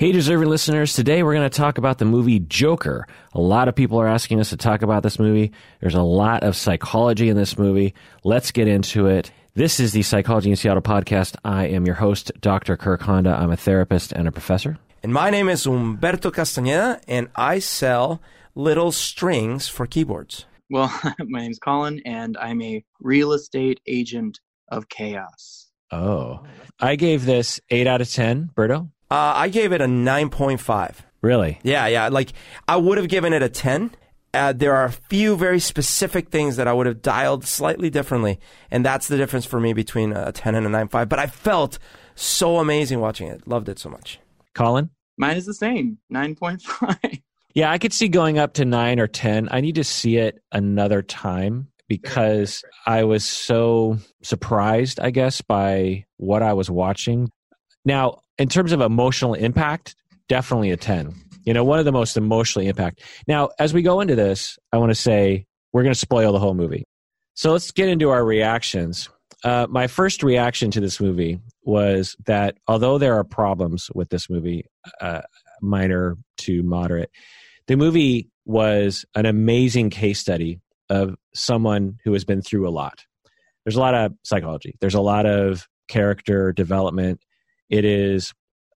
Hey, deserving listeners, today we're going to talk about the movie Joker. A lot of people are asking us to talk about this movie. There's a lot of psychology in this movie. Let's get into it. This is the Psychology in Seattle podcast. I am your host, Dr. Kirk Honda. I'm a therapist and a professor. And my name is Humberto Castañeda, and I sell little strings for keyboards. Well, my name's Collin, and I'm a real estate agent of chaos. Oh, I gave this 8 out of 10. Berto? Uh, I gave it a 9.5. Really? Yeah, yeah. Like, I would have given it a 10. Uh, there are a few very specific things that I would have dialed slightly differently. And that's the difference for me between a 10 and a 9.5. But I felt so amazing watching it. Loved it so much. Collin? Mine is the same, 9.5. Yeah, I could see going up to 9 or 10. I need to see it another time because I was so surprised, I guess, by what I was watching. Now, in terms of emotional impact, definitely a 10. You know, one of the most emotionally impact. Now, as we go into this, I want to say we're going to spoil the whole movie. So let's get into our reactions. Uh, my first reaction to this movie was that although there are problems with this movie, uh, minor to moderate, the movie was an amazing case study of someone who has been through a lot. There's a lot of psychology, there's a lot of character development, it is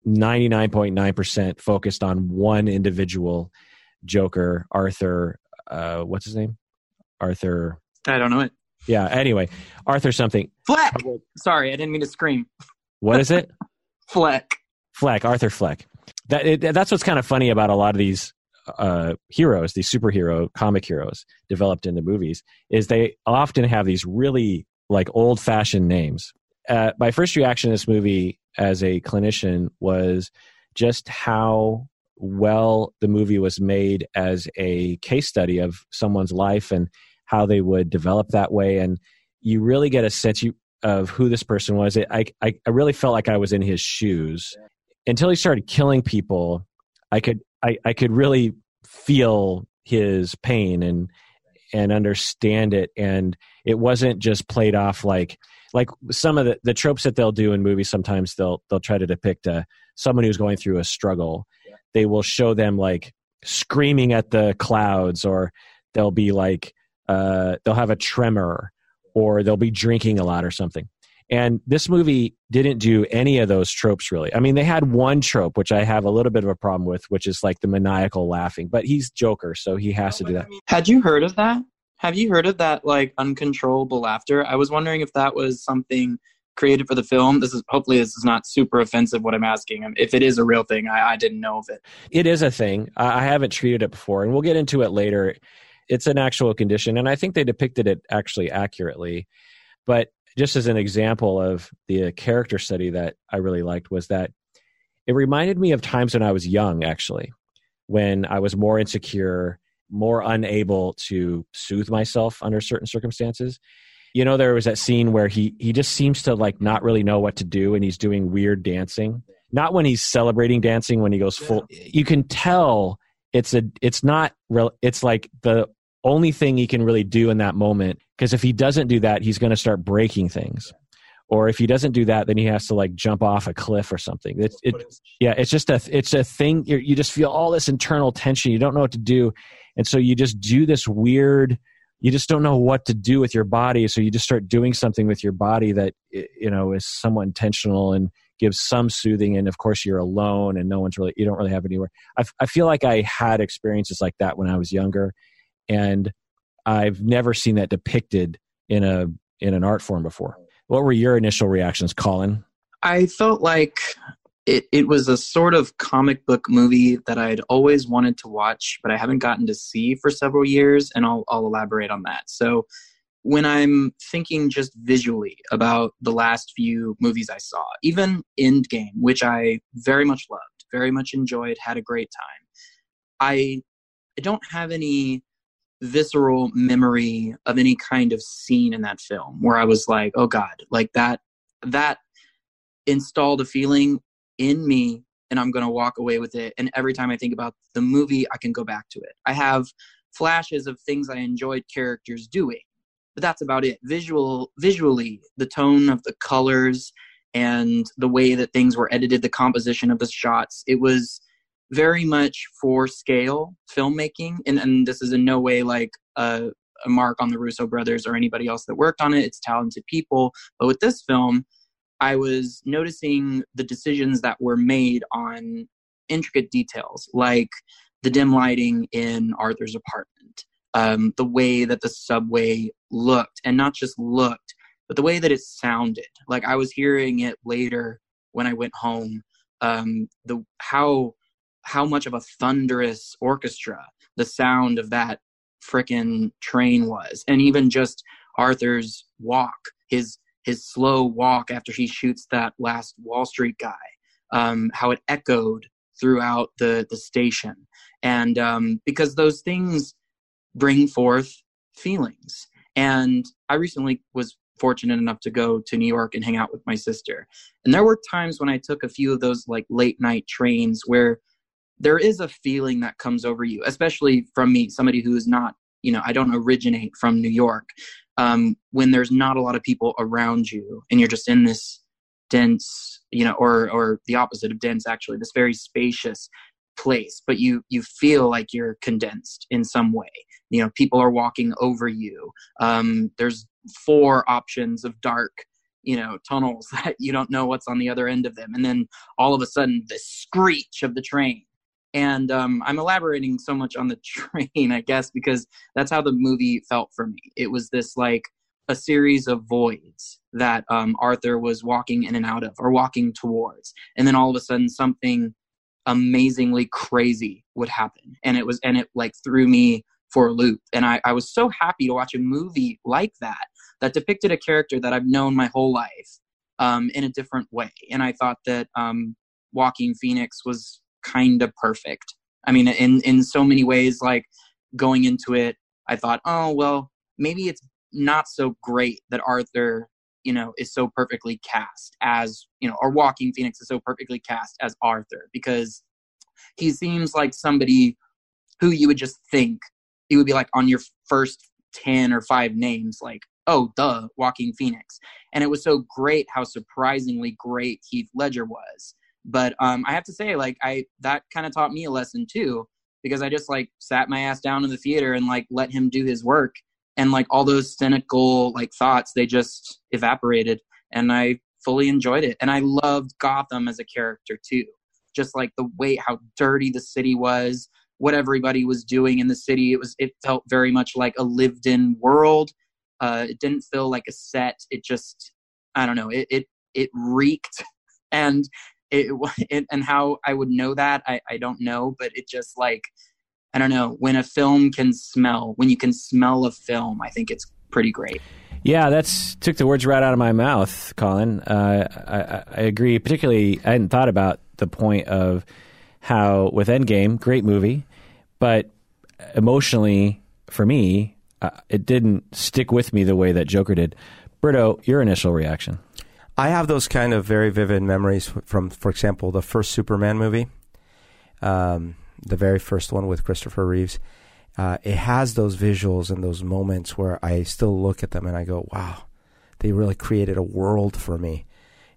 99.9% focused on one individual Joker, Arthur. Uh, what's his name? Arthur. I don't know it. Yeah. Anyway, Arthur something. Fleck. Sorry, I didn't mean to scream. What is it? Fleck. Fleck. Arthur Fleck. That it, that's what's kind of funny about a lot of these uh, heroes, these superhero comic heroes developed into movies, is they often have these really like old fashioned names. Uh, my first reaction to this movie as a clinician was just how well the movie was made as a case study of someone's life and how they would develop that way. And you really get a sense of who this person was. I, I, I really felt like i was in his shoes. Until he started killing people i could I, I could really feel his pain and and understand it. And it wasn't just played off like like some of the, the tropes that they'll do in movies sometimes they'll they'll try to depict a someone who's going through a struggle. Yeah. they will show them like screaming at the clouds or they'll be like uh, they'll have a tremor or they'll be drinking a lot or something. And this movie didn't do any of those tropes really. I mean they had one trope which i have a little bit of a problem with which is like the maniacal laughing but he's joker so he has to do that. Had you heard of that have you heard of that like uncontrollable laughter? I was wondering if that was something created for the film. This is hopefully this is not super offensive what I'm asking. Um, if it is a real thing, I, I didn't know of it. It is a thing. I haven't treated it before, and we'll get into it later. It's an actual condition, and I think they depicted it actually accurately. But just as an example of the uh, character study that I really liked was that it reminded me of times when I was young, actually, when I was more insecure more unable to soothe myself under certain circumstances. You know, there was that scene where he he just seems to like not really know what to do, and he's doing weird dancing. Not when he's celebrating dancing, when he goes full. You can tell it's a it's not real. It's like the only thing he can really do in that moment. Because if he doesn't do that, he's going to start breaking things or if he doesn't do that then he has to like jump off a cliff or something it, it, yeah it's just a it's a thing you just feel all this internal tension you don't know what to do and so you just do this weird you just don't know what to do with your body. So you just start doing something with your body that you know is somewhat intentional and gives some soothing. And of course you're alone and no one's really you don't really have anywhere. I, I feel like i had experiences like that when i was younger. And i've never seen that depicted in a in an art form before. What were your initial reactions Collin? I felt like it, it was a sort of comic book movie that I'd always wanted to watch, but I haven't gotten to see for several years, and I'll, I'll elaborate on that. So, when I'm thinking just visually about the last few movies I saw, even Endgame, which I very much loved, very much enjoyed, had a great time, I, I don't have any visceral memory of any kind of scene in that film where I was like, oh God, like that, that installed a feeling in me and I'm going to walk away with it. And every time I think about the movie, I can go back to it. I have flashes of things I enjoyed characters doing, but that's about it. Visual, visually, the tone of the colors and the way that things were edited, the composition of the shots. It was very much for scale filmmaking. And, and this is in no way like a, a mark on the Russo brothers or anybody else that worked on it. It's talented people. But with this film, I was noticing the decisions that were made on intricate details, like the dim lighting in Arthur's apartment, um, the way that the subway looked, and not just looked, but the way that it sounded. Like I was hearing it later when I went home. Um, the how how much of a thunderous orchestra the sound of that frickin' train was, and even just Arthur's walk, his his slow walk after he shoots that last Wall Street guy, um, how it echoed throughout the the station, and um, because those things bring forth feelings. And I recently was fortunate enough to go to New York and hang out with my sister, and there were times when I took a few of those like late night trains where there is a feeling that comes over you, especially from me, somebody who is not, you know, I don't originate from New York. Um, when there's not a lot of people around you and you're just in this dense, you know, or or the opposite of dense, actually, this very spacious place, but you you feel like you're condensed in some way. You know, people are walking over you. Um, there's four options of dark you know tunnels that you don't know what's on the other end of them and then all of a sudden the screech of the train and um, i'm elaborating so much on the train i guess because that's how the movie felt for me. It was this like a series of voids that um, arthur was walking in and out of or walking towards. And then all of a sudden something amazingly crazy would happen. And it was and it like threw me for a loop. And I, I was so happy to watch a movie like that that depicted a character that i've known my whole life um, in a different way. And i thought that um, Joaquin Phoenix was kind of perfect. I mean, in in so many ways, like going into it, I thought, oh well, maybe it's not so great that Arthur, you know, is so perfectly cast as you know, or Joaquin Phoenix is so perfectly cast as Arthur because he seems like somebody who you would just think he would be like on your first 10 or 5 names like oh duh Joaquin Phoenix and it was so great how surprisingly great Heath Ledger was but um, I have to say, like, I that kind of taught me a lesson too, because I just like sat my ass down in the theater and like let him do his work, and like all those cynical like thoughts they just evaporated, and I fully enjoyed it, and I loved Gotham as a character too, just like the way how dirty the city was, what everybody was doing in the city. It was it felt very much like a lived-in world. Uh, it didn't feel like a set. It just I don't know. It it it reeked and it, it, and how I would know that I, I don't know, but it just like I don't know when a film can smell when you can smell a film. I think it's pretty great. Yeah, that's took the words right out of my mouth, Collin. Uh, I, I agree. Particularly, I hadn't thought about the point of how with Endgame, great movie, but emotionally for me, uh, it didn't stick with me the way that Joker did. Berto, your initial reaction? I have those kind of very vivid memories from, for example, the first Superman movie, um, the very first one with Christopher Reeves. Uh, it has those visuals and those moments where I still look at them and I go, "Wow, they really created a world for me."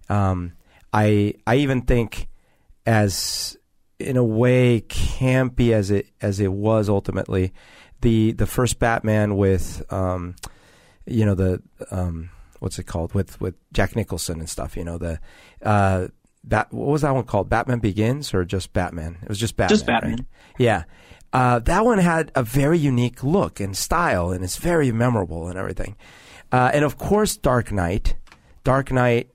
Um, I I even think, as in a way campy as it as it was ultimately, the the first Batman with, um, you know the um, what's it called with with Jack Nicholson and stuff. You know the uh, that what was that one called? Batman Begins or just Batman? It was just Batman. Just Batman. Right? Yeah. Uh, that one had a very unique look and style, and it's very memorable and everything. Uh, and of course, Dark Knight, Dark Knight,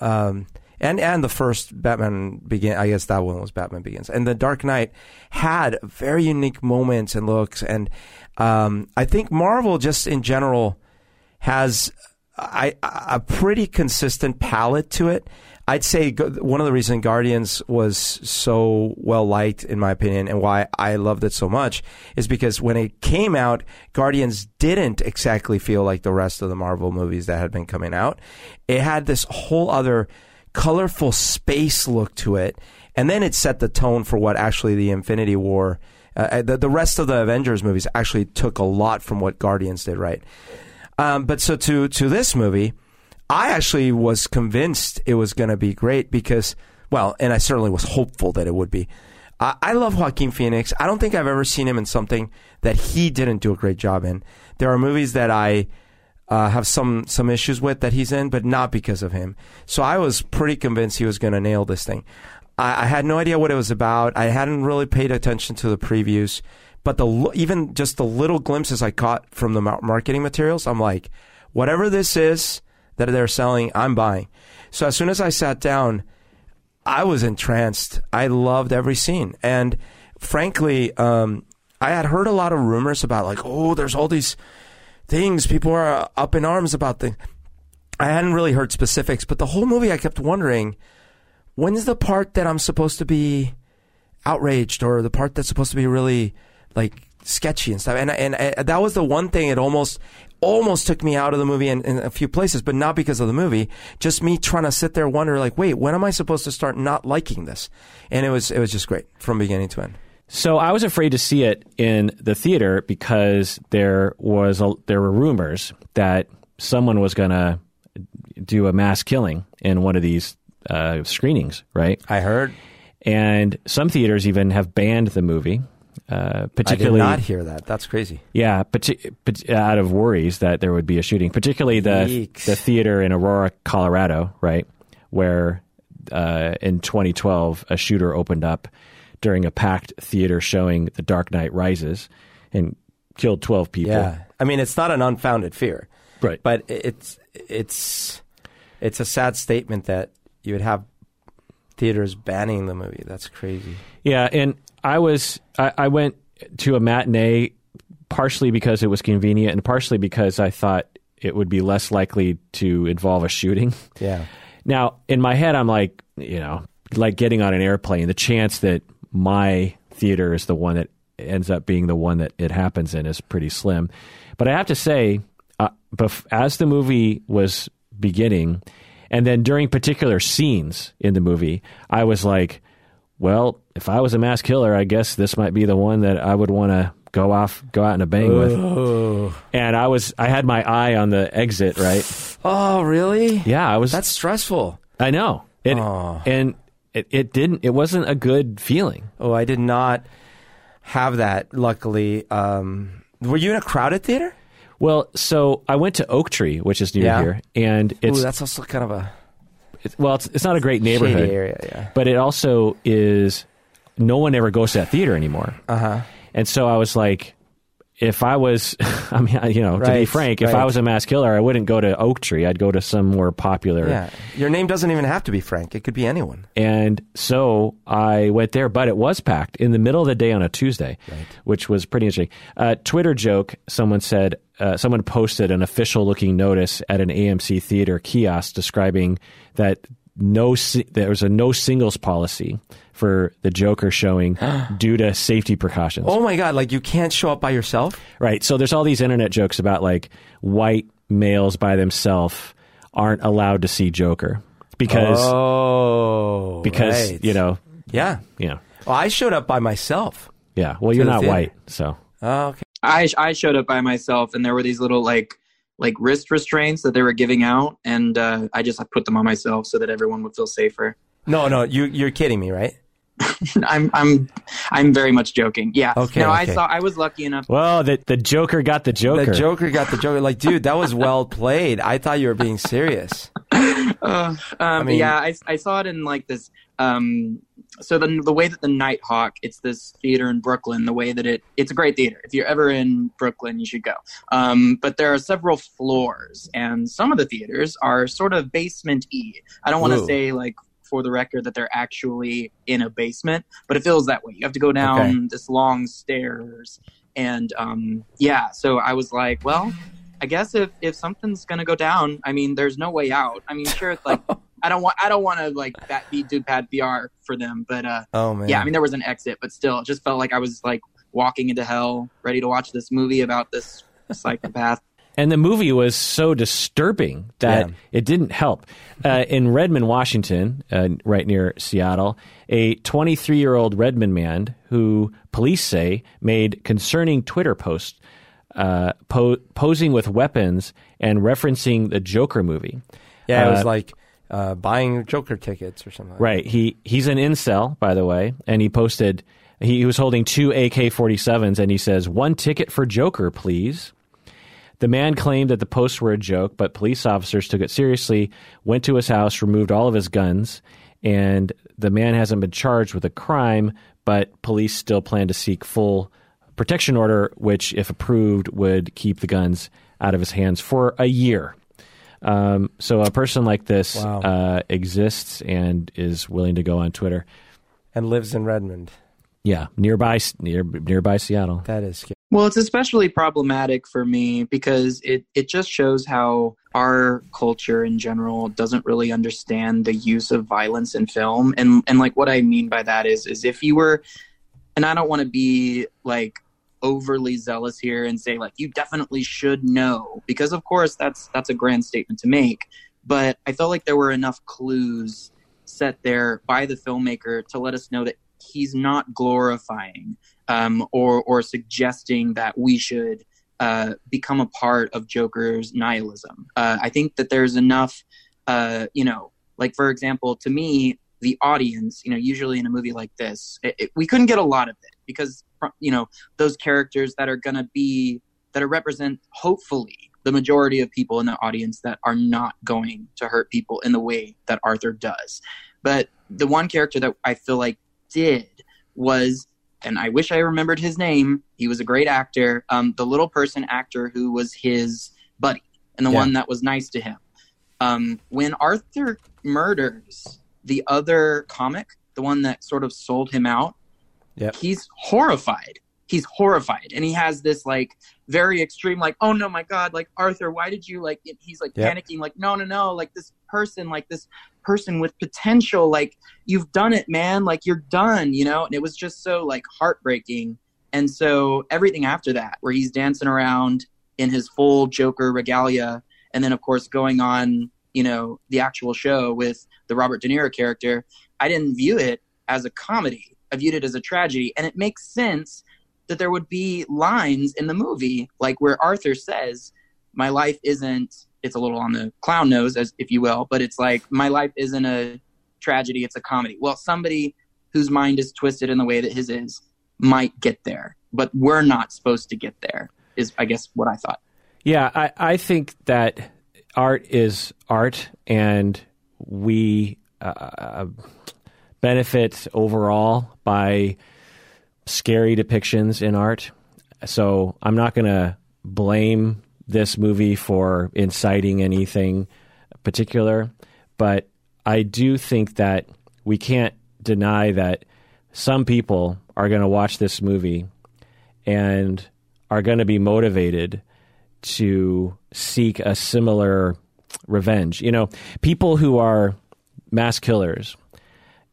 um, and and the first Batman Begin. I guess that one was Batman Begins, and the Dark Knight had very unique moments and looks. And um, I think Marvel, just in general, has I, a pretty consistent palette to it. I'd say one of the reasons Guardians was so well liked, in my opinion, and why I loved it so much is because when it came out, Guardians didn't exactly feel like the rest of the Marvel movies that had been coming out. It had this whole other colorful space look to it, and then it set the tone for what actually the Infinity War, uh, the, the rest of the Avengers movies actually took a lot from what Guardians did, right? Um, but so to to this movie, I actually was convinced it was going to be great because, well, and I certainly was hopeful that it would be. I, I love Joaquin Phoenix. I don't think I've ever seen him in something that he didn't do a great job in. There are movies that I uh, have some some issues with that he's in, but not because of him. So I was pretty convinced he was going to nail this thing. I, I, had no idea what it was about. I hadn't really paid attention to the previews, but the even just the little glimpses I caught from the marketing materials, I'm like, whatever this is that they're selling, I'm buying. So as soon as I sat down, I was entranced. I loved every scene, and frankly, um, I had heard a lot of rumors about like, oh, there's all these things people are up in arms about things. I hadn't really heard specifics, but the whole movie, I kept wondering, when's the part that I'm supposed to be outraged, or the part that's supposed to be really like sketchy and stuff. And and, that was the one thing. It almost almost took me out of the movie in, in, a few places, but not because of the movie. Just me trying to sit there wonder like, wait, when am I supposed to start not liking this? And it was it was just great from beginning to end. So I was afraid to see it in the theater because there was a, there were rumors that someone was going to do a mass killing in one of these uh, screenings, right? I heard. And some theaters even have banned the movie. Uh, particularly, I did not hear that. That's crazy. Yeah, but out of worries that there would be a shooting, particularly the the theater in Aurora, Colorado, right, where uh, in 2012 a shooter opened up during a packed theater showing The Dark Knight Rises and killed 12 people. Yeah, I mean it's not an unfounded fear, right? But it's it's it's a sad statement that you would have theaters banning the movie. That's crazy. Yeah, and I was I, I went to a matinee partially because it was convenient and partially because I thought it would be less likely to involve a shooting. Yeah. Now, in my head, I'm like, you know, like getting on an airplane, the chance that my theater is the one that ends up being the one that it happens in is pretty slim. But I have to say, uh, bef- as the movie was beginning, and then during particular scenes in the movie, I was like, well, if I was a mass killer, I guess this might be the one that I would want to go off, go out in a bang oh. with. And I was, I had my eye on the exit, right? Oh, really? Yeah, I was. That's stressful. I know. It, oh. And it, it didn't, it wasn't a good feeling. Oh, I did not have that, luckily. Um, were you in a crowded theater? Well, so I went to Oak Tree, which is near yeah. here, and it's Ooh, that's also kind of a it's, well, it's it's not a great neighborhood area, yeah. But it also is no one ever goes to that theater anymore. Uh huh. And so I was like, if I was, I mean, you know, right, to be frank, right. if I was a mass killer, I wouldn't go to Oak Tree. I'd go to some more popular. Yeah, your name doesn't even have to be Frank. It could be anyone. And so I went there, but it was packed in the middle of the day on a Tuesday, right. which was pretty interesting. Uh, Twitter joke: Someone said, uh, someone posted an official-looking notice at an AMC theater kiosk describing that no there was a no singles policy for the Joker showing due to safety precautions. Oh my god, like you can't show up by yourself? Right. So there's all these internet jokes about like white males by themselves aren't allowed to see Joker because oh, because right. you know, yeah. You know. Well, I showed up by myself. Yeah. Well, you're not theater. white, so. Oh, okay. I I showed up by myself and there were these little like like wrist restraints that they were giving out, and uh, I just I put them on myself so that everyone would feel safer. No, no, you you're kidding me, right? I'm I'm I'm very much joking. Yeah. Okay. No, okay. I saw. I was lucky enough. Well, the the Joker got the Joker. The Joker got the Joker. Like, dude, that was well played. I thought you were being serious. Uh, um, I mean, yeah, I I saw it in like this um, so the the way that the Nitehawk, it's this theater in Brooklyn. The way that it, it's a great theater. If you're ever in Brooklyn, you should go. Um, but there are several floors, and some of the theaters are sort of basement e. I don't want to say like for the record that they're actually in a basement, but it feels that way. You have to go down okay. this long stairs, and um, yeah. So I was like, well. I guess if, if something's gonna go down, I mean, there's no way out. I mean, sure, it's like I don't want I don't want to like that be do bad PR for them, but uh, oh man, yeah, I mean there was an exit, but still, it just felt like I was like walking into hell, ready to watch this movie about this psychopath. And the movie was so disturbing that yeah. it didn't help. Uh, in Redmond, Washington, uh, right near Seattle, a 23 year old Redmond man who police say made concerning Twitter posts uh, po- posing with weapons and referencing the Joker movie. Yeah, it was Uh, like uh, buying Joker tickets or something. Right. He he's an incel, by the way, and he posted he, he was holding two AK-47s, and he says, "One ticket for Joker, please." The man claimed that the posts were a joke, but police officers took it seriously, went to his house, removed all of his guns, and the man hasn't been charged with a crime, but police still plan to seek full protection order, which, if approved, would keep the guns out of his hands for a year. Um, so a person like this Wow. uh, exists and is willing to go on Twitter. And lives in Redmond. Yeah, nearby near, nearby Seattle. That is scary. Well, it's especially problematic for me because it, it just shows how our culture in general doesn't really understand the use of violence in film. And and like what I mean by that is is if you were and I don't want to be like overly zealous here and say like you definitely should know because of course that's that's a grand statement to make, but I felt like there were enough clues set there by the filmmaker to let us know that he's not glorifying um, or or suggesting that we should uh, become a part of Joker's nihilism. Uh, I think that there's enough, uh, you know, like for example, to me, the audience, you know, usually in a movie like this, it, it, we couldn't get a lot of it because you know those characters that are to be that are represent hopefully the majority of people in the audience that are not going to hurt people in the way that Arthur does. But the one character that I feel like did was and I wish I remembered his name. He was a great actor. Um, the little person actor who was his buddy and the Yeah. one that was nice to him. Um, when Arthur murders the other comic, the one that sort of sold him out, Yep. he's horrified. He's horrified, and he has this like very extreme, like, "Oh no, my God! Like Arthur, why did you like?" He's like Yep. panicking, like, "No, no, no! Like this person, like this person with potential, like you've done it, man! Like you're done, you know." And it was just so like heartbreaking. And so everything after that, where he's dancing around in his full Joker regalia, and then of course going on, you know, the actual show with the Robert De Niro character, I didn't view it as a comedy. I viewed it as a tragedy, and it makes sense that there would be lines in the movie like where Arthur says, "My life isn't." It's a little on the clown nose, as if you will, but it's like my life isn't a tragedy; it's a comedy. Well, somebody whose mind is twisted in the way that his is might get there, but we're not supposed to get there. Is I guess what I thought. Yeah, I, I think that art is art, and we uh, benefit overall by scary depictions in art. So I'm not going to blame this movie for inciting anything particular, but I do think that we can't deny that some people are going to watch this movie and are going to be motivated to seek a similar revenge. You know, people who are mass killers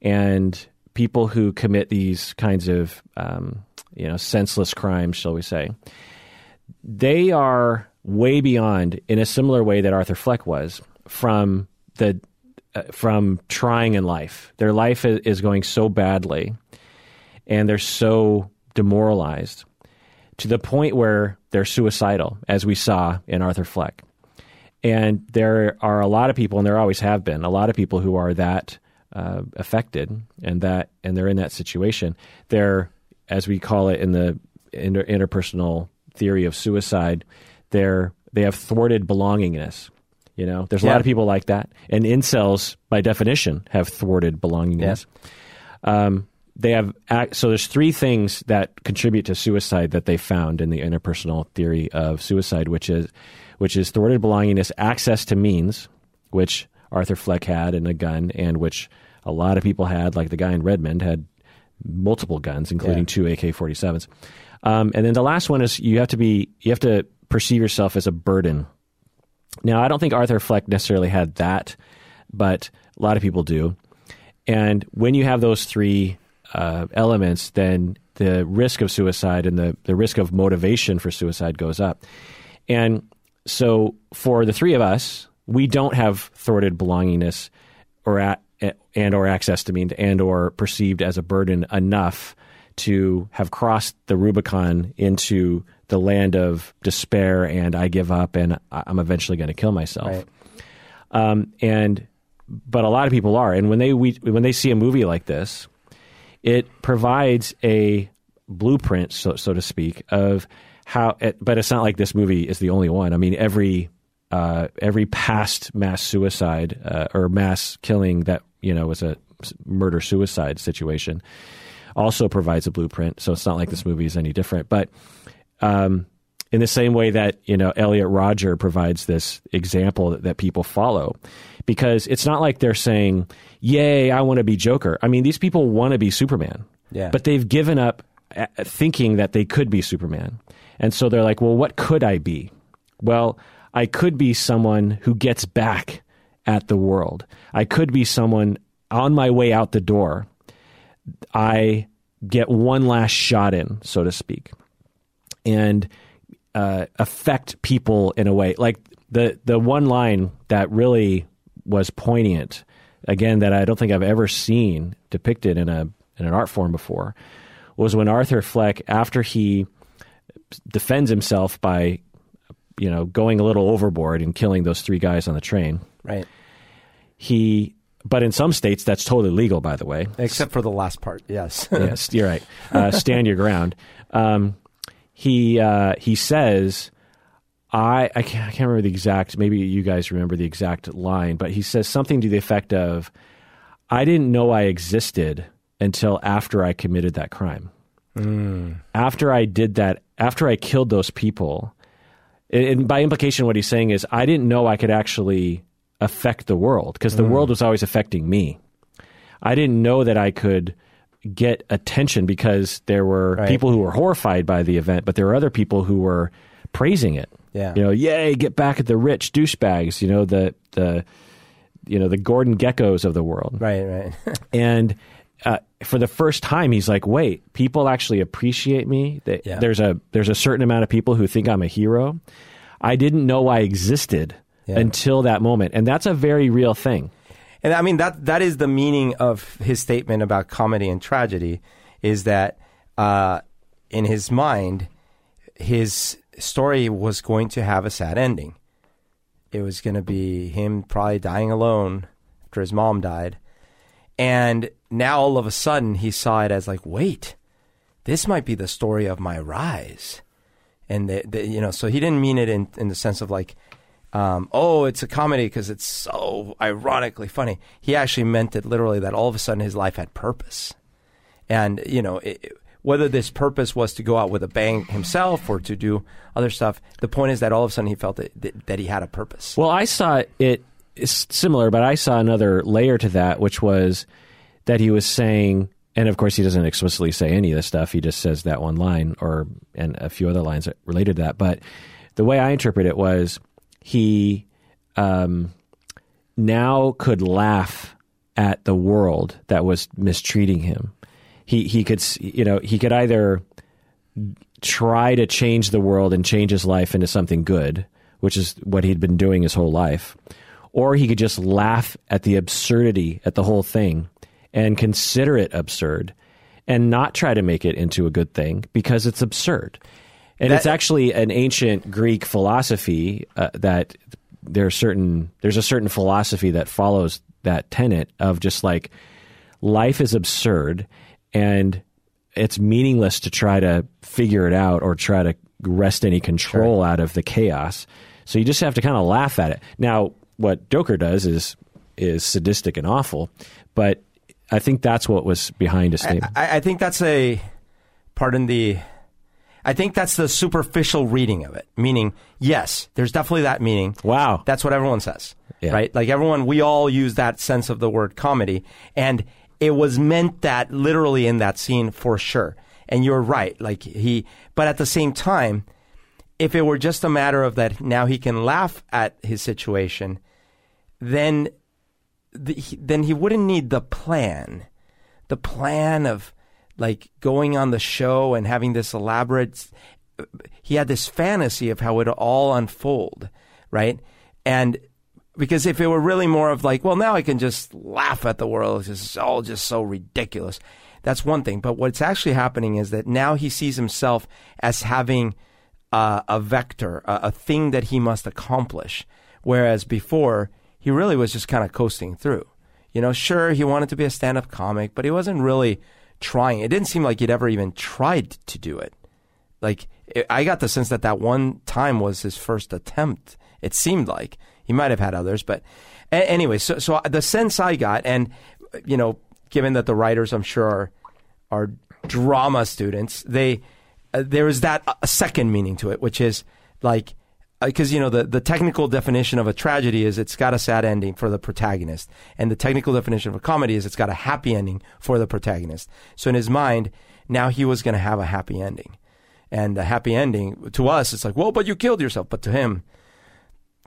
and people who commit these kinds of, um, you know, senseless crimes, shall we say, they are way beyond, in a similar way that Arthur Fleck was, from the uh, from trying in life. Their life is, going so badly, and they're so demoralized to the point where they're suicidal, as we saw in Arthur Fleck. And there are a lot of people, and there always have been a lot of people who are that uh, affected, and that and they're in that situation. They're, as we call it in the inter- interpersonal theory of suicide, they're they have thwarted belongingness. You know, there's a Yeah. lot of people like that, and incels, by definition, have thwarted belongingness. Um, they have so there's three things that contribute to suicide that they found in the interpersonal theory of suicide, which is which is thwarted belongingness, access to means, which Arthur Fleck had and a gun, and which a lot of people had, like the guy in Redmond had multiple guns, including Yeah. two AK-47s. Um, and then the last one is you have to be you have to perceive yourself as a burden. Now, I don't think Arthur Fleck necessarily had that, but a lot of people do. And when you have those three uh, elements, then the risk of suicide and the, the risk of motivation for suicide goes up. And so for the three of us, we don't have thwarted belongingness or at, and or access to means and or perceived as a burden enough to have crossed the Rubicon into the land of despair and I give up and I'm eventually going to kill myself. Right. Um, and but a lot of people are, and when they we, when they see a movie like this, it provides a blueprint, so so to speak, of how. It, but it's not like this movie is the only one. I mean, every uh, every past mass suicide uh, or mass killing that you know was a murder suicide situation also provides a blueprint. So it's not like this movie is any different. But um, in the same way that you know Elliot Rodger provides this example that, that people follow, because it's not like they're saying, "Yay, I want to be Joker." I mean, these people want to be Superman, Yeah. but they've given up uh, thinking that they could be Superman, and so they're like, "Well, what could I be?" Well, I could be someone who gets back at the world. I could be someone on my way out the door. I get one last shot in, so to speak, and uh, affect people in a way. Like the the one line that really was poignant, again, that I don't think I've ever seen depicted in a in an art form before, was when Arthur Fleck, after he defends himself by, you know, going a little overboard and killing those three guys on the train, Right. he. But in some states, that's totally legal, by the way. Except for the last part. Yes. yes, you're right. Uh, stand your ground. Um, he uh, he says, I I can't, I can't remember the exact. Maybe you guys remember the exact line, but he says something to the effect of, "I didn't know I existed until after I committed that crime. After I did that, after I killed those people." And by implication, what he's saying is, I didn't know I could actually affect the world because the world was always affecting me. I didn't know that I could get attention because there were Right. people who were horrified by the event, but there were other people who were praising it. Yeah. You know, yay, get back at the rich douchebags, you know, the the you know, the Gordon Gekkos of the world. right. Right. And uh, for the first time, he's like, "Wait, people actually appreciate me. They, Yeah. There's a there's a certain amount of people who think I'm a hero. I didn't know I existed Yeah. until that moment, and that's a very real thing. And I mean that that is the meaning of his statement about comedy and tragedy is that uh, in his mind, his story was going to have a sad ending. It was going to be him probably dying alone after his mom died, and now all of a sudden he saw it as like, wait, this might be the story of my rise, and the, the, you know, so he didn't mean it in in the sense of like um, oh, it's a comedy because it's so ironically funny. He actually meant it literally that all of a sudden his life had purpose. And, you know, it, whether this purpose was to go out with a bang himself or to do other stuff, the point is that all of a sudden he felt that, that, that he had a purpose. Well, I saw it it's similar, but I saw another layer to that, which was that he was saying, and of course he doesn't explicitly say any of this stuff. He just says that one line or and a few other lines related to that. But the way I interpret it was he um, now could laugh at the world that was mistreating him. He he could you know he could either try to change the world and change his life into something good, which is what he'd been doing his whole life, or he could just laugh at the absurdity at the whole thing and consider it absurd and not try to make it into a good thing because it's absurd. And That- it's actually an ancient Greek philosophy uh, that there's certain there's a certain philosophy that follows that tenet of just like life is absurd and it's meaningless to try to figure it out or try to wrest any control out of the chaos. So you just have to kind of laugh at it. Now, what Joker does is is sadistic and awful, but I think that's what was behind his statement. I, I think that's a, pardon the, I think that's the superficial reading of it. Meaning, yes, there's definitely that meaning. wow. That's what everyone says, Yeah. right? Like everyone, we all use that sense of the word comedy, and it was meant that literally in that scene for sure. And you're right, like he, but at the same time, if it were just a matter of that now he can laugh at his situation, then the, he- then he wouldn't need the plan, the plan of like going on the show and having this elaborate. He had this fantasy of how it all unfold, right? And because if it were really more of like, well, now I can just laugh at the world, it's just all just so ridiculous. That's one thing. But what's actually happening is that now he sees himself as having uh, a vector, a, a thing that he must accomplish. Whereas before, he really was just kind of coasting through. You know, sure, he wanted to be a stand up comic, but he wasn't really trying. It didn't seem like he'd ever even tried to do it. Like, it, I got the sense that that one time was his first attempt. It seemed like he might have had others, but a- anyway, so, so the sense I got, and, you know, given that the writers, I'm sure, are, are drama students, they, uh, there is that a second meaning to it, which is like, because you know the, the technical definition of a tragedy is it's got a sad ending for the protagonist and the technical definition of a comedy is it's got a happy ending for the protagonist so in his mind now he was going to have a happy ending and the happy ending to us it's like well but you killed yourself but to him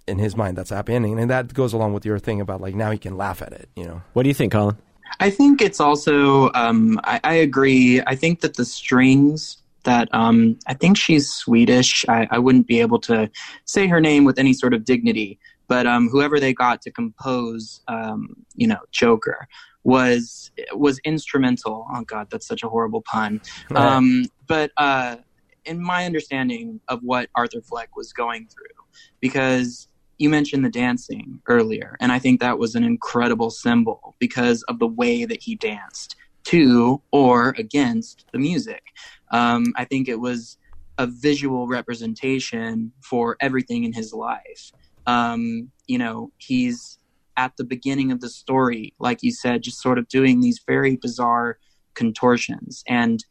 in his mind that's a happy ending and that goes along with your thing about like now he can laugh at it you know What do you think, Collin? I think it's also. Um, I, I agree. I think that the strings that um, I think she's Swedish. I, I wouldn't be able to say her name with any sort of dignity, but um, whoever they got to compose, um, you know, Joker was was instrumental. Oh God, that's such a horrible pun. Um, but uh, in my understanding of what Arthur Fleck was going through, because you mentioned the dancing earlier, and I think that was an incredible symbol because of the way that he danced to or against the music. Um, I think it was a visual representation for everything in his life. Um, you know, he's at the beginning of the story, like you said, just sort of doing these very bizarre contortions, and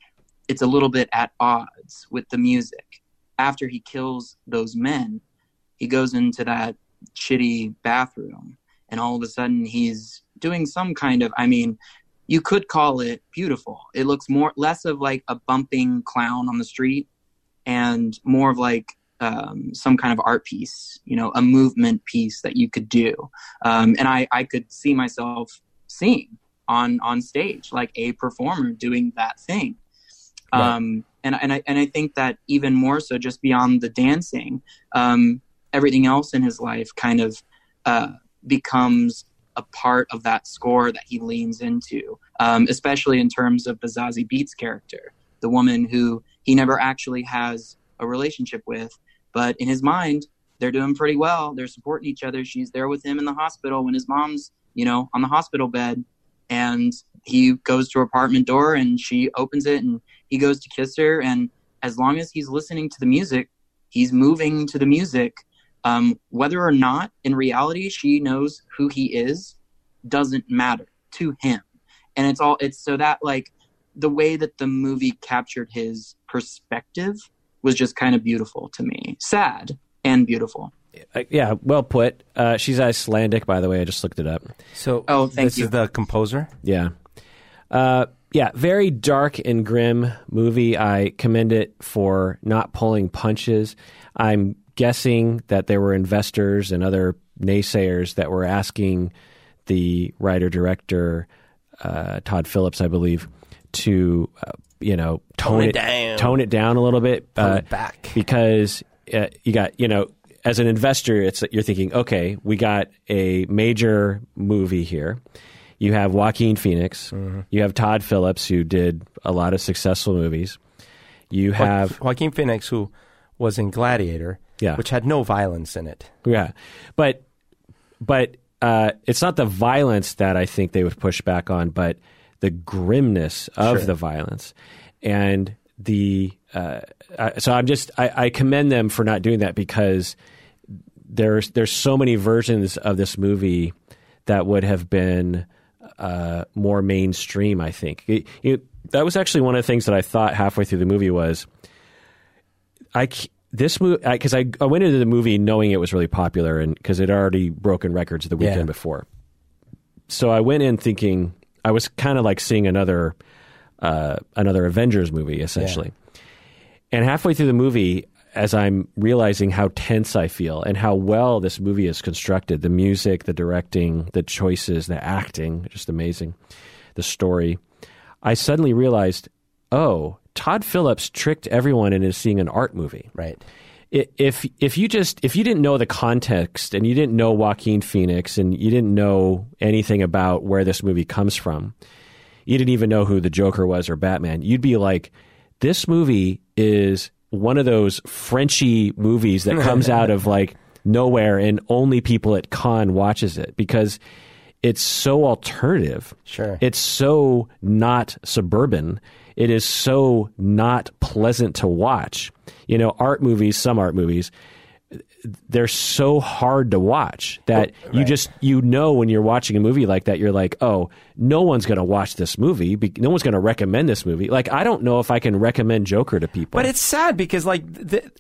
it's a little bit at odds with the music. After he kills those men, he goes into that shitty bathroom, and all of a sudden he's doing some kind of, I mean, you could call it beautiful. It looks more less of like a bumping clown on the street and more of like um, some kind of art piece, you know, a movement piece that you could do. Um, and I, I could see myself seeing on on stage, like a performer doing that thing. Right. Um, and and I and I think that even more so, just beyond the dancing, um, everything else in his life kind of uh, becomes a part of that score that he leans into, um, especially in terms of the Zazie Beetz character, the woman who he never actually has a relationship with, but in his mind, they're doing pretty well. They're supporting each other. She's there with him in the hospital when his mom's, you know, on the hospital bed, and he goes to her apartment door and she opens it and he goes to kiss her. And as long as he's listening to the music, he's moving to the music um, whether or not in reality she knows who he is doesn't matter to him and it's all it's so that like the way that the movie captured his perspective was just kind of beautiful to me sad and beautiful Uh, yeah, well put. Uh, she's Icelandic, by the way. I just looked it up. so Oh, thank this you. is the composer Yeah. Uh, yeah, very dark and grim movie. I commend it for not pulling punches. I'm guessing that there were investors and other naysayers that were asking the writer director, uh, Todd Phillips, I believe, to, uh, you know, tone, Tone it it down. tone it down a little bit. Tone uh, it back. because uh, you got you know as an investor it's you're thinking okay we got a major movie here you have Joaquin Phoenix Mm-hmm. you have Todd Phillips who did a lot of successful movies you have Joaquin Phoenix who was in Gladiator Yeah. which had no violence in it yeah but but uh, it's not the violence that I think they would push back on but the grimness of Sure. the violence and the uh, so I'm just I, I commend them for not doing that because there's there's so many versions of this movie that would have been uh, more mainstream. I think It- it- that was actually one of the things that I thought halfway through the movie was I this movie because I, I went into the movie knowing it was really popular and because it had already broken records the weekend Yeah. before. So I went in thinking I was kind of like seeing another uh, another Avengers movie essentially. And halfway through the movie, as I'm realizing how tense I feel and how well this movie is constructed the music, the directing, the choices, the acting, just amazing, the story I suddenly realized oh, Todd Phillips tricked everyone into seeing an art movie right if if you just if you didn't know the context and you didn't know Joaquin Phoenix and you didn't know anything about where this movie comes from, you didn't even know who the Joker was or Batman, you'd be like, this movie is one of those Frenchy movies that comes out of like nowhere and only people at Cannes watches it because it's so alternative. Sure. It's so not suburban. It is so not pleasant to watch. You know, art movies, some art movies, they're so hard to watch that Well, you just you know when you're watching a movie like that you're like oh no one's going to watch this movie no one's going to recommend this movie like i don't know if i can recommend joker to people But it's sad because like the,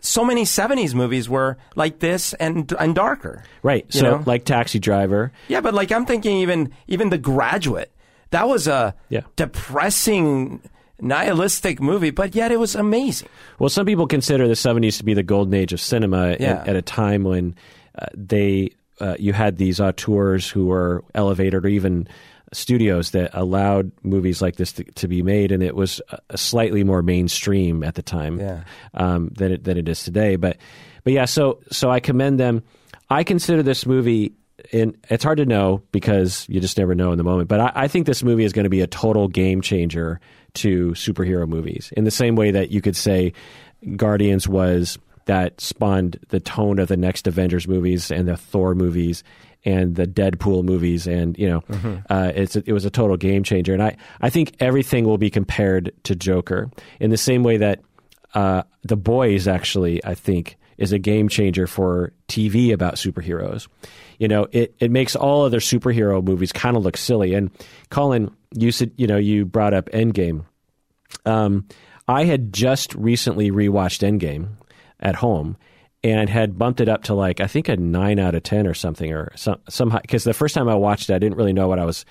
so many '70s movies were like this and and darker. right so know? like taxi driver Yeah, but like I'm thinking even even The Graduate. That was a Yeah. depressing nihilistic movie, but yet it was amazing. Well, some people consider the 70s to be the golden age of cinema Yeah. at, at a time when uh, they uh, you had these auteurs who were elevated or even studios that allowed movies like this to, to be made, and it was a slightly more mainstream at the time Yeah. um, than it than it is today. But but yeah, so so I commend them. I consider this movie. In, it's hard to know because you just never know in the moment. But I, I think this movie is going to be a total game changer to superhero movies. In the same way that you could say Guardians was that spawned the tone of the next Avengers movies and the Thor movies and the Deadpool movies, and you know, uh, it's it was a total game changer. And I I think everything will be compared to Joker in the same way that uh, the boys actually I think is a game changer for TV about superheroes. You know, it, it makes all other superhero movies kind of look silly. And Collin, you said you know you brought up Endgame. Um, I had just recently rewatched Endgame at home and had bumped it up to like I think a nine out of ten or something or some somehow because the first time I watched it I didn't really know what I was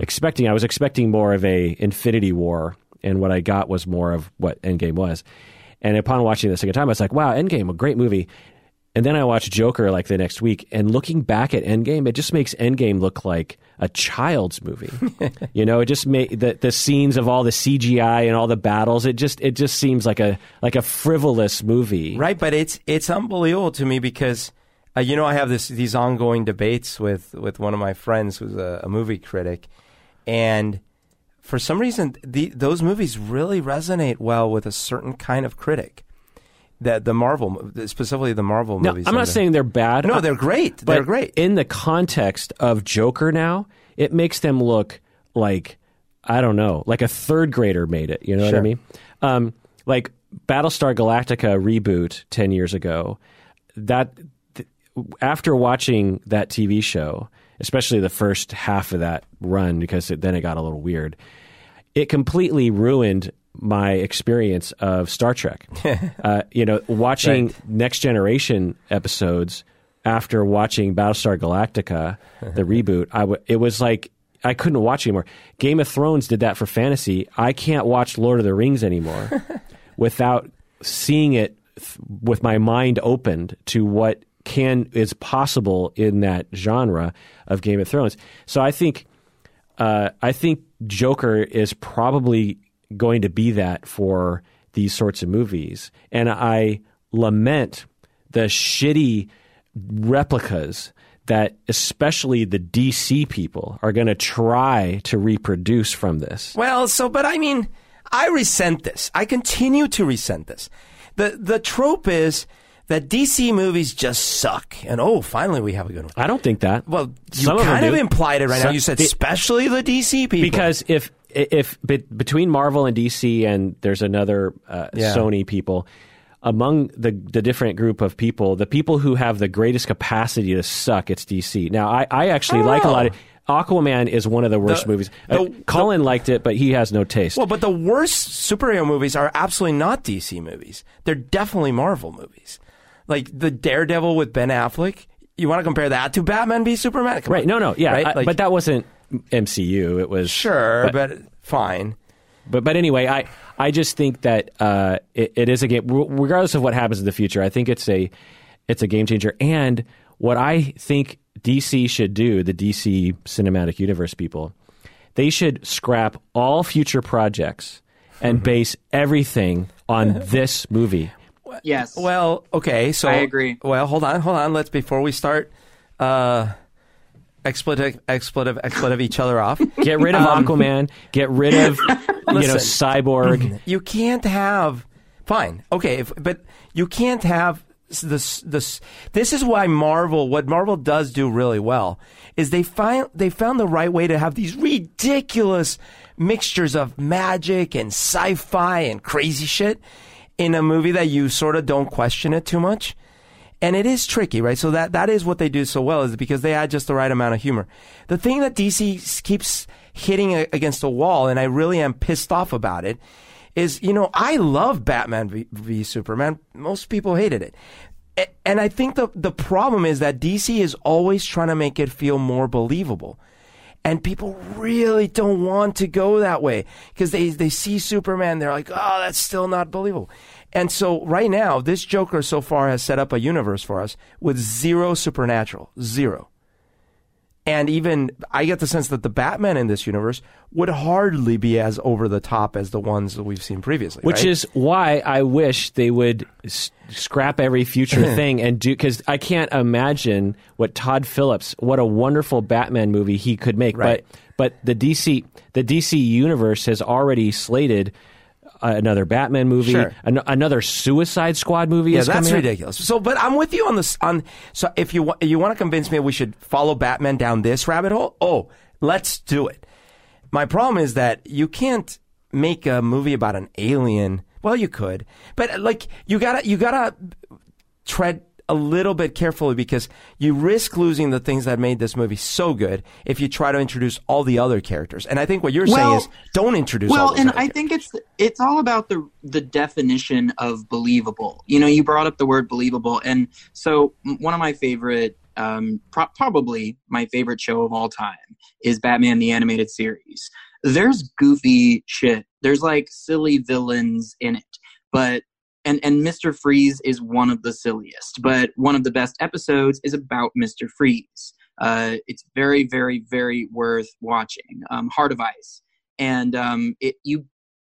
expecting. I was expecting more of a Infinity War, and what I got was more of what Endgame was. And upon watching the second time, I was like, "Wow, Endgame, a great movie." And then I watched Joker like the next week, and looking back at Endgame, it just makes Endgame look like a child's movie. you know, it just made the the scenes of all the CGI and all the battles. It just it just seems like a like a frivolous movie. Right, but it's it's unbelievable to me because uh, you know I have this these ongoing debates with with one of my friends who's a, a movie critic, and for some reason the, those movies really resonate well with a certain kind of critic. That the Marvel, specifically the Marvel No, movies. I'm not saying they're bad. no, they're great. they're great. in the context of Joker. Now it makes them look like I don't know, like a third grader made it. You know what I mean? Um, like Battlestar Galactica reboot ten years ago. That th- after watching that TV show, especially the first half of that run, because it, then it got a little weird. It completely ruined my experience of Star Trek. uh, you know, watching Right. Next Generation episodes after watching Battlestar Galactica, the reboot, I w- it was like I couldn't watch anymore. Game of Thrones did that for fantasy. I can't watch Lord of the Rings anymore without seeing it th- with my mind opened to what can is possible in that genre of Game of Thrones. So I think uh, I think Joker is probably going to be that for these sorts of movies, and I lament the shitty replicas that especially the DC people are going to try to reproduce from this. Well, so but I mean, I resent this. I continue to resent this. The the trope is that DC movies just suck, and oh, finally we have a good one. I don't think that. Well, you Some of them kind of do. implied it right now. Some- You said the- especially the DC people. because if if be- between Marvel and DC and there's another uh, Yeah. Sony people among the the different group of people, the people who have the greatest capacity to suck, it's DC. Now, I, I actually don't like a lot of. Aquaman is one of the worst The- movies. the- Uh, Collin liked it, but he has no taste. well, but the worst superhero movies are absolutely not DC movies. They're definitely Marvel movies. Like the Daredevil with Ben Affleck. You want to compare that to Batman v Superman? Come right? on. No, no, yeah, Right? I- Like- but that wasn't MCU. It was Sure, but- but, fine. But but anyway, I I just think that uh, it, it is a game. Regardless of what happens in the future, I think it's a it's a game changer. And what I think DC should do, the DC Cinematic Universe people, they should scrap all future projects and base everything on this movie. Yes. Well, okay, so I agree. Well, hold on, hold on. Let's before we start uh expletive expletive expletive each other off. Get rid of Aquaman. Get rid of you know Cyborg. You can't have fine. Okay, if, but you can't have this this this is why Marvel what Marvel does do really well is they find they found the right way to have these ridiculous mixtures of magic and sci-fi and crazy shit in a movie that you sort of don't question it too much. And it is tricky, right? So that that is what they do so well is because they add just the right amount of humor. The thing that DC keeps hitting against the wall and I really am pissed off about it is, you know, I love Batman v, v Superman. Most people hated it. And I think the, the problem is that DC is always trying to make it feel more believable. And people really don't want to go that way because they, they see Superman. They're like, oh, that's still not believable. And so right now, this Joker so far has set up a universe for us with zero supernatural. Zero. And even I get the sense that the Batman in this universe would hardly be as over the top as the ones that we've seen previously. Which right? is why I wish they would s- scrap every future thing and do because I can't imagine what Todd Phillips, what a wonderful Batman movie he could make. Right. But but the DC the DC universe has already slated another Batman movie, Sure. an- another Suicide Squad movie. Yeah, is that's ridiculous. So, but I'm with you on this. On so, if you wa- you want to convince me we should follow Batman down this rabbit hole, oh, let's do it. My problem is that you can't make a movie about an alien. Well, you could, but like you gotta you gotta tread a little bit carefully because you risk losing the things that made this movie so good if you try to introduce all the other characters. And I think what you're saying is don't introduce all well and i think it's it's all about the the definition of believable. You know you brought up the word believable and so one of my favorite um pro- probably my favorite show of all time is batman the animated series. There's goofy shit. There's like silly villains in it but and and Mr. Freeze is one of the silliest, but one of the best episodes is about Mr. Freeze. Uh, it's very, very, very worth watching. Um, Heart of Ice, and um, it you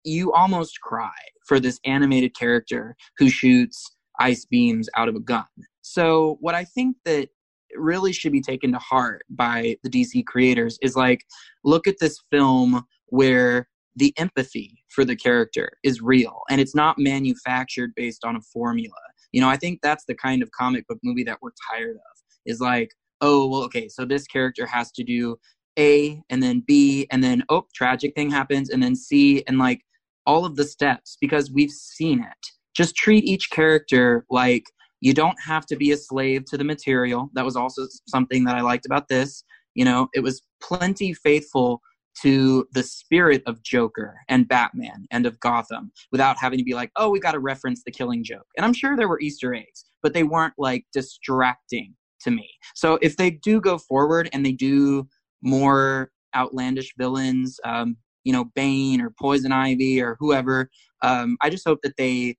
you almost cry for this animated character who shoots ice beams out of a gun. So what I think that really should be taken to heart by the DC creators is like look at this film where the empathy for the character is real and it's not manufactured based on a formula. You know, I think that's the kind of comic book movie that we're tired of. Is like, oh, well, okay, so this character has to do A and then B and then oh, tragic thing happens and then C and like all of the steps because we've seen it. Just treat each character like you don't have to be a slave to the material. That was also something that I liked about this. You know, it was plenty faithful to the spirit of Joker and Batman and of Gotham without having to be like, oh, we got to reference the killing joke. And I'm sure there were Easter eggs, but they weren't like distracting to me. So if they do go forward and they do more outlandish villains, um, you know, Bane or Poison Ivy or whoever, um, I just hope that they,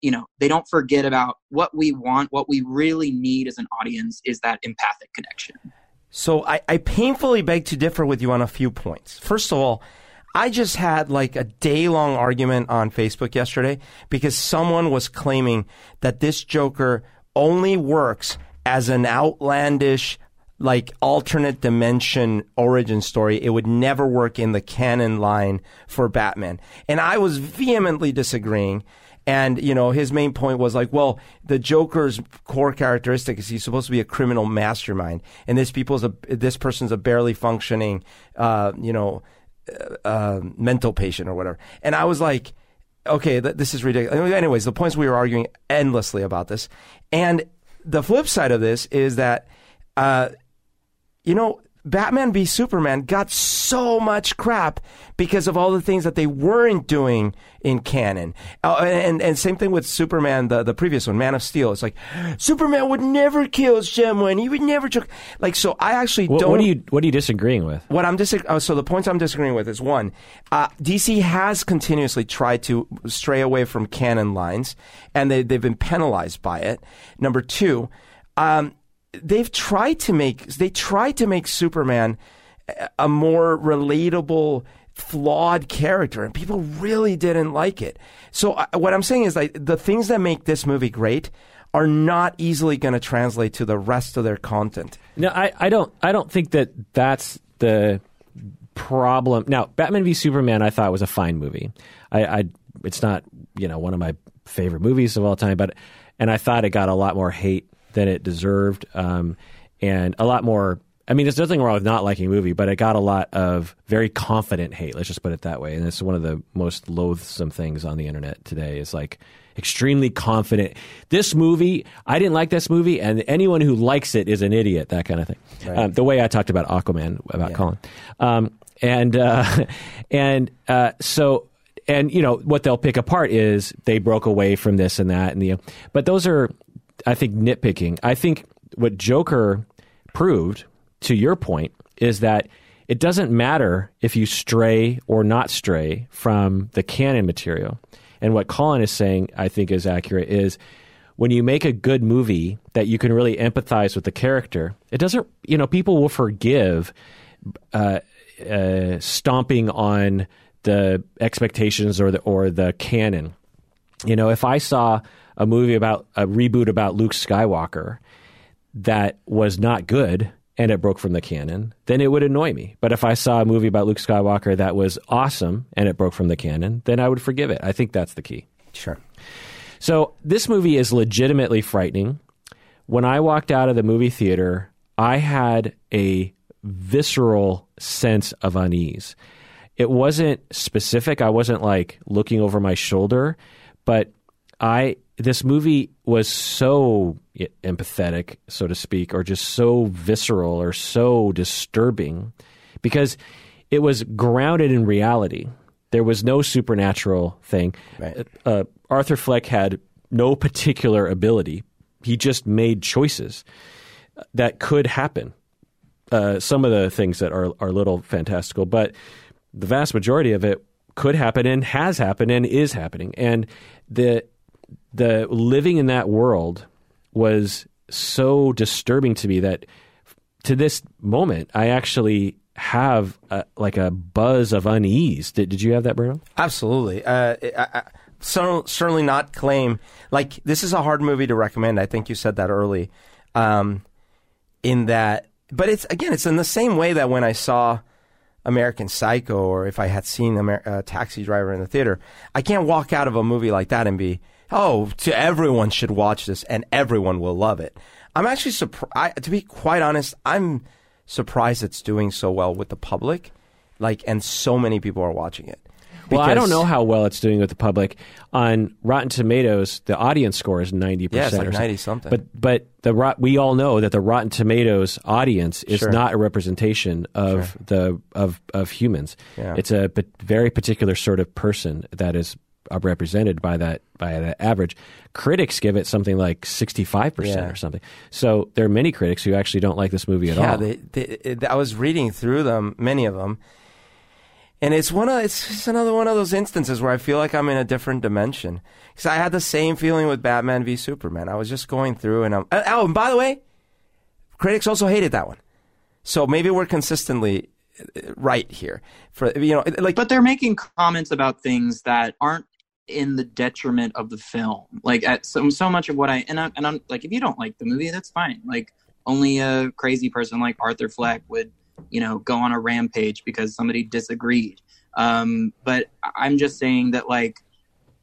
you know, they don't forget about what we want. What we really need as an audience is that empathic connection. So I, I painfully beg to differ with you on a few points. First of all, I just had like a day long argument on Facebook yesterday because someone was claiming that this Joker only works as an outlandish, like alternate dimension origin story. It would never work in the canon line for Batman. And I was vehemently disagreeing. And, you know, his main point was like, well, the Joker's core characteristic is he's supposed to be a criminal mastermind. And this people's a, this person's a barely functioning, uh, you know, uh, uh, mental patient or whatever. And I was like, okay, th- this is ridiculous. Anyways, the points we were arguing endlessly about this. And the flip side of this is that, uh, you know, Batman v Superman got so much crap because of all the things that they weren't doing in canon. Uh, and, and same thing with Superman, the, the previous one, Man of Steel. It's like, Superman would never kill someone. He would never, tr-. like, so I actually What, don't. what are you What are you disagreeing with? What I'm dis- uh, so the points I'm disagreeing with is one, uh, DC has continuously tried to stray away from canon lines, and they they've been penalized by it. Number two, um, they've tried to make they tried to make Superman a- more relatable flawed character and people really didn't like it so uh, what i'm saying is like the things that make this movie great are not easily going to translate to the rest of their content No, I, I don't I don't think that that's the problem. Now, Batman v Superman, I thought was a fine movie. I, I it's not you know one of my favorite movies of all time, but and I thought it got a lot more hate than it deserved, um, and a lot more. I mean, there's nothing wrong with not liking a movie, but it got a lot of very confident hate. Let's just put it that way. And it's one of the most loathsome things on the internet today. Is like extremely confident. This movie, I didn't like this movie, and anyone who likes it is an idiot. That kind of thing. Right. Um, the way I talked about Aquaman about Yeah. Collin, um, and uh, and uh, so and you know what they'll pick apart is they broke away from this and that and the but those are I think nitpicking. I think what Joker proved to your point is that it doesn't matter if you stray or not stray from the canon material. And what Collin is saying, I think, is accurate is when you make a good movie that you can really empathize with the character, it doesn't, you know, people will forgive uh, uh, stomping on the expectations or the or the canon. You know, if I saw a movie about a reboot about Luke Skywalker that was not good and it broke from the canon, then it would annoy me. But if I saw a movie about Luke Skywalker that was awesome and it broke from the canon, then I would forgive it. I think that's the key. Sure. So this movie is legitimately frightening. When I walked out of the movie theater, I had a visceral sense of unease. It wasn't specific. I wasn't like looking over my shoulder, but I this movie was so empathetic, so to speak, or just so visceral or so disturbing because it was grounded in reality. There was no supernatural thing. Right. Uh, Arthur Fleck had no particular ability. He just made choices that could happen. Uh, some of the things that are are a little fantastical, but the vast majority of it could happen and has happened and is happening. And the the living in that world was so disturbing to me that to this moment I actually have a, like a buzz of unease. Did, did you have that, Bruno? Absolutely. Uh, I, I, cer- certainly not claim like this is a hard movie to recommend. I think you said that early. Um, in that, but it's again, it's in the same way that when I saw American Psycho, or if I had seen Amer- uh, Taxi Driver in the theater, I can't walk out of a movie like that and be, oh, to everyone should watch this and everyone will love it. I'm actually surprised. To be quite honest, I'm surprised it's doing so well with the public, like, and so many people are watching it. Well, I don't know how well it's doing with the public. On Rotten Tomatoes, the audience score is ninety percent. Yeah, like 90 something. But but the rot- we all know that the Rotten Tomatoes audience is Sure. not a representation of the of of humans. Yeah. It's a very particular sort of person that is represented by that by that average. Critics give it something like sixty five percent or something. So there are many critics who actually don't like this movie at yeah, all. they, they, I was reading through them, many of them, and it's one of it's just another one of those instances where I feel like I'm in a different dimension because I had the same feeling with Batman v Superman. I was just going through, and I'm oh, and by the way, critics also hated that one, so maybe we're consistently uh, right here. For you know, like but they're making comments about things that aren't in the detriment of the film. Like at so so much of what I and I'm, and I'm like, if you don't like the movie, that's fine. Like only a crazy person like Arthur Fleck would, you know, go on a rampage because somebody disagreed. Um, but I'm just saying that like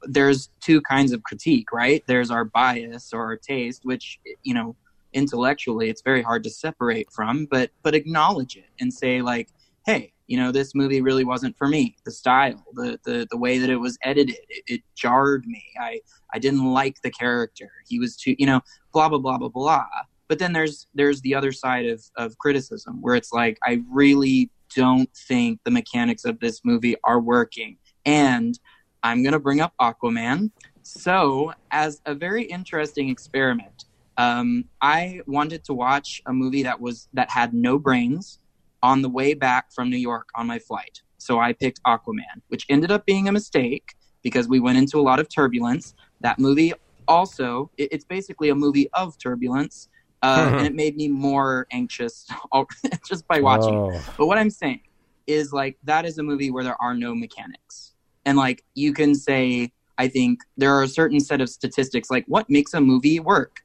there's two kinds of critique, right? There's our bias or our taste, which you know intellectually it's very hard to separate from, but but acknowledge it and say like, hey, you know, this movie really wasn't for me. The style, the the, the way that it was edited, it, it jarred me. I I didn't like the character. He was too, you know, blah blah blah blah blah. But then there's there's the other side of of criticism where it's like I really don't think the mechanics of this movie are working. And I'm to bring up Aquaman. So, as a very interesting experiment, um, I wanted to watch a movie that was that had no brains on the way back from New York on my flight. So I picked Aquaman, which ended up being a mistake because we went into a lot of turbulence. That movie also, it- it's basically a movie of turbulence, uh, and it made me more anxious just by watching it. Whoa. But what I'm saying is like that is a movie where there are no mechanics. And like you can say, I think there are a certain set of statistics like what makes a movie work?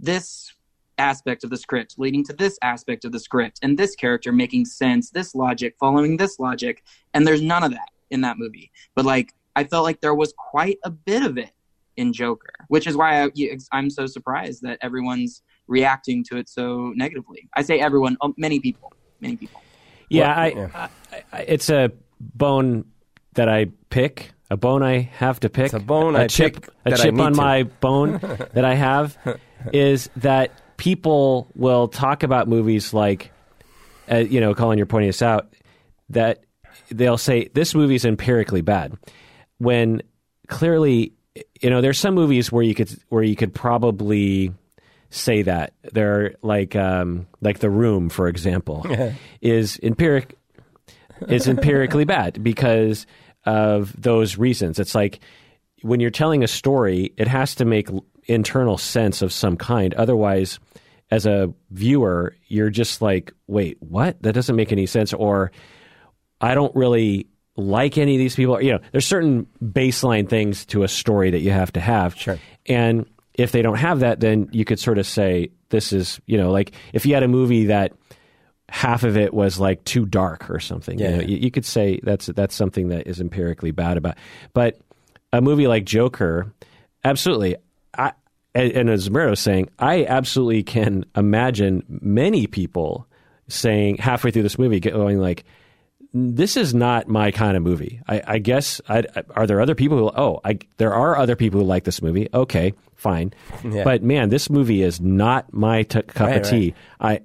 This aspect of the script leading to this aspect of the script and this character making sense, this logic following this logic. And there's none of that in that movie. But like I felt like there was quite a bit of it. in Joker, which is why I, I'm so surprised that everyone's reacting to it so negatively. I say everyone, oh, many people, many people. Yeah, well, I, yeah. I, I, it's a bone that I pick, a bone I have to pick. It's a bone a I chip, a chip on to. my bone that I have is that people will talk about movies like, uh, you know, Collin, you're pointing this out, that they'll say this movie's empirically bad, when clearly, you know, there's some movies where you could where you could probably say that. They're like um, like The Room, for example, is empiric is empirically bad because of those reasons. It's like when you're telling a story, it has to make internal sense of some kind. Otherwise, as a viewer, you're just like, wait, what? That doesn't make any sense. Or I don't really like any of these people. You know, there's certain baseline things to a story that you have to have. Sure. And if they don't have that, then you could sort of say this is, you know, like if you had a movie that half of it was like too dark or something, yeah. you, know, you, you could say that's that's something that is empirically bad about. But a movie like Joker, absolutely. And, and as Mero was saying, I absolutely can imagine many people saying halfway through this movie going like this is not my kind of movie. I, I guess I, are there other people who? Oh, I, there are other people who like this movie. Okay, fine. Yeah. But man, this movie is not my t- cup right, of tea. Right.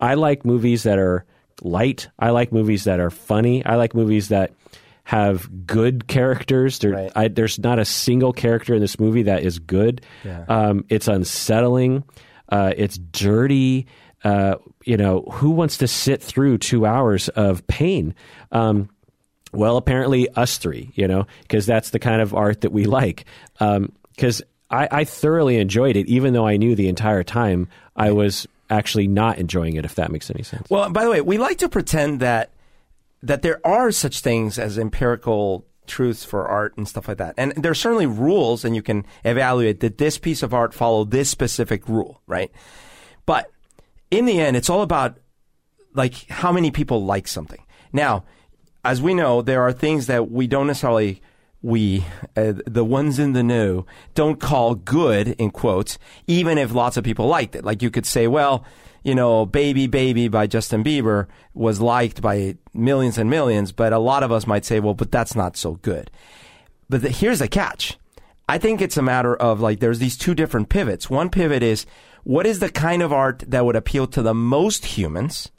I I like movies that are light. I like movies that are funny. I like movies that have good characters. There, right. I, there's not a single character in this movie that is good. Yeah. Um, it's unsettling. Uh, it's dirty uh, you know, who wants to sit through two hours of pain? Um, well, apparently us three, you know, because that's the kind of art that we like. Because um, I, I thoroughly enjoyed it, even though I knew the entire time I was actually not enjoying it. If that makes any sense. Well, by the way, we like to pretend that that there are such things as empirical truths for art and stuff like that. And there are certainly rules, and you can evaluate that this piece of art follow this specific rule, right? But in the end, it's all about like how many people like something. Now, as we know, there are things that we don't necessarily we uh, the ones in the know don't call good in quotes, even if lots of people liked it. Like you could say, well, you know, Baby Baby by Justin Bieber was liked by millions and millions, but a lot of us might say, well, but that's not so good. But the, here's the catch. I think it's a matter of like there's these two different pivots. One pivot is what is the kind of art that would appeal to the most humans?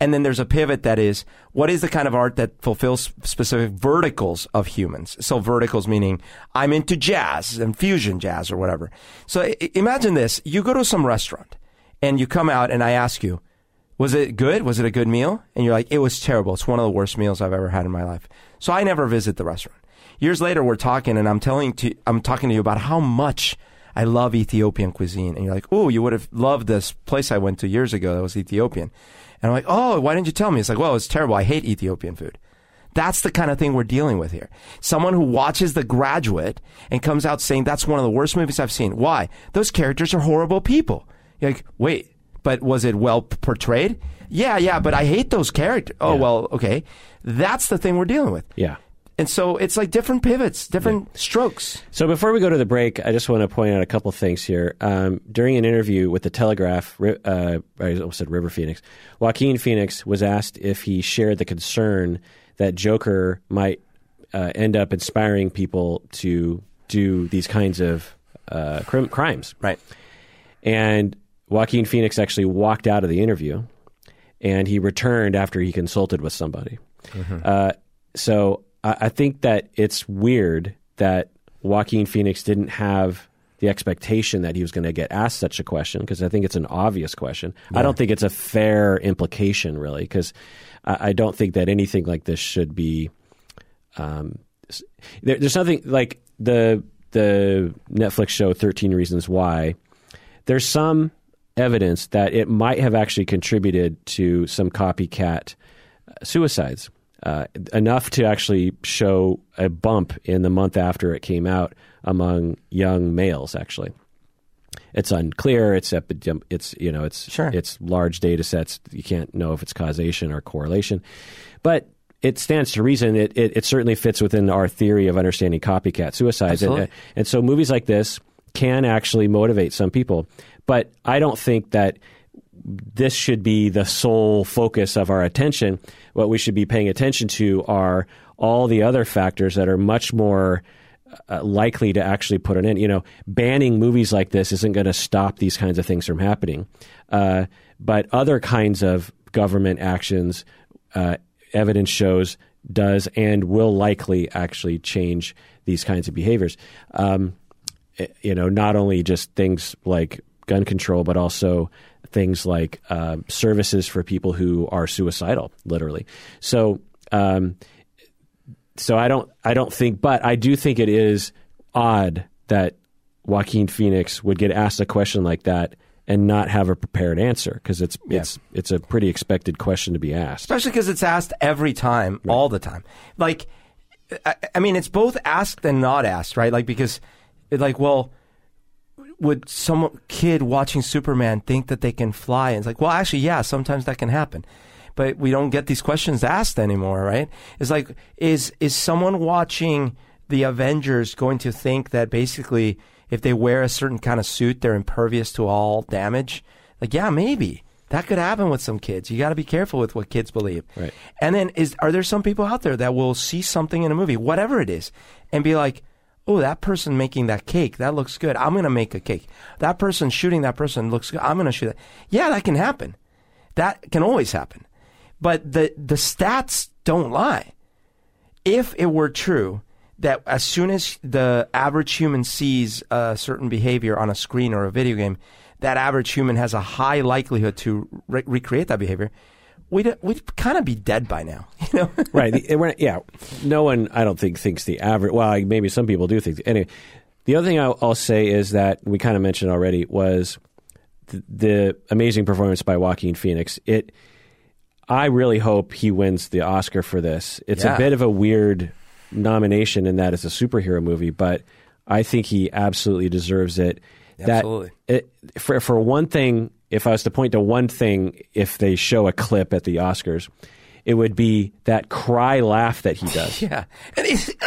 And then there's a pivot that is, what is the kind of art that fulfills specific verticals of humans? So verticals meaning I'm into jazz and fusion jazz or whatever. So imagine this. You go to some restaurant and you come out and I ask you, was it good? Was it a good meal? And you're like, it was terrible. It's one of the worst meals I've ever had in my life. So I never visit the restaurant. Years later, we're talking and I'm telling to, I'm talking to you about how much I love Ethiopian cuisine. And you're like, oh, you would have loved this place I went to years ago that was Ethiopian. And I'm like, oh, why didn't you tell me? It's like, well, it's terrible. I hate Ethiopian food. That's the kind of thing we're dealing with here. Someone who watches The Graduate and comes out saying that's one of the worst movies I've seen. Why? Those characters are horrible people. You're like, wait, but was it well portrayed? Yeah, yeah, but I hate those characters. Oh, yeah. well, okay. That's the thing we're dealing with. Yeah. And so it's like different pivots, different yeah. strokes. So before we go to the break, I just want to point out a couple things here. Um, during an interview with the Telegraph, uh, I almost said River Phoenix, Joaquin Phoenix was asked if he shared the concern that Joker might uh, end up inspiring people to do these kinds of uh, crim- crimes. Right. And Joaquin Phoenix actually walked out of the interview, and he returned after he consulted with somebody. Mm-hmm. Uh, so I, I think that it's weird that Joaquin Phoenix didn't have the expectation that he was going to get asked such a question because I think it's an obvious question. Yeah. I don't think it's a fair implication, really, because I, I, don't think that anything like this should be. Um, there, there's nothing like the the Netflix show Thirteen Reasons Why. There's some evidence that it might have actually contributed to some copycat suicides uh, enough to actually show a bump in the month after it came out among young males. Actually, it's unclear. It's it's you know it's sure. it's large data sets. You can't know if it's causation or correlation, but it stands to reason. It, it, it certainly fits within our theory of understanding copycat suicides, and, and so movies like this can actually motivate some people. But I don't think that this should be the sole focus of our attention. What we should be paying attention to are all the other factors that are much more uh, likely to actually put an end. You know, banning movies like this isn't going to stop these kinds of things from happening. Uh, but other kinds of government actions, uh, evidence shows, does and will likely actually change these kinds of behaviors. Um, you know, not only just things like gun control, but also things like uh, services for people who are suicidal, literally. So, um, so I don't, I don't think, but I do think it is odd that Joaquin Phoenix would get asked a question like that and not have a prepared answer because it's Yeah. it's it's a pretty expected question to be asked. especially because it's asked every time, all the time. Like, I, I mean, it's both asked and not asked, right? Like because, like, well, would some kid watching Superman think that they can fly? And it's like, well, actually, yeah, sometimes that can happen. But we don't get these questions asked anymore, right? It's like, is is someone watching the Avengers going to think that basically if they wear a certain kind of suit, they're impervious to all damage? Like, yeah, maybe. That could happen with some kids. You got to be careful with what kids believe. Right. And then is are there some people out there that will see something in a movie, whatever it is, and be like, "Oh, that person making that cake, that looks good. I'm going to make a cake. That person shooting that person looks good. I'm going to shoot that." Yeah, that can happen. That can always happen. But the the stats don't lie. If it were true that as soon as the average human sees a certain behavior on a screen or a video game, that average human has a high likelihood to re- recreate that behavior, we'd we'd kind of be dead by now, you know. right. The, yeah. No one, I don't think, thinks the average. Well, maybe some people do think. Anyway, the other thing I'll, I'll say is that we kind of mentioned already was the, the amazing performance by Joaquin Phoenix. It. I really hope he wins the Oscar for this. It's Yeah. a bit of a weird nomination in that it's a superhero movie, but I think he absolutely deserves it. Absolutely. That it, for for one thing, if I was to point to one thing, if they show a clip at the Oscars, it would be that cry laugh that he does. yeah, and he's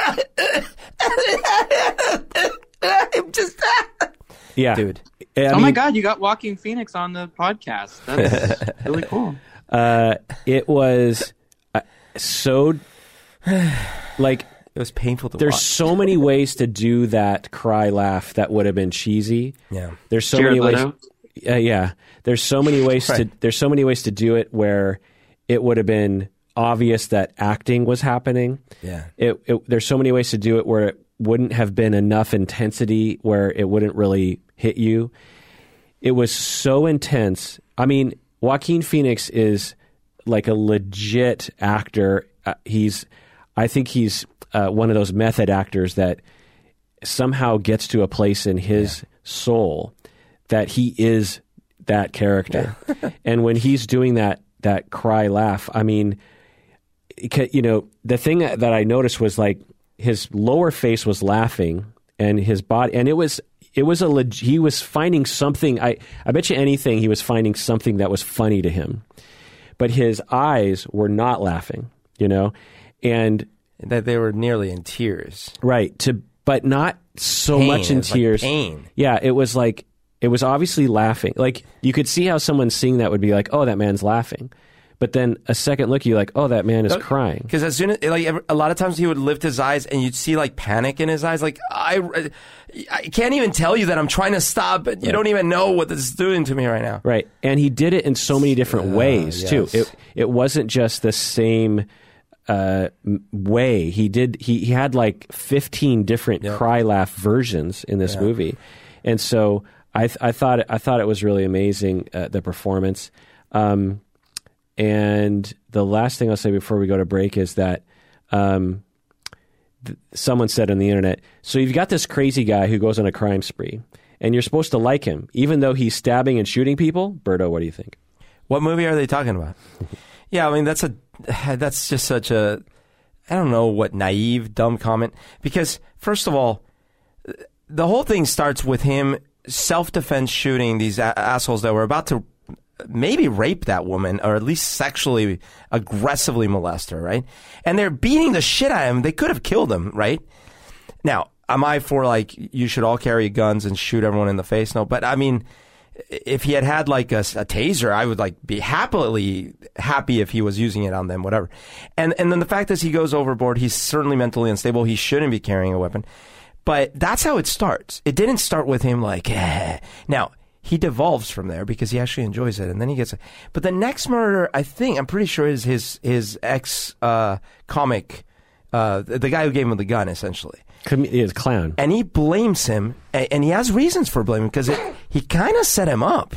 I'm just Yeah, dude. I oh my god, you got Joaquin Phoenix on the podcast. That's really cool. uh, it was uh, so like It was painful to watch. there's watch. so many ways to do that cry laugh that would have been cheesy. Yeah. There's so Jared many ways. Uh, yeah, there's so many ways to there's so many ways to do it where it would have been obvious that acting was happening. Yeah. It, it there's so many ways to do it where it wouldn't have been enough intensity where it wouldn't really hit you. It was so intense. I mean, Joaquin Phoenix is like a legit actor. Uh, he's, I think he's uh, one of those method actors that somehow gets to a place in his soul that he is that character. and when he's doing that that cry laugh, I mean, you know, the thing that I noticed was like his lower face was laughing and his body and it was it was a leg- he was finding something I I bet you anything he was finding something that was funny to him. But his eyes were not laughing, you know? And That they were nearly in tears. right, to but not so Pain. much in It was like tears. pain. Yeah, it was like it was obviously laughing. Like you could see how someone seeing that would be like, "Oh, that man's laughing." But then a second look, you're like, "Oh, that man is crying." Because as soon as like a lot of times he would lift his eyes and you'd see like panic in his eyes. Like I, I can't even tell you that I'm trying to stop, but you don't even know what this is doing to me right now. Right. And he did it in so many different ways too. yes. It it wasn't just the same uh, m- way. He did he, he had like 15 different cry laugh versions in this movie. And so I th- I thought I thought it was really amazing uh, the performance. Um, and the last thing I'll say before we go to break is that um, th- someone said on the internet, so you've got this crazy guy who goes on a crime spree, and you're supposed to like him, even though he's stabbing and shooting people. Berto, what do you think? What movie are they talking about? yeah, I mean that's a that's just such a I don't know what naive dumb comment because first of all the whole thing starts with him self-defense shooting these a- assholes that were about to maybe rape that woman or at least sexually aggressively molest her, right? And they're beating the shit out of him. They could have killed him, right? Now, am I for like you should all carry guns and shoot everyone in the face? No, but I mean, if he had had like a, a, taser, I would like be happily happy if he was using it on them, whatever. And and then the fact is he goes overboard. He's certainly mentally unstable. He shouldn't be carrying a weapon. But that's how it starts. It didn't start with him like, eh. now he devolves from there because he actually enjoys it, and then he gets. But the next murder, I think, I'm pretty sure is his his ex uh, comic, uh, the guy who gave him the gun, essentially. Com- clown, and he blames him, and he has reasons for blaming because he kind of set him up.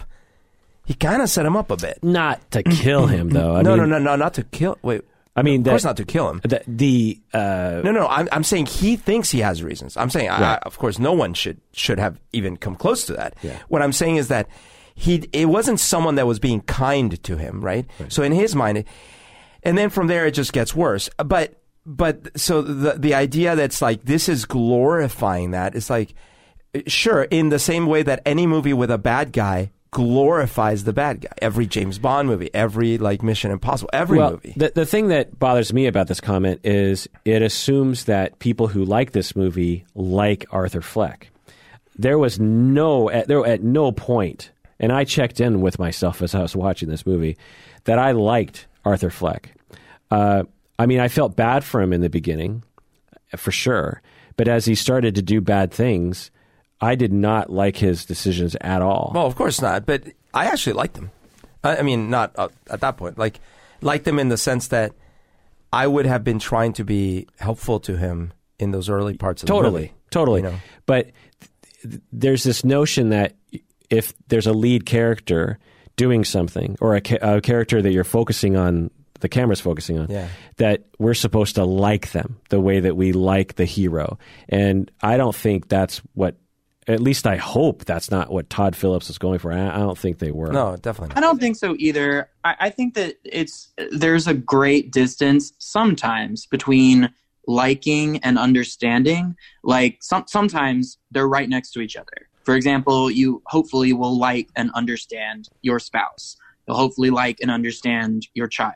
He kind of set him up a bit. Not to kill him, though. I no, mean, no, no, no, not to kill. Wait, I mean, of that- course not to kill him. The, the uh, No, no, I'm, I'm saying he thinks he has reasons. I'm saying, I, of course, no one should should have even come close to that. Yeah. What I'm saying is that he it wasn't someone that was being kind to him, right? So in his mind, and then from there it just gets worse. But but so the the idea that's like this is glorifying that is like sure in the same way that any movie with a bad guy glorifies the bad guy. Every James Bond movie, every like Mission Impossible, every well, movie. the the thing that bothers me about this comment is it assumes that people who like this movie like Arthur Fleck. There was no at, there at no point, and I checked in with myself as I was watching this movie, that I liked Arthur Fleck. Uh, I mean, I felt bad for him in the beginning, for sure. But as he started to do bad things, I did not like his decisions at all. Well, of course not. But I actually liked them. I, I mean, not uh, at that point. Like, liked them in the sense that I would have been trying to be helpful to him in those early parts of the totally, movie. totally. you know? But th- there's this notion that if there's a lead character doing something, or a, ca- a character that you're focusing on, the camera's focusing on, Yeah. that we're supposed to like them the way that we like the hero. And I don't think that's what. At least I hope that's not what Todd Phillips was going for. I I don't think they were. No, definitely Not. I don't think so either. I, I think that it's there's a great distance sometimes between liking and understanding. Like some sometimes they're right next to each other. For example, you hopefully will like and understand your spouse. You'll hopefully like and understand your child.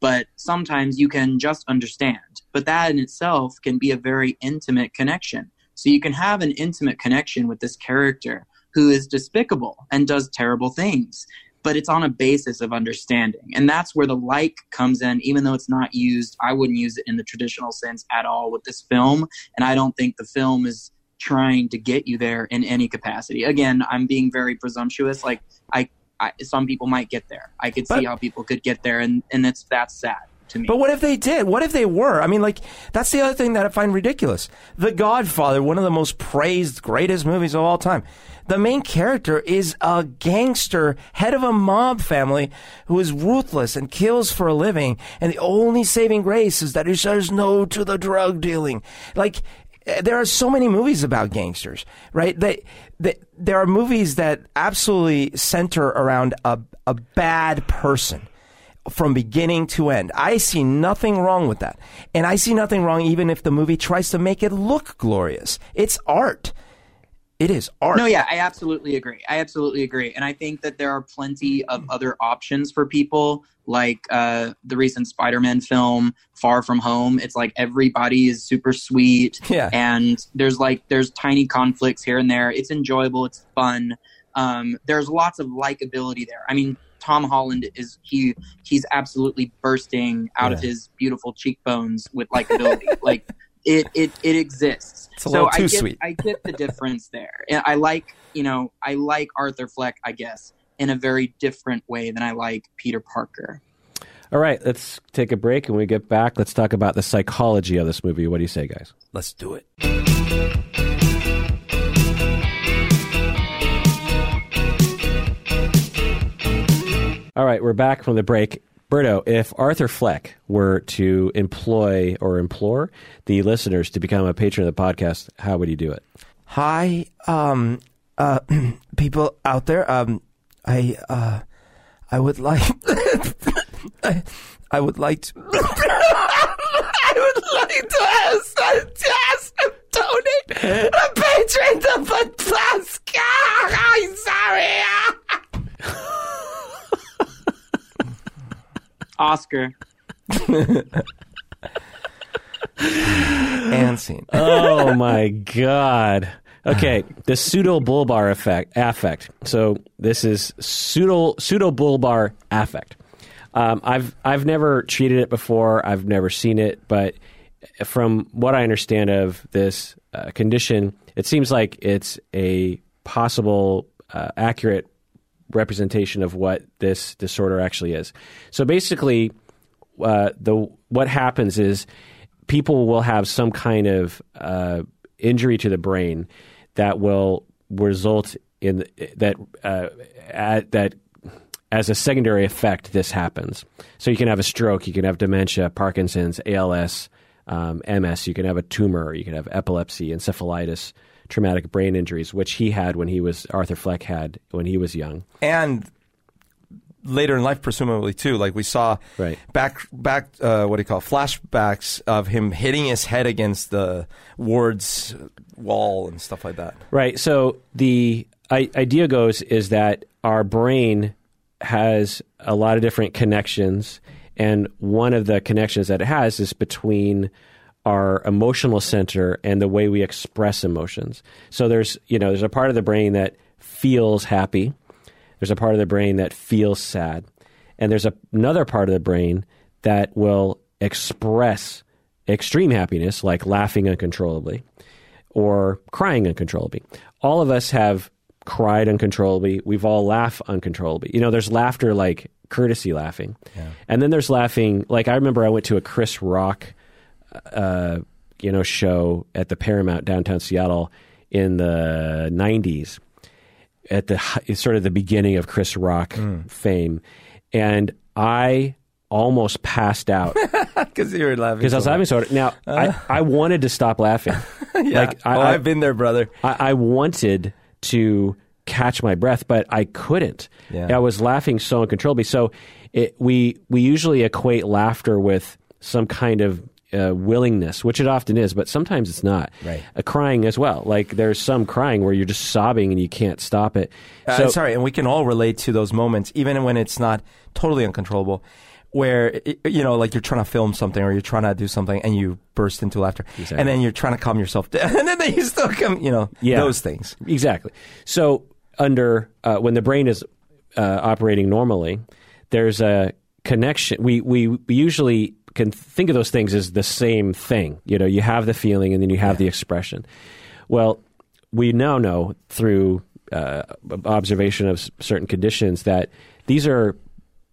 But sometimes you can just understand. But that in itself can be a very intimate connection. So you can have an intimate connection with this character who is despicable and does terrible things but it's on a basis of understanding. And that's where the like comes in, even though it's not used. I wouldn't use it in the traditional sense at all with this film. And I don't think the film is trying to get you there in any capacity. Again, I'm being very presumptuous. Like, I, I some people might get there. I could But- see how people could get there, and, and it's that's sad to me. But what if they did? What if they were? I mean, like, that's the other thing that I find ridiculous. The Godfather, one of the most praised, greatest movies of all time. The main character is a gangster, head of a mob family who is ruthless and kills for a living. And the only saving grace is that he says no to the drug dealing. Like, eh, there are so many movies about gangsters, right? They, they, there are movies that absolutely center around a, a bad person from beginning to end. I see nothing wrong with that. And I see nothing wrong even if the movie tries to make it look glorious. It's art. It is art. No, yeah, I absolutely agree. I absolutely agree. And I think that there are plenty of other options for people, like uh, the recent Spider Man film, Far From Home. It's like everybody is super sweet. Yeah. And there's like, there's tiny conflicts here and there. It's enjoyable. It's fun. Um, there's lots of likability there. I mean, Tom Holland is he he's absolutely bursting out of his beautiful cheekbones with likability. like it it it exists. It's a so little I get, sweet. I get the difference there. And I like, you know, I like Arthur Fleck, I guess, in a very different way than I like Peter Parker. All right, let's take a break. and When we get back, let's talk about the psychology of this movie. What do you say, guys? Let's do it. All right, we're back from the break. Berto, if Arthur Fleck were to employ or implore the listeners to become a patron of the podcast, how would he do it? Hi, um, uh, people out there. Um, I, uh, I would like, I, I would like to, I would like to ask, to ask donate a patron to the podcast. I'm sorry. Oscar. and scene. oh my god. Okay, the pseudobulbar effect affect. So this is pseudo pseudo bulbar affect. Um, I've I've never treated it before. I've never seen it, but from what I understand of this uh, condition, it seems like it's a possible uh, accurate representation of what this disorder actually is. So basically, uh, the what happens is people will have some kind of uh, injury to the brain that will result in that uh, at, that as a secondary effect this happens. So you can have a stroke, you can have dementia, Parkinson's, ALS, um, MS, you can have a tumor, you can have epilepsy, encephalitis, traumatic brain injuries, which he had when he was Arthur Fleck had when he was young. And later in life, presumably too. Like we saw Right. back back uh, what do you call it? flashbacks of him hitting his head against the ward's wall and stuff like that. Right. So the I- idea goes is that our brain has a lot of different connections, and one of the connections that it has is between our emotional center and the way we express emotions. So there's you know there's a part of the brain that feels happy, there's a part of the brain that feels sad, and there's a, another part of the brain that will express extreme happiness, like laughing uncontrollably or crying uncontrollably. All of us have cried uncontrollably. We've all laughed uncontrollably. You know, there's laughter like courtesy laughing. And then there's laughing like I remember I went to a Chris Rock uh, you know show at the Paramount downtown Seattle in the 90s at the sort of the beginning of Chris Rock fame and I almost passed out Because you were laughing. because I was laughing so hard. Now, I, I wanted to stop laughing. yeah. like, I- oh, I've been there, brother. I, I wanted to catch my breath, but I couldn't. Yeah. I was laughing so uncontrollably. So it, we we usually equate laughter with some kind of uh, willingness, which it often is, but sometimes it's not. Right. Uh, crying as well. Like there's some crying where you're just sobbing and you can't stop it. Uh, sorry, and we can all relate to those moments, even when it's not totally uncontrollable, where you know, like you're trying to film something or you're trying to do something, and you burst into laughter, Exactly. and then you're trying to calm yourself down, and then you still come, you know, Yeah. those things. Exactly. So under uh, when the brain is uh, operating normally, there's a connection. We, we we usually can think of those things as the same thing. You know, you have the feeling and then you have the expression. Well, we now know through uh, observation of s- certain conditions that these are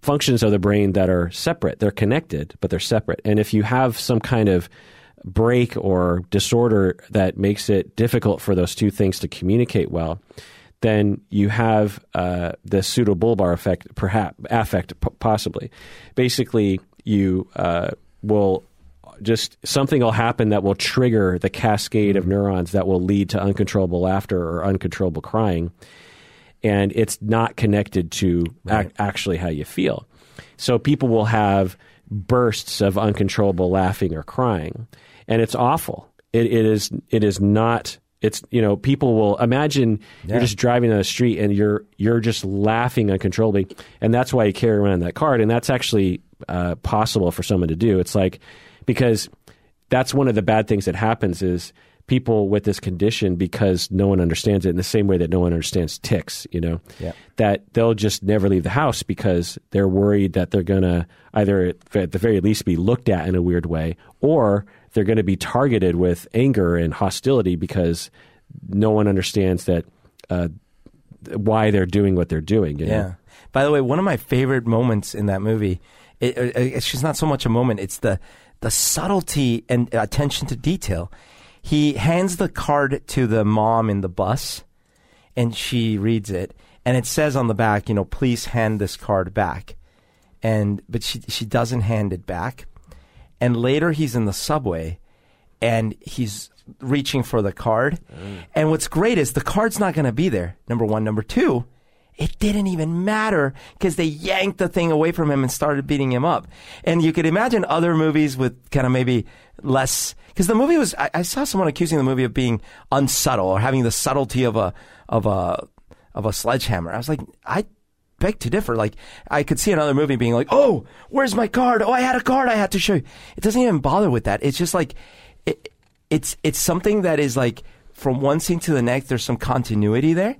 functions of the brain that are separate. They're connected, but they're separate. And if you have some kind of break or disorder that makes it difficult for those two things to communicate well, then you have uh, the pseudobulbar effect, perhaps affect, p- possibly. Basically, you uh, will just something will happen that will trigger the cascade of neurons that will lead to uncontrollable laughter or uncontrollable crying and it's not connected to ac- actually how you feel. So people will have bursts of uncontrollable laughing or crying, and it's awful. It, it is. It is not. It's you know people will imagine you're just driving on the street and you're you're just laughing uncontrollably, and that's why you carry around that card, and that's actually uh, possible for someone to do. It's like because that's one of the bad things that happens is people with this condition because no one understands it in the same way that no one understands tics you know Yeah. that they'll just never leave the house because they're worried that they're going to either at the very least be looked at in a weird way or they're going to be targeted with anger and hostility because no one understands that uh, why they're doing what they're doing you know? Yeah. By the way, one of my favorite moments in that movie, it, it, it's just not so much a moment; it's the the subtlety and attention to detail. He hands the card to the mom in the bus, and she reads it, and it says on the back, you know, please hand this card back, and but she she doesn't hand it back, and later he's in the subway, and he's reaching for the card, mm. and what's great is the card's not going to be there. Number one, number two it didn't even matter because they yanked the thing away from him and started beating him up. And you could imagine other movies with kind of maybe less because the movie was. I, I saw someone accusing the movie of being unsubtle or having the subtlety of a of a of a sledgehammer. I was like, I beg to differ. Like I could see another movie being like, "Oh, where's my card? Oh, I had a card I had to show you." It doesn't even bother with that. It's just like it, it's it's something that is like from one scene to the next. There's some continuity there,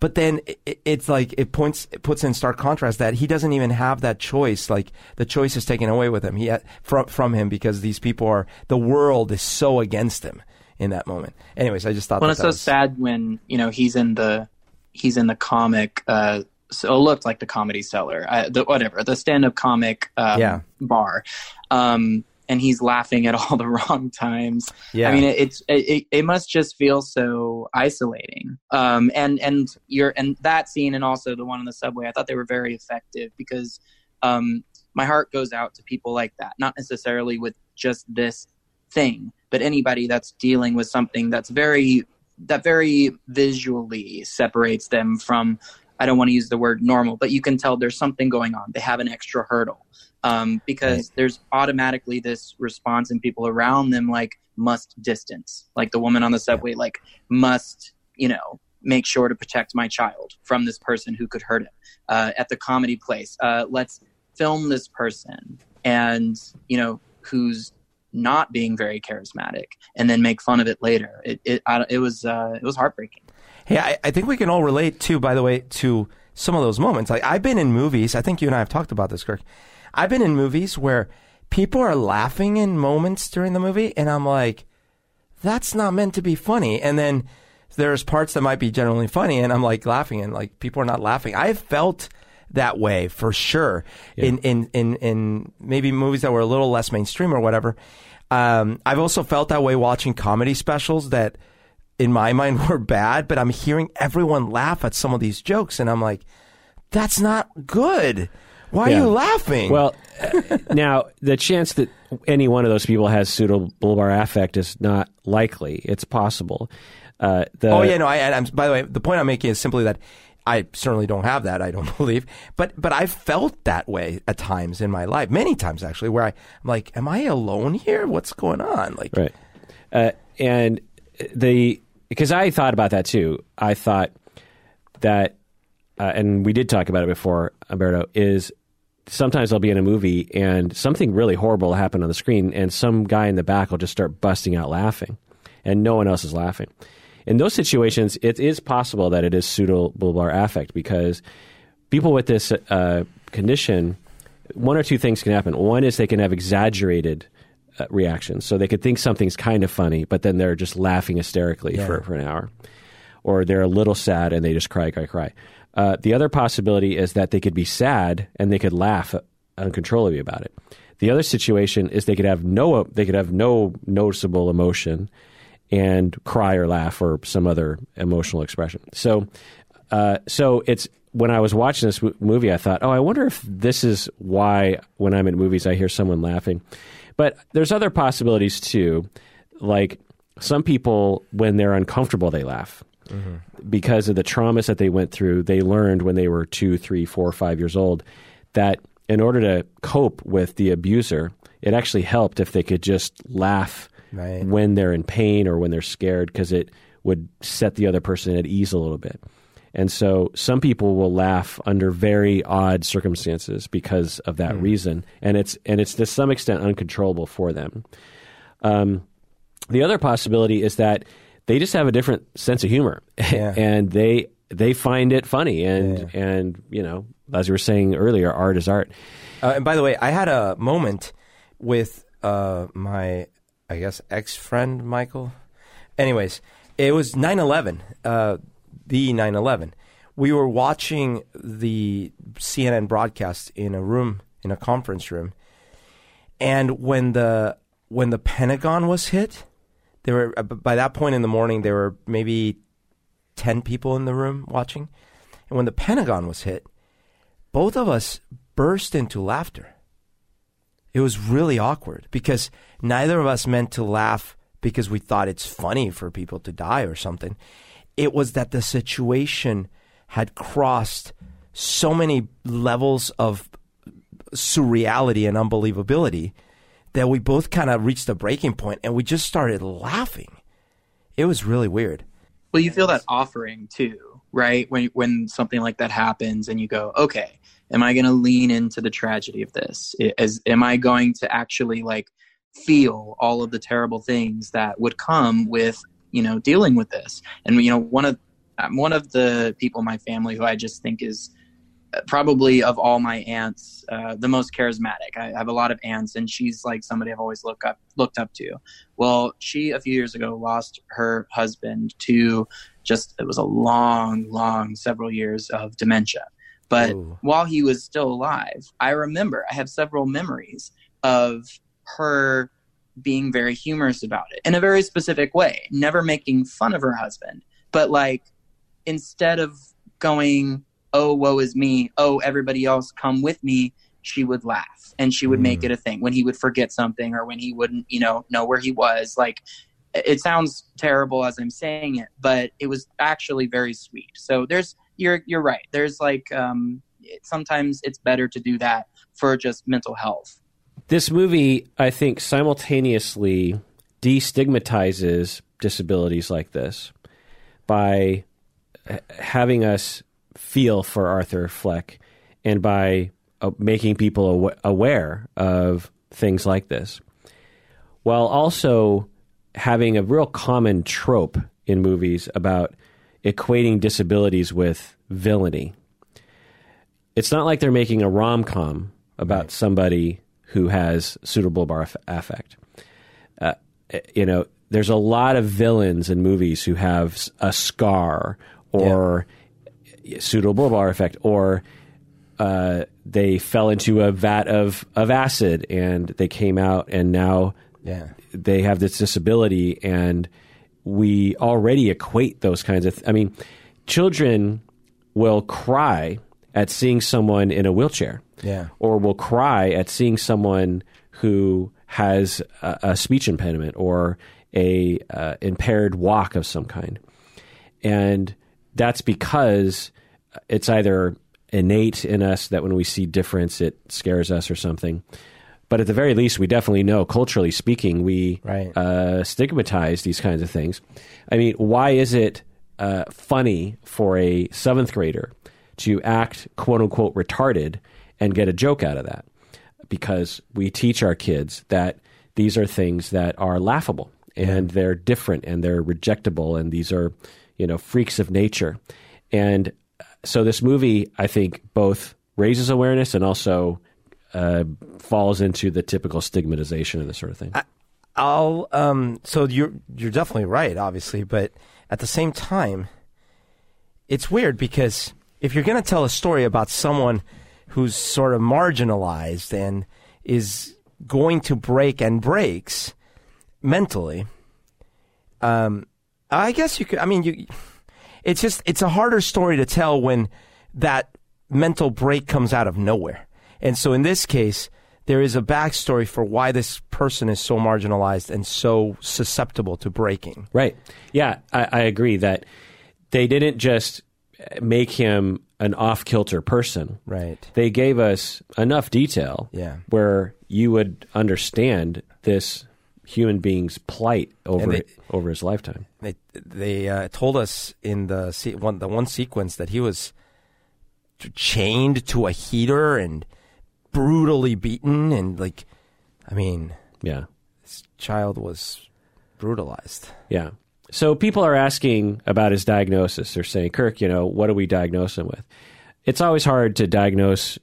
but then it, it's like it points it puts in stark contrast that he doesn't even have that choice. Like the choice is taken away with him. He from from him because these people are the world is so against him in that moment. Anyways, I just thought. Well, that it's that so was, sad when you know he's in the he's in the comic. Uh, so it looked like the comedy cellar, uh, the whatever the stand up comic um, Yeah. bar, um, and he's laughing at all the wrong times. Yeah, I mean, it, it's it, it must just feel so isolating. Um, and and you're and that scene and also the one on the subway, I thought they were very effective because um, my heart goes out to people like that, not necessarily with just this thing, but anybody that's dealing with something that's very that very visually separates them from. I don't want to use the word normal, but you can tell there's something going on. They have an extra hurdle um, because Right. there's automatically this response in people around them like must distance like the woman on the subway like must you know make sure to protect my child from this person who could hurt him uh, at the comedy place uh, let's film this person and you know who's not being very charismatic and then make fun of it later it it, I, it was uh, it was heartbreaking Hey, I, I think we can all relate too, by the way, to some of those moments. Like I've been in movies, I think you and I have talked about this, Kirk. I've been in movies where people are laughing in moments during the movie, and I'm like, that's not meant to be funny. And then there's parts that might be generally funny, and I'm like laughing, and like people are not laughing. I felt that way for sure in, in, in, in maybe movies that were a little less mainstream or whatever. Um, I've also felt that way watching comedy specials that in my mind were bad, but I'm hearing everyone laugh at some of these jokes, and I'm like, that's not good. Why are you laughing? Well, uh, now the chance that any one of those people has pseudobulbar affect is not likely. It's possible. Uh, the, oh yeah, no. I, I'm, by the way, the point I'm making is simply that I certainly don't have that. I don't believe, but but I've felt that way at times in my life, many times actually, where I, I'm like, am I alone here? What's going on? Like, Right. Uh, and the because I thought about that too. I thought that, uh, and we did talk about it before, Humberto. Is sometimes I'll be in a movie and something really horrible will happen on the screen, and some guy in the back will just start busting out laughing, and no one else is laughing. In those situations, it is possible that it is pseudobulbar affect because people with this uh, condition, one or two things can happen. One is they can have exaggerated uh, reactions, so they could think something's kind of funny, but then they're just laughing hysterically Yeah. for, for an hour, or they're a little sad and they just cry, cry, cry. Uh, the other possibility is that they could be sad and they could laugh uncontrollably about it. The other situation is they could have no they could have no noticeable emotion and cry or laugh or some other emotional expression. So, uh, so it's when I was watching this w- movie, I thought, oh, I wonder if this is why when I'm in movies I hear someone laughing. But there's other possibilities too, like some people when they're uncomfortable they laugh because of the traumas that they went through. They learned when they were two, three, four, five years old that in order to cope with the abuser, it actually helped if they could just laugh Right. when they're in pain or when they're scared because it would set the other person at ease a little bit. And so some people will laugh under very odd circumstances because of that reason, and it's and it's to some extent uncontrollable for them. Um, the other possibility is that they just have a different sense of humor, Yeah. and they they find it funny, and and you know, as we were saying earlier, art is art. Uh, and by the way, I had a moment with uh, my, I guess, ex friend Michael. Anyways, it was 9 11, uh, the 9 11. We were watching the CNN broadcast in a room, in a conference room. And when the when the Pentagon was hit, there were uh, by that point in the morning there were maybe 10 people in the room watching. And when the Pentagon was hit, both of us burst into laughter. It was really awkward because neither of us meant to laugh because we thought it's funny for people to die or something. It was that the situation had crossed so many levels of surreality and unbelievability that we both kind of reached a breaking point and we just started laughing. It was really weird. Well, you feel that offering too. right? When when something like that happens, and you go, okay, am I going to lean into the tragedy of this? Is am I going to actually like feel all of the terrible things that would come with you know dealing with this? And you know, one of um, one of the people in my family who I just think is probably of all my aunts uh, the most charismatic. I have a lot of aunts and she's like somebody i've always looked up looked up to. Well she a few years ago lost her husband to just it was a long long several years of dementia. But Ooh. while he was still alive i remember i have several memories of her being very humorous about it in a very specific way never making fun of her husband but like instead of going oh woe is me. Oh everybody else come with me she would laugh and she would mm. make it a thing when he would forget something or when he wouldn't you know know where he was. Like it sounds terrible as i'm saying it but it was actually very sweet. So there's you're you're right. There's like um it, sometimes it's better to do that for just mental health. This movie i think simultaneously destigmatizes disabilities like this by having us feel for Arthur Fleck and by uh, making people aw- aware of things like this, while also having a real common trope in movies about equating disabilities with villainy. It's not like they're making a rom com about right. somebody who has pseudobulbar affect. Uh, you know, there's a lot of villains in movies who have a scar or yeah pseudobulbar effect, or uh, they fell into a vat of, of acid and they came out and now yeah. they have this disability and we already equate those kinds of th- I mean children will cry at seeing someone in a wheelchair. Yeah. Or will cry at seeing someone who has a, a speech impediment or a uh, impaired walk of some kind. And that's because it's either innate in us that when we see difference, it scares us or something. But at the very least, we definitely know, culturally speaking, we right. uh, stigmatize these kinds of things. I mean, why is it uh, funny for a seventh grader to act quote unquote retarded and get a joke out of that? Because we teach our kids that these are things that are laughable and they're different and they're rejectable and these are, you know, freaks of nature. And so this movie, I think, both raises awareness and also uh, falls into the typical stigmatization of this sort of thing. I, will um, so you're you're definitely right, obviously, but at the same time, it's weird because if you're going to tell a story about someone who's sort of marginalized and is going to break and breaks mentally, um, I guess you could. I mean, you it's just it's a harder story to tell when that mental break comes out of nowhere. And so in this case, there is a backstory for why this person is so marginalized and so susceptible to breaking. Right. Yeah, I, I agree that they didn't just make him an off kilter person. Right. They gave us enough detail yeah. where you would understand this human being's plight over they, over his lifetime. They they uh, told us in the one the one sequence that he was chained to a heater and brutally beaten and like I mean yeah. this child was brutalized. Yeah. So people are asking about his diagnosis. They're saying Kirk you know what do we diagnose him with? It's always hard to diagnose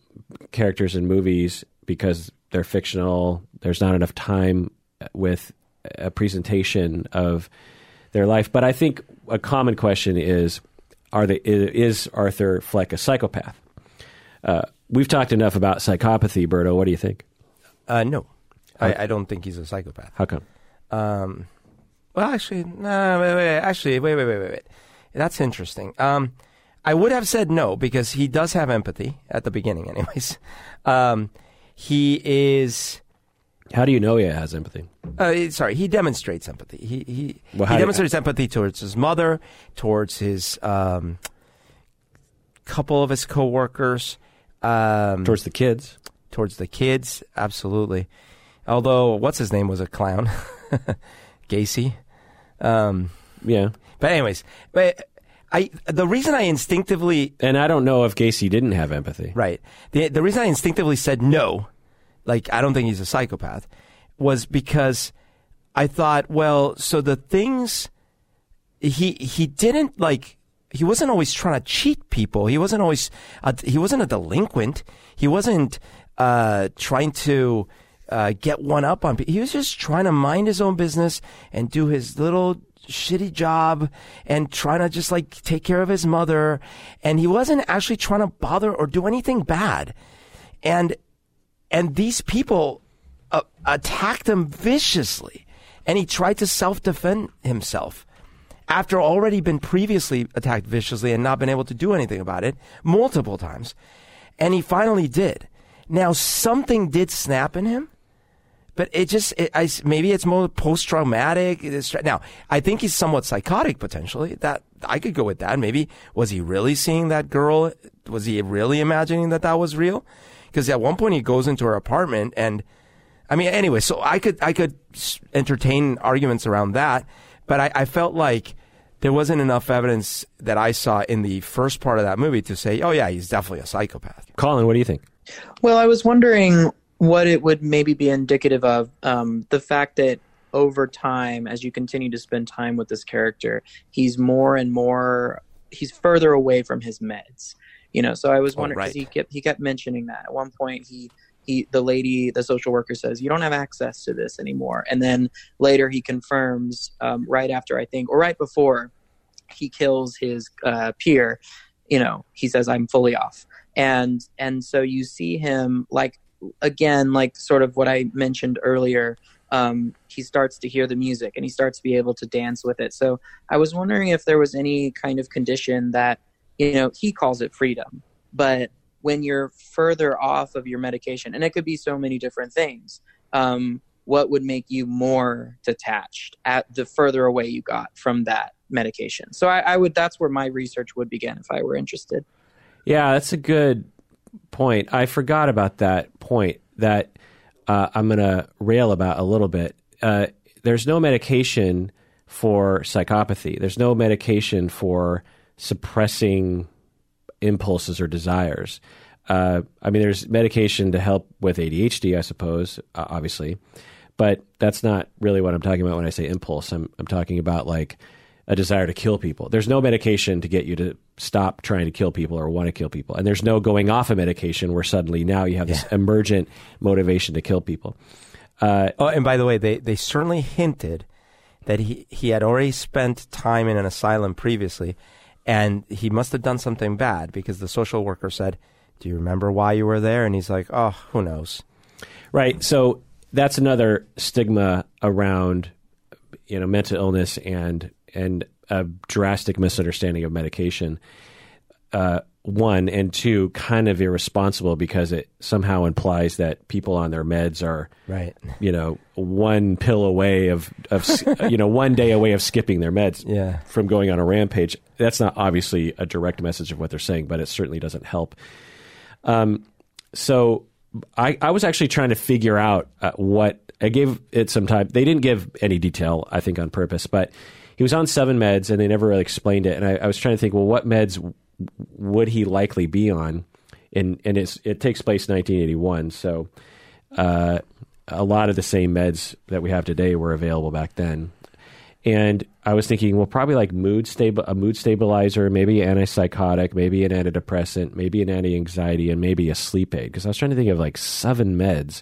characters in movies because they're fictional. There's not enough time with a presentation of their life. But I think a common question is: Are they is Arthur Fleck a psychopath? Uh, we've talked enough about psychopathy, Berto. What do you think? Uh, no, I, I, don't think he's a psychopath. How come? Um, well, actually, no. Wait, wait, actually, wait, wait, wait, wait, wait. That's interesting. Um, I would have said no because he does have empathy at the beginning, anyways. Um, he is how do you know he has empathy? Uh, sorry, he demonstrates empathy. He he, well, he demonstrates you, empathy towards his mother, towards his um, couple of his coworkers, um, towards the kids, towards the kids. Absolutely. Although what's his name was a clown, Gacy. Um, yeah. But anyways, but I the reason I instinctively And I don't know if Gacy didn't have empathy. right the the reason I instinctively said no, like I don't think he's a psychopath, was because I thought, well, so the things he he didn't like he wasn't always trying to cheat people. He wasn't always a, he wasn't a delinquent. He wasn't uh, trying to uh, get one up on people. He was just trying to mind his own business and do his little shitty job and trying to just like take care of his mother. And he wasn't actually trying to bother or do anything bad. And and these people uh, attacked him viciously, and he tried to self defend himself after already been previously attacked viciously and not been able to do anything about it multiple times. And he finally did. Now something did snap in him, but it just it, I, maybe it's more post traumatic. Now I think he's somewhat psychotic potentially. That I could go with that. Maybe was he really seeing that girl? Was he really imagining that that was real? Because at one point he goes into her apartment and. I mean, anyway, so I could I could entertain arguments around that, but I, I felt like there wasn't enough evidence that I saw in the first part of that movie to say, oh yeah, he's definitely a psychopath. Collin, what do you think? Well, I was wondering what it would maybe be indicative of um, the fact that over time, as you continue to spend time with this character, he's more and more he's further away from his meds. You know, so I was Oh, wondering because right. he kept he kept mentioning that at one point he. He, the lady, the social worker says, you don't have access to this anymore. And then later he confirms, um, right after I think, or right before he kills his uh, peer, you know, he says, I'm fully off and and so you see him like again like sort of what i mentioned earlier um, he starts to hear the music and he starts to be able to dance with it so i was wondering if there was any kind of condition that you know he calls it freedom but when you're further off of your medication and it could be so many different things um, what would make you more detached at the further away you got from that medication so I, I would that's where my research would begin if i were interested Yeah, that's a good point. I forgot about that point that uh, I'm going to rail about a little bit. Uh, there's no medication for psychopathy. There's no medication for suppressing impulses or desires. Uh, I mean, there's medication to help with ADHD, I suppose, uh, obviously, but that's not really what I'm talking about when I say impulse. I'm I'm talking about like a desire to kill people. There's no medication to get you to stop trying to kill people or want to kill people, and there's no going off a medication where suddenly now you have this emergent motivation to kill people. Uh, Oh, and by the way, they, they certainly hinted that he, he had already spent time in an asylum previously, and he must have done something bad because the social worker said, Do you remember why you were there? And he's like, Oh, who knows? Right. So that's another stigma around you know mental illness and and a drastic misunderstanding of medication. Uh, one and two, kind of irresponsible because it somehow implies that people on their meds are, Right. you know, one pill away of, of you know, one day away of skipping their meds Yeah. from going on a rampage. That's not obviously a direct message of what they're saying, but it certainly doesn't help. Um, so I, I was actually trying to figure out uh, what I gave it some time. They didn't give any detail, I think, on purpose, but he was on seven meds and they never really explained it. And I, I was trying to think, well, what meds would he likely be on? And, and it takes place 1981. So uh, a lot of the same meds that we have today were available back then. And I was thinking, well, probably like mood stable, a mood stabilizer, maybe antipsychotic, maybe an antidepressant, maybe an anti-anxiety, and maybe a sleep aid. Because I was trying to think of like seven meds.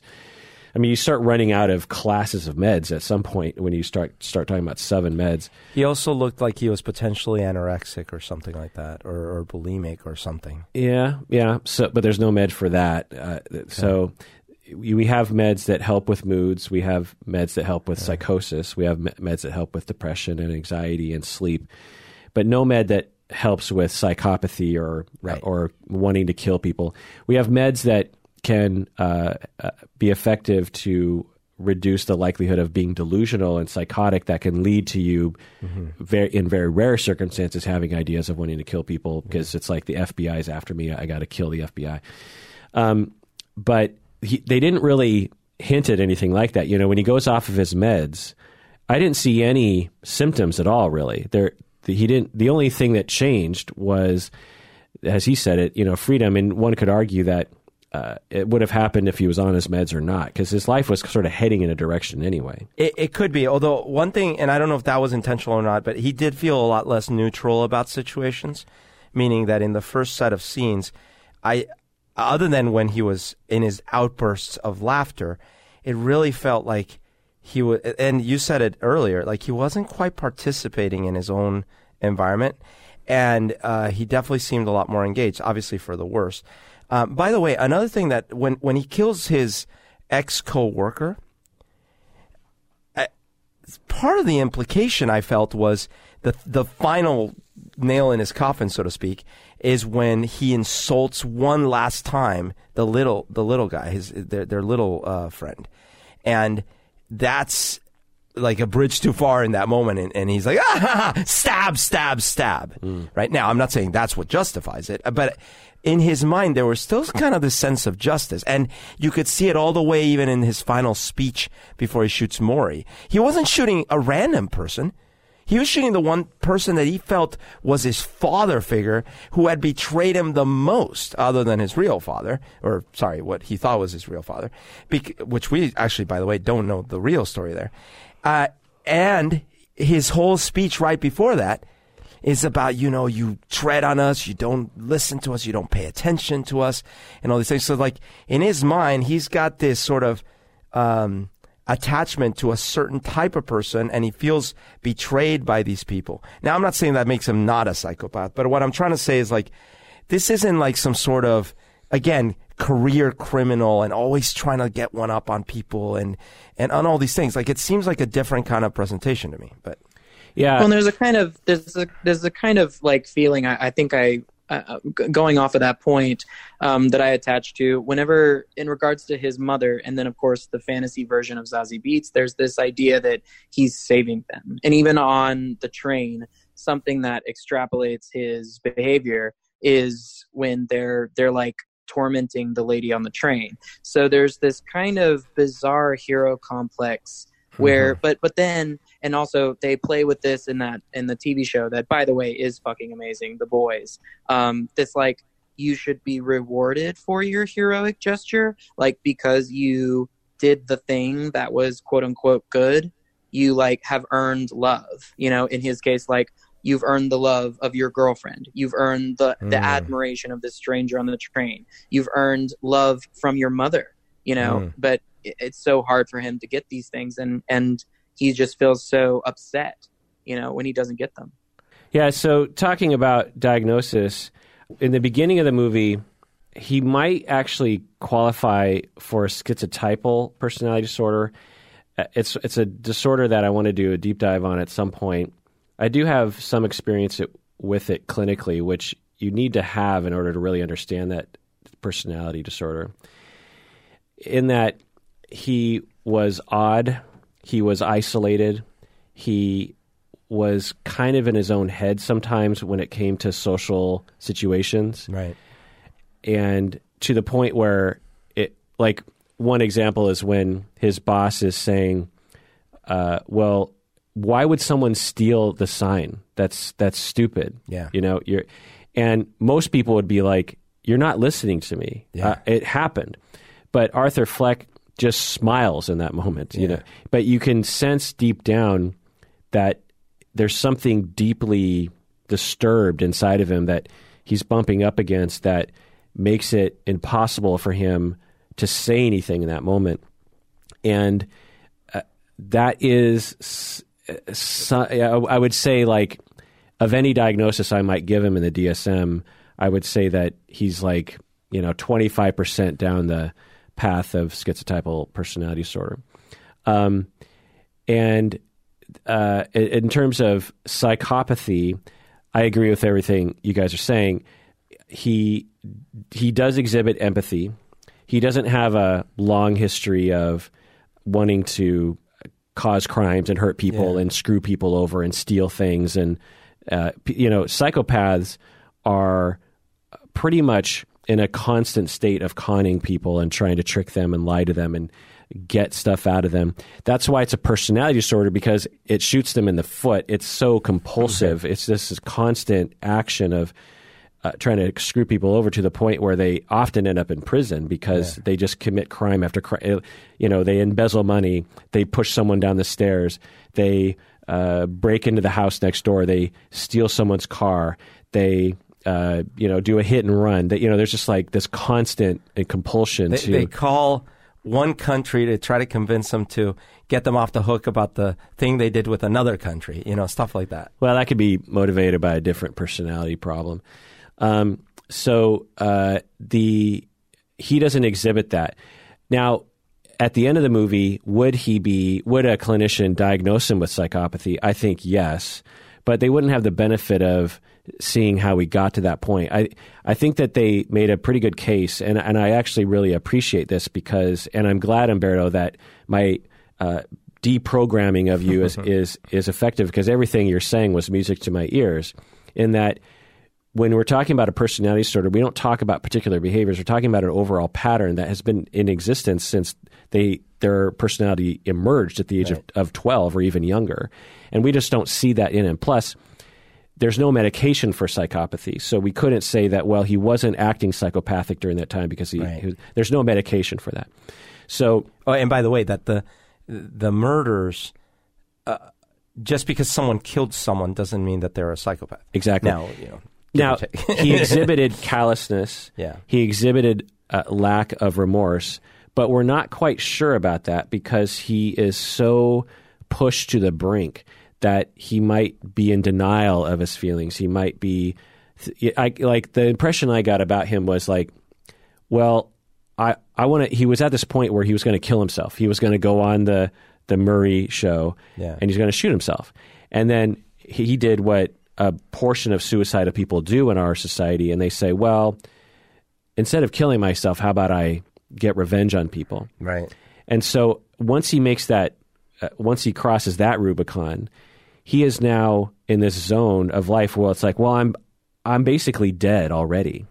I mean, you start running out of classes of meds at some point when you start start talking about seven meds. He also looked like he was potentially anorexic or something like that, or, or bulimic or something. Yeah, yeah. So, but there's no med for that. Uh, So we have meds that help with moods. We have meds that help with psychosis. We have meds that help with depression and anxiety and sleep, but no med that helps with psychopathy or Right. or wanting to kill people. We have meds that can uh, uh, be effective to reduce the likelihood of being delusional and psychotic that can lead to you very in very rare circumstances having ideas of wanting to kill people because it's like the FBI is after me I got to kill the FBI um, but he, they didn't really hint at anything like that. You know, when he goes off of his meds, I didn't see any symptoms at all. Really, there he didn't. The only thing that changed was, as he said it, you know, freedom. And one could argue that uh, it would have happened if he was on his meds or not, because his life was sort of heading in a direction anyway. It, it could be, although one thing, and I don't know if that was intentional or not, but he did feel a lot less neutral about situations, meaning that in the first set of scenes, I, other than when he was in his outbursts of laughter, it really felt like he was, and you said it earlier, like he wasn't quite participating in his own environment, and uh, he definitely seemed a lot more engaged, obviously for the worse. Um, by the way, another thing that when when he kills his ex co-worker, I, part of the implication I felt was the the final nail in his coffin, so to speak, is when he insults one last time the little the little guy, his their their little uh, friend, and that's like a bridge too far in that moment, and, and he's like, ah, stab, stab, stab. Mm. Right now, I'm not saying that's what justifies it, but in his mind, there was still kind of this sense of justice. And you could see it all the way even in his final speech before he shoots Murray. He wasn't shooting a random person. He was shooting the one person that he felt was his father figure who had betrayed him the most, other than his real father, or sorry, what he thought was his real father, which we actually, by the way, don't know the real story there. Uh, and his whole speech right before that is about, you know, you tread on us, you don't listen to us, you don't pay attention to us, and all these things. So, like, in his mind, he's got this sort of um, attachment to a certain type of person, and he feels betrayed by these people. Now, I'm not saying that makes him not a psychopath, but what I'm trying to say is, like, this isn't like some sort of, again, career criminal and always trying to get one up on people and, and on all these things. Like, it seems like a different kind of presentation to me, but. Yeah. Well, there's a kind of there's a there's a kind of like feeling. I, I think I uh, uh going off of that point um, that I attached to whenever in regards to his mother, and then of course the fantasy version of Zazie Beetz, There's this idea that he's saving them, and even on the train, something that extrapolates his behavior is when they're they're like tormenting the lady on the train. So there's this kind of bizarre hero complex where mm-hmm. but but then and also they play with this in that in the tv show that by the way is fucking amazing the boys um this like you should be rewarded for your heroic gesture like because you did the thing that was quote unquote good you like have earned love you know in his case like you've earned the love of your girlfriend. You've earned the mm. the admiration of the stranger on the train. You've earned love from your mother you know? Mm. but it's so hard for him to get these things and and he just feels so upset you know when he doesn't get them. Yeah so talking about diagnosis in the beginning of the movie he might actually qualify for schizotypal personality disorder. Uh, it's it's a disorder that I want to do a deep dive on at some point I do have some experience with it clinically which you need to have in order to really understand that personality disorder in that he was odd. He was isolated. He was kind of in his own head sometimes when it came to social situations. Right. And to the point where it, like, one example is when his boss is saying, uh, well, why would someone steal the sign? That's that's stupid. Yeah. You know, you're and most people would be like, You're not listening to me. Yeah. Uh, it happened. But Arthur Fleck just smiles in that moment, you yeah. know. But you can sense deep down that there's something deeply disturbed inside of him that he's bumping up against that makes it impossible for him to say anything in that moment. And uh, that is, I would say, like, of any diagnosis I might give him in the DSM, I would say that he's like, you know, 25% down the path of schizotypal personality disorder. Um, and uh, in terms of psychopathy, I agree with everything you guys are saying. He he does exhibit empathy. He doesn't have a long history of wanting to cause crimes and hurt people yeah. and screw people over and steal things and uh, you know psychopaths are pretty much in a constant state of conning people and trying to trick them and lie to them and get stuff out of them. That's why it's a personality disorder because it shoots them in the foot. It's so compulsive. It's just this constant action of uh, trying to screw people over to the point where they often end up in prison because they just commit crime after crime. You know, they embezzle money, they push someone down the stairs, they uh, break into the house next door, they steal someone's car, they uh, you know do a hit and run. That you know, there's just like this constant uh, compulsion They, to. they call one country to try to convince them to get them off the hook about the thing they did with another country, you know, stuff like that. Well, that could be motivated by a different personality problem. Um, so uh, the he doesn't exhibit that. Now, at the end of the movie, would he be? Would a clinician diagnose him with psychopathy? I think yes, but they wouldn't have the benefit of seeing how we got to that point. I I think that they made a pretty good case, and and I actually really appreciate this because, and I'm glad, Humberto, that my uh, deprogramming of you is is is effective because everything you're saying was music to my ears. In that, when we're talking about a personality disorder, we don't talk about particular behaviors. We're talking about an overall pattern that has been in existence since they their personality emerged at the age of, of 12 or even younger. And we just don't see that in him. Plus, there's no medication for psychopathy. So we couldn't say that, well, he wasn't acting psychopathic during that time because he, Right. he there's no medication for that. So Oh, and by the way, that the the murders, uh, just because someone killed someone doesn't mean that they're a psychopath. exactly. Now, you know, Now he exhibited callousness. Yeah. He exhibited a lack of remorse, but we're not quite sure about that because he is so pushed to the brink that he might be in denial of his feelings. He might be, I, like the impression I got about him was like, well, I I want to. He was at this point where he was going to kill himself. He was going to go on the the Murray show, Yeah. and he's going to shoot himself. And then he he did what a portion of suicidal people do in our society, and they say, well, instead of killing myself, how about I get revenge on people? right. And so once he makes that, uh, once he crosses that Rubicon, he is now in this zone of life where it's like, well, I'm, I'm basically dead already,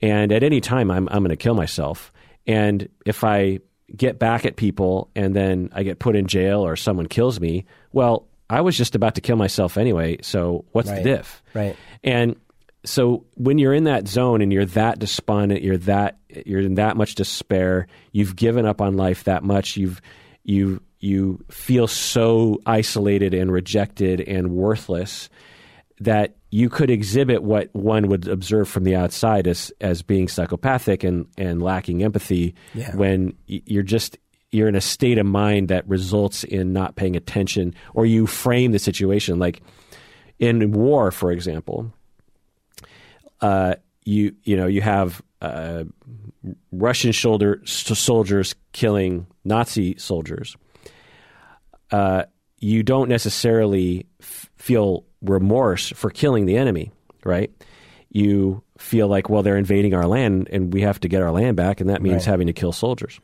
and at any time I'm, I'm going to kill myself. And if I get back at people and then I get put in jail or someone kills me, well, I was just about to kill myself anyway. So what's Right. the diff? Right. And so when you're in that zone and you're that despondent, you're that you're in that much despair, you've given up on life that much, you've you you feel so isolated and rejected and worthless that you could exhibit what one would observe from the outside as as being psychopathic and and lacking empathy Yeah. when you're just you're in a state of mind that results in not paying attention or you frame the situation like in war for example uh, you you know you have uh, Russian shoulder s- soldiers killing Nazi soldiers. Uh, you don't necessarily f- feel remorse for killing the enemy, right? You feel like, well, they're invading our land, and we have to get our land back, and that means Right. having to kill soldiers.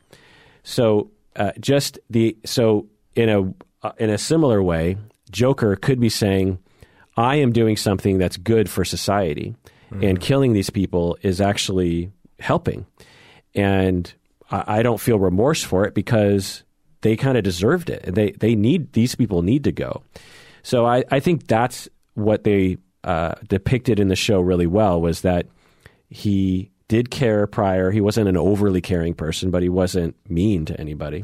So, uh, just the so in a uh, in a similar way, Joker could be saying, "I am doing something that's good for society, and killing these people is actually helping." And I, I don't feel remorse for it because they kind of deserved it. They they need these people need to go. So I, I think that's what they uh, depicted in the show really well was that he did care prior. He wasn't an overly caring person, but he wasn't mean to anybody.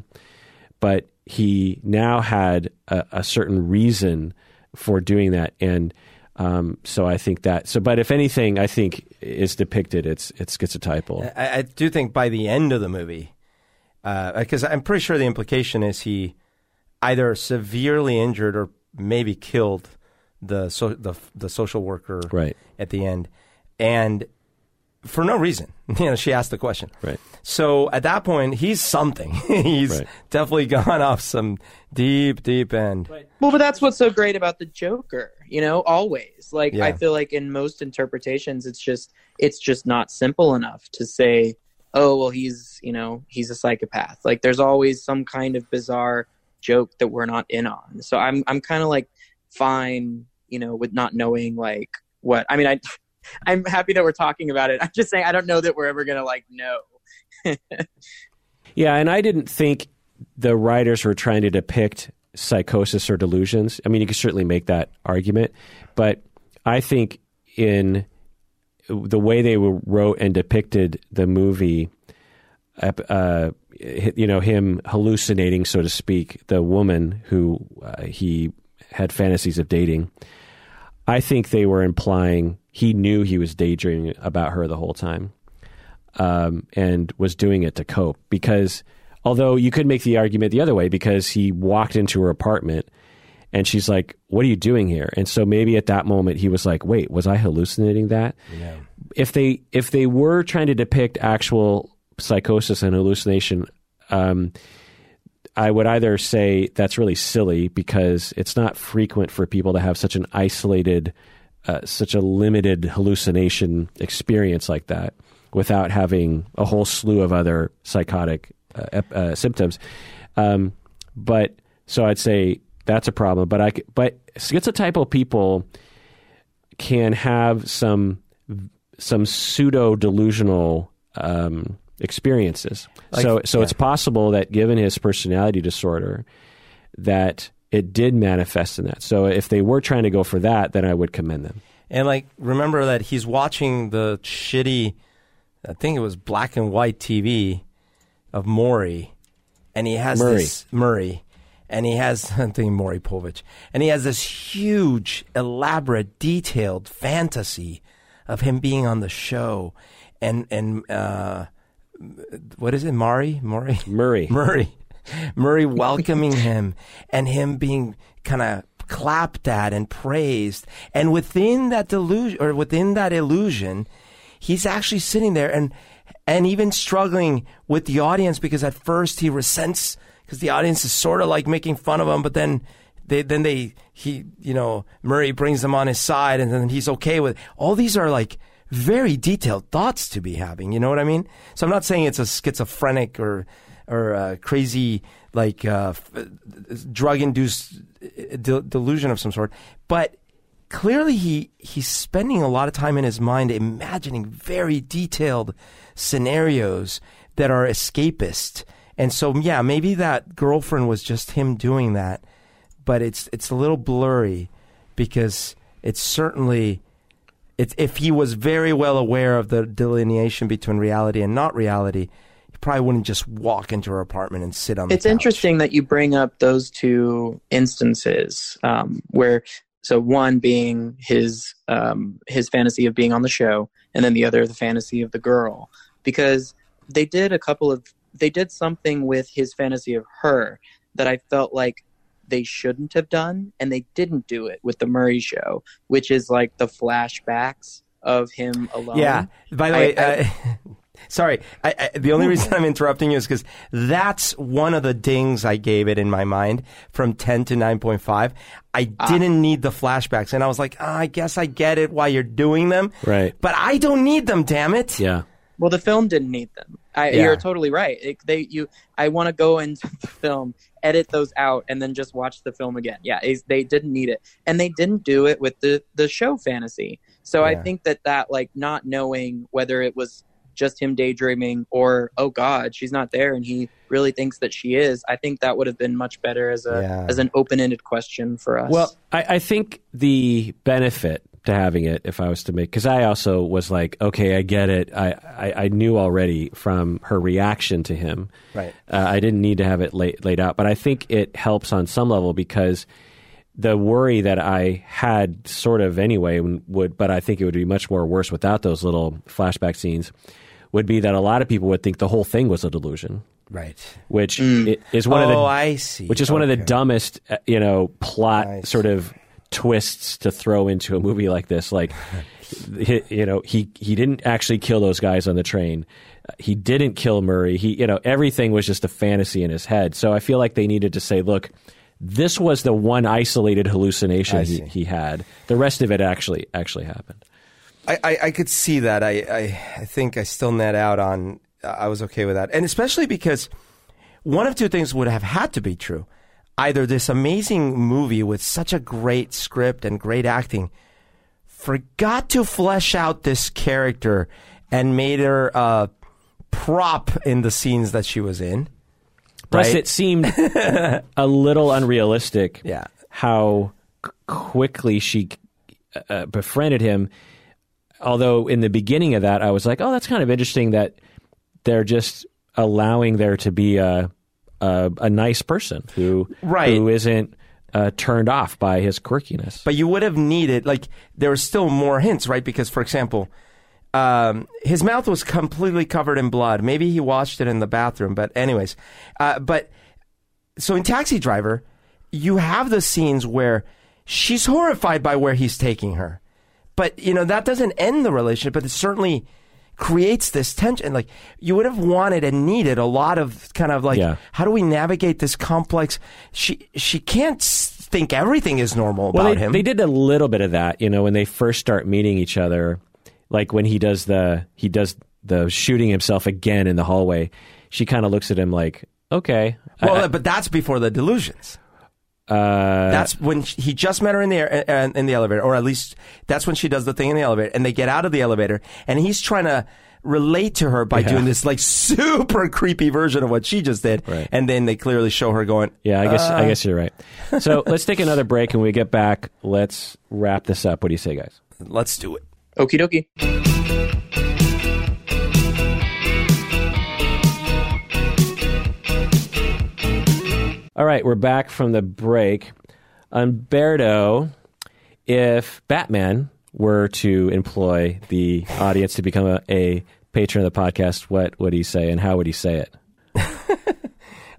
But he now had a, a certain reason for doing that, and um, so I think that. So, but if anything, I think is depicted, it's it's schizotypal. I, I do think by the end of the movie, because I'm pretty sure the implication is he either severely injured or maybe killed the so, the the social worker Right. at the end, and for no reason. You know, she asked the question. Right. So at that point, he's something. he's Right. definitely gone off some deep, deep end. Well, but that's what's so great about the Joker, you know, always. Like Yeah. I feel like in most interpretations it's just it's just not simple enough to say, "Oh, well he's, you know, he's a psychopath." Like there's always some kind of bizarre joke that we're not in on. So I'm I'm kind of like fine, you know, with not knowing like what. I mean, I I'm happy that we're talking about it. I'm just saying I don't know that we're ever to like know. Yeah, and I didn't think the writers were trying to depict psychosis or delusions. I mean, you could certainly make that argument, but I think in the way they wrote and depicted the movie, uh, you know, him hallucinating, so to speak, the woman who uh, he had fantasies of dating. I think they were implying he knew he was daydreaming about her the whole time, um, and was doing it to cope. Because although you could make the argument the other way, because he walked into her apartment and she's like, "What are you doing here?" And so maybe at that moment he was like, "Wait, was I hallucinating that?" Yeah. If they if they were trying to depict actual psychosis and hallucination, um, I would either say that's really silly because it's not frequent for people to have such an isolated, uh, such a limited hallucination experience like that without having a whole slew of other psychotic uh, uh, symptoms. Um, but so I'd say that's a problem. But I but schizotypal people can have some some pseudo delusional um, experiences. Like, so so yeah. it's possible that given his personality disorder that it did manifest in that. So if they were trying to go for that, then I would commend them. And like remember that he's watching the shitty I think it was black and white TV of Maury and he has Murray. this Murray and he has I'm thinking Maury Povich and he has this huge elaborate detailed fantasy of him being on the show and and uh, what is it, Murray? Murray? Murray. Murray. Murray welcoming him and him being kind of clapped at and praised. And within that delusion or within that illusion, he's actually sitting there and and even struggling with the audience because at first he resents because the audience is sort of like making fun of him, but then they then they he you know Murray brings them on his side and then he's okay with it. all these are like very detailed thoughts to be having. You know what I mean? So I'm not saying it's a schizophrenic or or a crazy like uh, drug induced uh, de- delusion of some sort, but clearly he he's spending a lot of time in his mind imagining very detailed scenarios that are escapist. And so yeah, maybe that girlfriend was just him doing that, but it's it's a little blurry because it's certainly it, if he was very well aware of the delineation between reality and not reality, he probably wouldn't just walk into her apartment and sit on the It's couch. interesting that you bring up those two instances um, where, so one being his um, his fantasy of being on the show, and then the other the fantasy of the girl, because they did a couple of they did something with his fantasy of her that I felt like they shouldn't have done, and they didn't do it with the Murray show, which is like the flashbacks of him alone. Yeah. By the I- way, I- uh, sorry. I, I, the only reason I'm interrupting you is because that's one of the dings I gave it in my mind from 10 to 9.5. I Ah. didn't need the flashbacks, and I was like, "Ah, I guess I get it why you're doing them, Right. but I don't need them. Damn it! Yeah. Well, the film didn't need them. I, Yeah. You're totally right. It, they, you, I want to go into the film, edit those out, and then just watch the film again. Yeah, it's- they didn't need it, and they didn't do it with the the show fantasy. So I think that that like not knowing whether it was just him daydreaming or oh god she's not there and he really thinks that she is i think that would have been much better as a Yeah. as an open-ended question for us Well, I, I think the benefit to having it, if I was to make, because I also was like, okay, I get it. I, I, I knew already from her reaction to him. Right. Uh, I didn't need to have it laid, laid out, but I think it helps on some level because the worry that I had sort of anyway would, but I think it would be much more worse without those little flashback scenes, would be that a lot of people would think the whole thing was a delusion, Right. which i- is one oh, of the I see. which is one of the dumbest, uh, you know, plot sort of twists to throw into a movie like this. Like, he, you know, he he didn't actually kill those guys on the train. He didn't kill Murray. He, you know, everything was just a fantasy in his head. So I feel like they needed to say, look. This was the one isolated hallucination he, he had. The rest of it actually actually happened. I, I, I could see that. I, I, I think I still net out on. I was okay with that, and especially because one of two things would have had to be true: either this amazing movie with such a great script and great acting forgot to flesh out this character and made her a prop in the scenes that she was in. Plus, right? it seemed a little unrealistic. Yeah. how c- quickly she uh, befriended him. Although in the beginning of that, I was like, "Oh, that's kind of interesting that they're just allowing there to be a a, a nice person who Right. who isn't uh, turned off by his quirkiness." But you would have needed like there were still more hints, right? Because for example, um, his mouth was completely covered in blood. Maybe he washed it in the bathroom. But anyways, uh, but so in Taxi Driver, you have the scenes where she's horrified by where he's taking her, but you know that doesn't end the relationship. But it certainly creates this tension. Like you would have wanted and needed a lot of kind of like, Yeah. how do we navigate this complex? She she can't think everything is normal well, about they, him. they did a little bit of that, you know, when they first start meeting each other, like when he does the he does the shooting himself again in the hallway. She kind of looks at him like, "Okay." I- Well, but that's before the delusions. Uh, That's when sh- he just met her in the air, uh, in the elevator, or at least that's when she does the thing in the elevator, and they get out of the elevator, and he's trying to relate to her by Yeah. doing this like super creepy version of what she just did, Right. and then they clearly show her going, Yeah, I guess I Uh. guess you're right. So let's take another break, and when we get back, let's wrap this up. What do you say, guys? "Let's do it." Okie dokie. All right, we're back from the break. Humberto, if Batman were to employ the audience to become a, a patron of the podcast, what would he say, and how would he say it?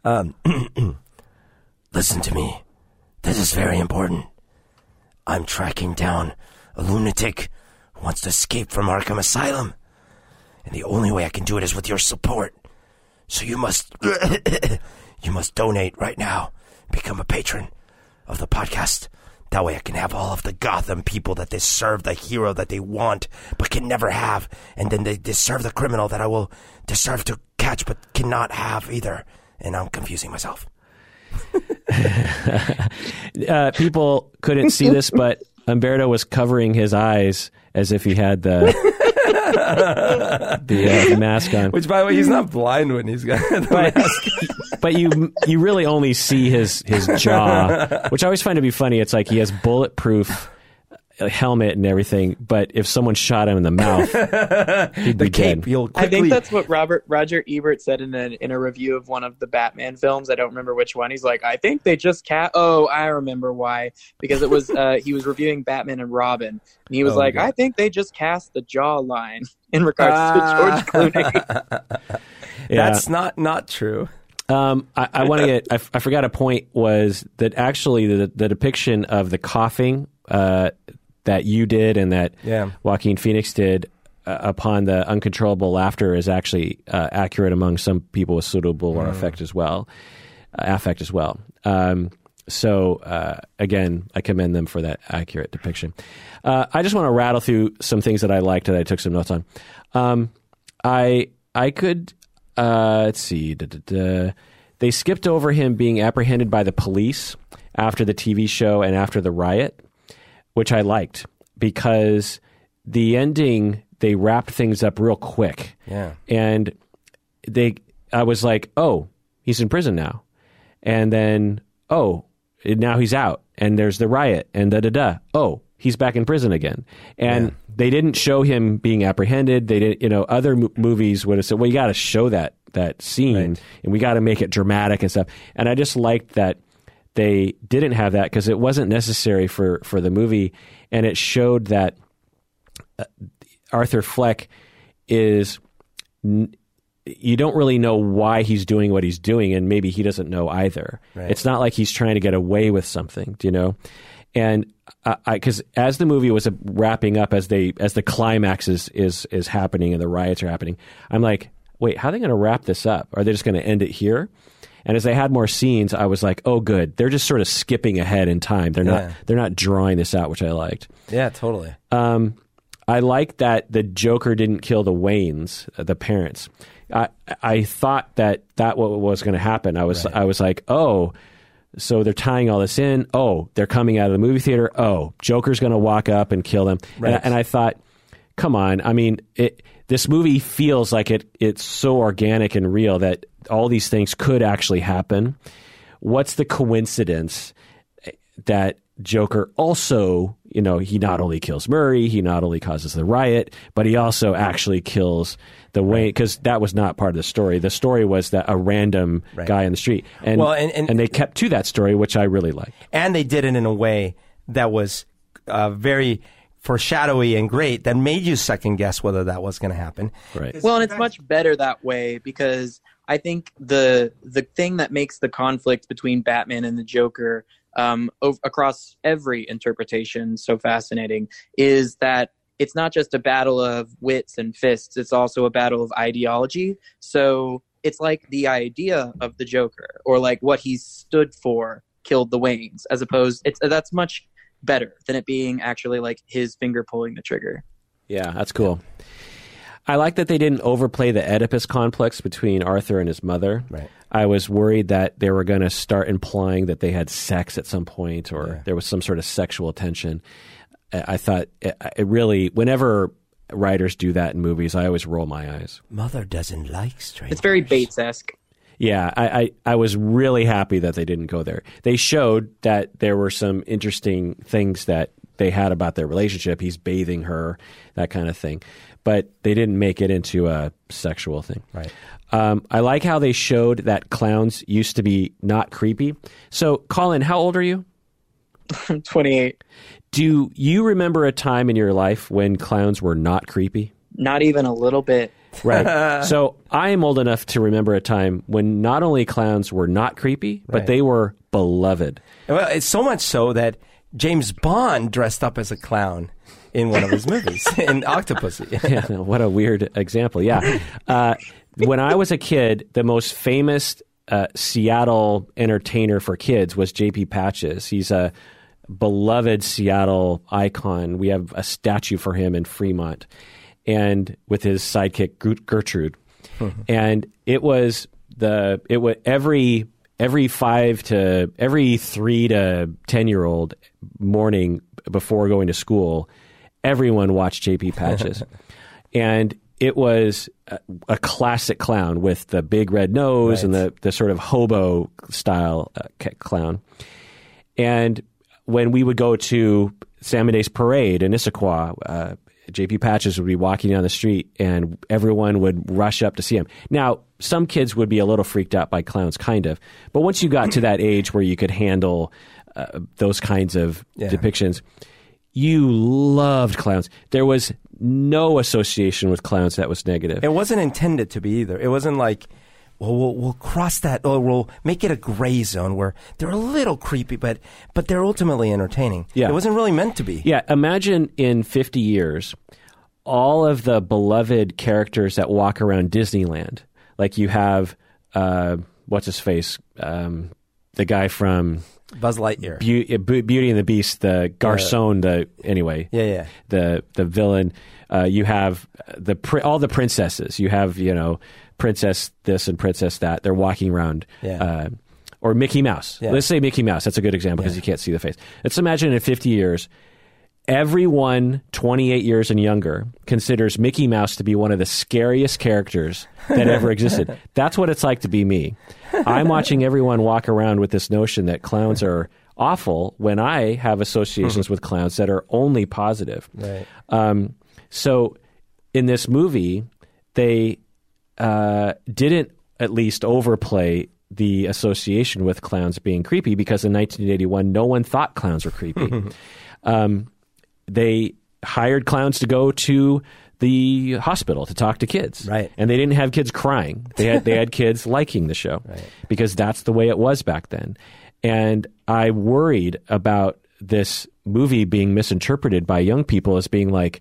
Um, listen to me. This is very important. I'm tracking down a lunatic who wants to escape from Arkham Asylum. And the only way I can do it is with your support. So you must you must donate right now. Become a patron of the podcast. That way I can have all of the Gotham people that deserve the hero that they want but can never have. And then they deserve the criminal that I will deserve to catch but cannot have either. And I'm confusing myself. Uh, people couldn't see this, but Humberto was covering his eyes as if he had the the uh, mask on. Which, by the way, he's not blind when he's got the but, mask. but you you really only see his his jaw, which I always find to be funny. It's like he has bulletproof helmet and everything, but if someone shot him in the mouth, he'd The be cape, dead. quickly. I think that's what Robert Roger Ebert said in a in a review of one of the Batman films. I don't remember which one. He's like, I think they just cat. Oh, I remember why because it was uh, he was reviewing Batman and Robin, and he was Oh, like, God. I think they just cast the jawline in regards Ah. to George Clooney. Yeah. That's not not true. Um, I, I want to get. I, f- I forgot a point was that actually the the depiction of the coughing uh, that you did and that Yeah. Joaquin Phoenix did uh, upon the uncontrollable laughter is actually uh, accurate among some people with pseudobulbar affect as well, uh, affect as well. Um, so uh, again, I commend them for that accurate depiction. Uh, I just want to rattle through some things that I liked that I took some notes on. Um, I I could uh, let's see. Da, da, da. They skipped over him being apprehended by the police after the TV show and after the riot, which I liked because the ending they wrapped things up real quick. Yeah. And they I was like, "Oh, he's in prison now." And then, "Oh, now he's out and there's the riot and da da da. Oh, he's back in prison again." And they didn't show him being apprehended. They didn't, you know, other mo- movies would have said, "Well, you got to show that that scene Right. and we got to make it dramatic and stuff." And I just liked that they didn't have that because it wasn't necessary for for the movie and it showed that uh, Arthur Fleck is n- you don't really know why he's doing what he's doing and maybe he doesn't know either. Right. It's not like he's trying to get away with something, do you know? And I cuz as the movie was uh, wrapping up as they as the climax is is is happening and the riots are happening, I'm like, "Wait, how are they going to wrap this up? Are they just going to end it here?" And as they had more scenes, I was like, "Oh good. They're just sort of skipping ahead in time. They're Yeah. not they're not drawing this out, which I liked." Yeah, totally. Um, I like that the Joker didn't kill the Waynes, uh, the parents. I I thought that that what was going to happen. I was I was like, oh, so they're tying all this in. Oh, they're coming out of the movie theater. Oh, Joker's going to walk up and kill them. And, I- and I thought, come on. I mean, it, this movie feels like it. It's so organic and real that all these things could actually happen. What's the coincidence that Joker also, you know, he not only kills Murray, he not only causes the riot, but he also actually kills the Wayne because that was not part of the story. The story was that a random Right. guy in the street, and, Well, and- and- they kept to that story, which I really like. and they did it in a way that was uh, very foreshadowy and great that made you second guess whether that was going to happen. Right. Well, and it's much better that way because I think the the thing that makes the conflict between Batman and the Joker um, across every interpretation so fascinating is that it's not just a battle of wits and fists; it's also a battle of ideology. So it's like the idea of the Joker or like what he stood for killed the Waynes, as opposed it's that's much better than it being actually like his finger pulling the trigger. Yeah, that's cool. I like that they didn't overplay the Oedipus complex between Arthur and his mother. Right. I was worried that they were going to start implying that they had sex at some point or Yeah. there was some sort of sexual tension. I I thought it, it really, whenever writers do that in movies, I always roll my eyes. Mother doesn't like strangers. It's very Bates esque. Yeah, I, I, I was really happy that they didn't go there. They showed that there were some interesting things that they had about their relationship. He's bathing her, that kind of thing. But they didn't make it into a sexual thing. Right. Um, I like how they showed that clowns used to be not creepy. So, Collin, how old are you? I'm 28. Do you remember a time in your life when clowns were not creepy? Not even a little bit. Right. so I am old enough to remember a time when not only clowns were not creepy, but Right. they were beloved. Well, it's so much so that James Bond dressed up as a clown in one of his movies in Octopussy. Yeah, what a weird example. Yeah. Uh, when I was a kid, the most famous uh, Seattle entertainer for kids was J.P. Patches. He's a beloved Seattle icon. We have a statue for him in Fremont, and with his sidekick Gert- Gertrude. and it was the it was every every five to every three to ten year old morning before going to school, everyone watched J.P. Patches, and it was a, a classic clown with the big red nose and the the sort of hobo style uh, clown. And when we would go to Salmon Days Parade in Issaquah, uh, JP Patches would be walking down the street and everyone would rush up to see him. Now, some kids would be a little freaked out by clowns, kind of. But once you got to that age where you could handle uh, those kinds of Yeah. depictions, you loved clowns. There was no association with clowns that was negative. It wasn't intended to be either. It wasn't like, well, we'll, we'll cross that, or we'll make it a gray zone where they're a little creepy, but but they're ultimately entertaining. Yeah. It wasn't really meant to be. Yeah, imagine in 50 years, all of the beloved characters that walk around Disneyland. Like you have, uh, what's his face? Um, the guy from Buzz Lightyear. Be- Beauty and the Beast, the Garcon, the, anyway, yeah, yeah. the, the villain. Uh, you have the pri- all the princesses. You have, you know, princess this and princess that. They're walking around. Yeah. Uh, or Mickey Mouse. Yeah. Let's say Mickey Mouse. That's a good example because you can't see the face. Let's imagine in 50 years, everyone 28 years and younger considers Mickey Mouse to be one of the scariest characters that ever existed. That's what it's like to be me. I'm watching everyone walk around with this notion that clowns are awful when I have associations with clowns that are only positive. Right. Um, so in this movie, they uh, didn't at least overplay the association with clowns being creepy because in 1981, no one thought clowns were creepy. um, they hired clowns to go to the hospital to talk to kids. Right. And they didn't have kids crying. They had they had kids liking the show. Right. Because that's the way it was back then. And I worried about this movie being misinterpreted by young people as being like,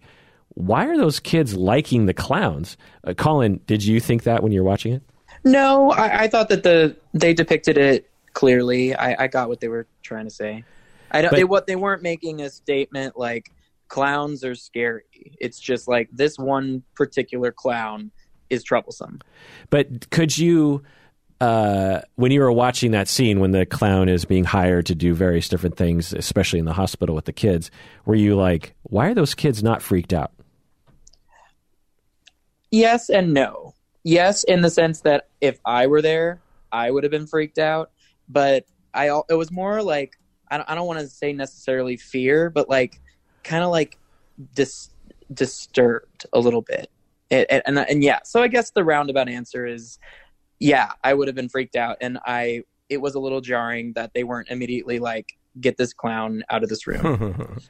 why are those kids liking the clowns? Uh, Collin, did you think that when you were watching it? No, I, I thought that the they depicted it clearly. I, I got what they were trying to say. I don't. But- they, what they weren't making a statement like clowns are scary. It's just like this one particular clown is troublesome. But could you, uh, when you were watching that scene when the clown is being hired to do various different things, especially in the hospital with the kids, were you like, why are those kids not freaked out? yes and no. Yes, in the sense that if I were there, I would have been freaked out. But I, it was more like I don't, I don't want to say necessarily fear, but like kind of like dis- disturbed a little bit. It, it- and and yeah, so I guess the roundabout answer is yeah, I would have been freaked out, and I it was a little jarring that they weren't immediately like get this clown out of this room.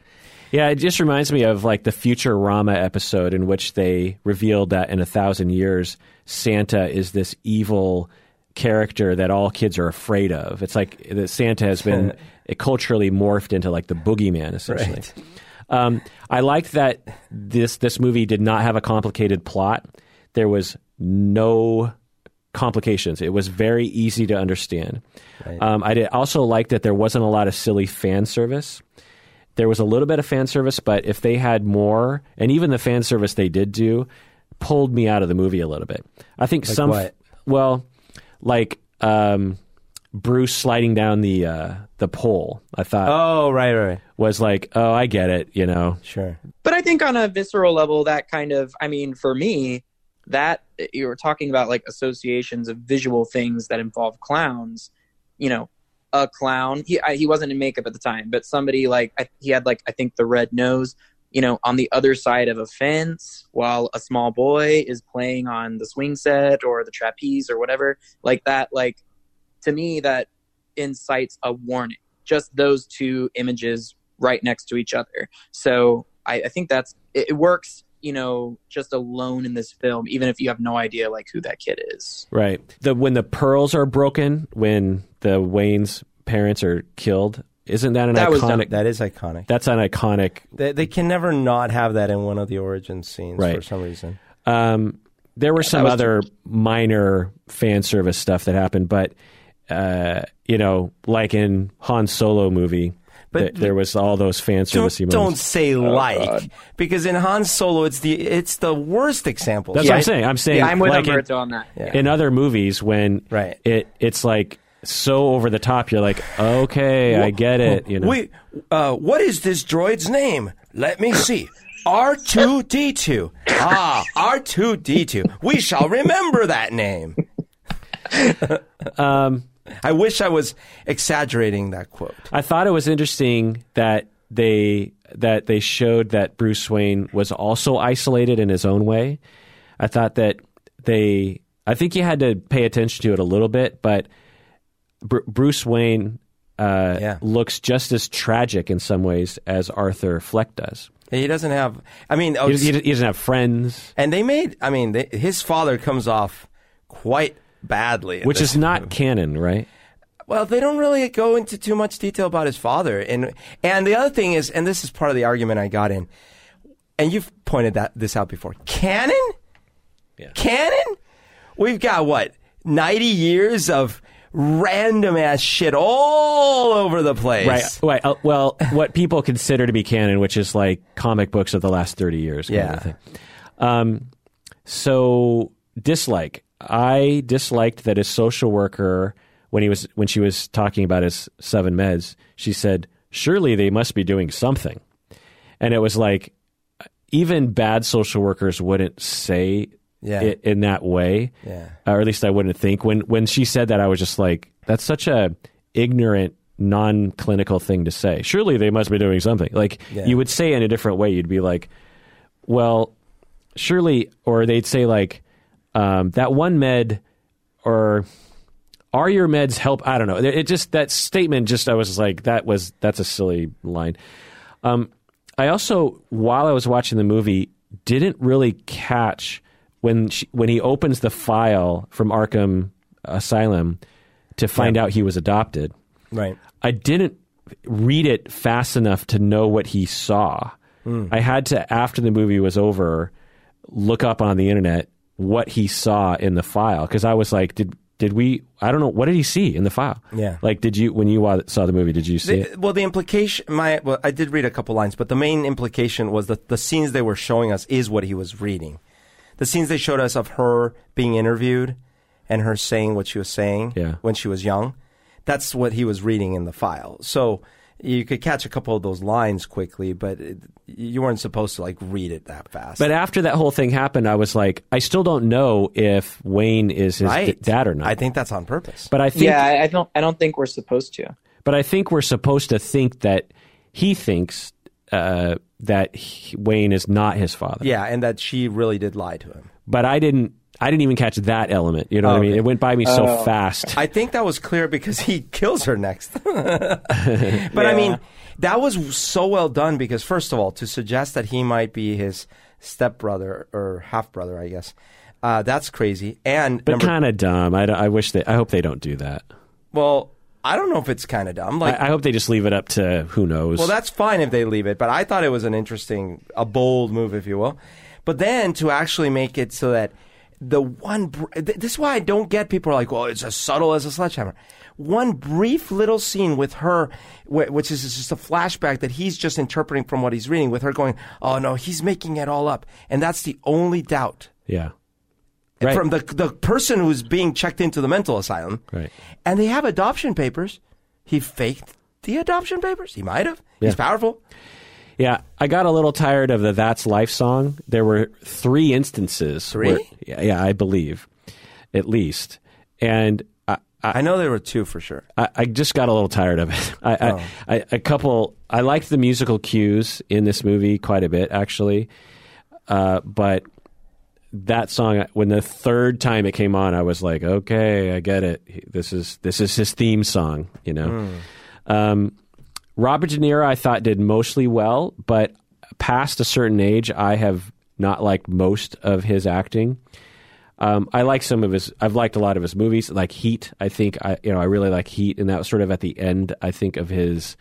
Yeah, it just reminds me of like the Futurama episode in which they revealed that in a thousand years, Santa is this evil character that all kids are afraid of. It's like that Santa has been culturally morphed into like the boogeyman, essentially. Right. Um, I liked that this this movie did not have a complicated plot. There was no complications. It was very easy to understand. Right. Um, I did also like that there wasn't a lot of silly fan service. There was a little bit of fan service, but if they had more, and even the fan service they did do, pulled me out of the movie a little bit. I think Like some, what? well, like um, Bruce sliding down the uh, the pole. I thought oh, right, right, right. was like, oh, I get it. You know, Sure. but I think on a visceral level, that kind of, I mean, for me, that you were talking about like associations of visual things that involve clowns. You know, a clown. He I, he wasn't in makeup at the time, but somebody like I, he had like I think the red nose. You know, on the other side of a fence, while a small boy is playing on the swing set or the trapeze or whatever, like that. Like to me, that incites a warning. Just those two images right next to each other. So I, I think that's it, it works. You know, just alone in this film, even if you have no idea like who that kid is. right? The when the pearls are broken, when the Wayne's parents are killed, isn't that an That was iconic? That is iconic. that's an iconic They, they can never not have that in one of the origin scenes Right. for some reason. Um, there were some was other minor fan service stuff that happened, but uh, you know, like in Han Solo movie, But- th- there was all those fan service Don't, don't moments. say like God. because in Han Solo it's the it's the worst example. That's Yeah. what I'm saying. I'm saying Yeah, I'm with like in, on that. Yeah. in other movies when Right. it it's like so over the top. You're like, okay, I get it. You know, Wait, uh, what is this droid's name? Let me see. R2D2. Ah, R2D2. We shall remember that name. um, I wish I was exaggerating that quote. I thought it was interesting that they that they showed that Bruce Wayne was also isolated in his own way. I thought that they I think you had to pay attention to it a little bit, but Br- Bruce Wayne uh, Yeah. looks just as tragic in some ways as Arthur Fleck does. He doesn't have. I mean, oh, He, he, he doesn't have friends, and they made. I mean, they, his father comes off quite badly, which is not movie. canon, right? Well, they don't really go into too much detail about his father, and and the other thing is, and this is part of the argument I got in, and you've pointed that this out before. Canon, Yeah. canon. We've got what ninety years of random ass shit all over the place. Right. Right. Uh, well, what people consider to be canon, which is like comic books of the last 30 years. Yeah. Um, so dislike. I disliked that his social worker, when he was when she was talking about his seven meds, she said, "Surely they must be doing something," and it was like, even bad social workers wouldn't say Yeah. it in that way Yeah. or at least I wouldn't think. When when she said that, I was just like, that's such a ignorant, non-clinical thing to say. Surely they must be doing something. Like Yeah. you would say in a different way. You'd be like, well, surely, or they'd say like um, that one med, or are your meds help? I don't know. It just that statement. Just I was like, that was that's a silly line. Um, I also, while I was watching the movie, didn't really catch when she, when he opens the file from Arkham Asylum to find out he was adopted. Right. I didn't read it fast enough to know what he saw. I had to, after the movie was over, look up on the internet what he saw in the file because I was like, did did we? I don't know. What did he see in the file? Yeah. Like, did you when you saw the movie? Did you see The- it? well, the implication, my, well, I did read a couple lines, but the main implication was that the scenes they were showing us is what he was reading. The scenes they showed us of her being interviewed and her saying what she was saying Yeah. when she was young, that's what he was reading in the file. So you could catch a couple of those lines quickly, but it, you weren't supposed to like read it that fast. But after that whole thing happened, I was like, I still don't know if Wayne is his right. d- dad or not. I think that's on purpose. but I think, yeah, I, I don't. I don't think we're supposed to. but I think we're supposed to think that he thinks uh, that he, Wayne is not his father. yeah, and that she really did lie to him. But I didn't. I didn't even catch that element. You know what I mean? Okay. It went by me so Oh. fast. I think that was clear because he kills her next. but I mean, that was so well done because first of all, to suggest that he might be his stepbrother or half brother, I guess, uh, that's crazy. And but kind of dumb. I, I wish they. I hope they don't do that. well, I don't know if it's kind of dumb. Like, I, I hope they just leave it up to who knows. Well, that's fine if they leave it, but I thought it was an interesting, a bold move, if you will. But then to actually make it so that the one, br- th- this is why I don't get people are like, well, it's as subtle as a sledgehammer. One brief little scene with her, wh- which is just a flashback that he's just interpreting from what he's reading, with her going, oh no, he's making it all up. And that's the only doubt. yeah. Right. From the the person who's being checked into the mental asylum, Right. and they have adoption papers. He faked the adoption papers. He might have. He's powerful. Yeah, I got a little tired of the "That's Life" song. There were three instances. Three? where- yeah, yeah, I believe, at least, and I, I, I know there were two for sure. I, I just got a little tired of it. I, Oh. I, I, a couple. I liked the musical cues in this movie quite a bit, actually, uh, but that song, when the third time it came on, I was like, okay, I get it. This is this is his theme song, you know. Um, Robert De Niro, I thought did mostly well, but past a certain age, I have not liked most of his acting. Um, I like some of his. I've liked a lot of his movies, like Heat. I think I, you know, I really like Heat, and that was sort of at the end. I think of his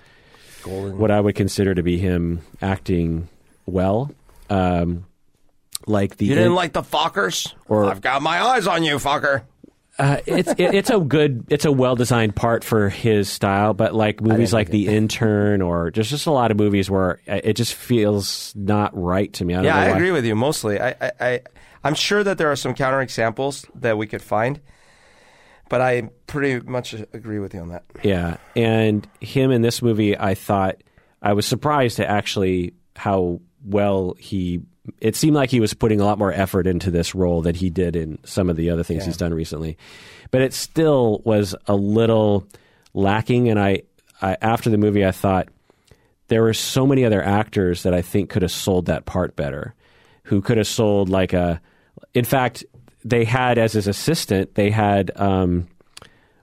Golden. what I would consider to be him acting well. Um, like the You didn't like the Fockers? Or- I've got my eyes on you, Focker. Uh, it's it, it's a good it's a well designed part for his style, but like movies like The Intern or there's just a lot of movies where it just feels not right to me. I don't Yeah, I why. agree with you mostly. I, I, I, I'm sure that there are some counter examples that we could find, but I pretty much agree with you on that. Yeah, and him in this movie, I thought I was surprised at actually how well he. It seemed like he was putting a lot more effort into this role than he did in some of the other things Yeah. he's done recently, but it still was a little lacking. And I, I after the movie, I thought there were so many other actors that I think could have sold that part better, who could have sold like a. In fact, they had as his assistant, they had. Um,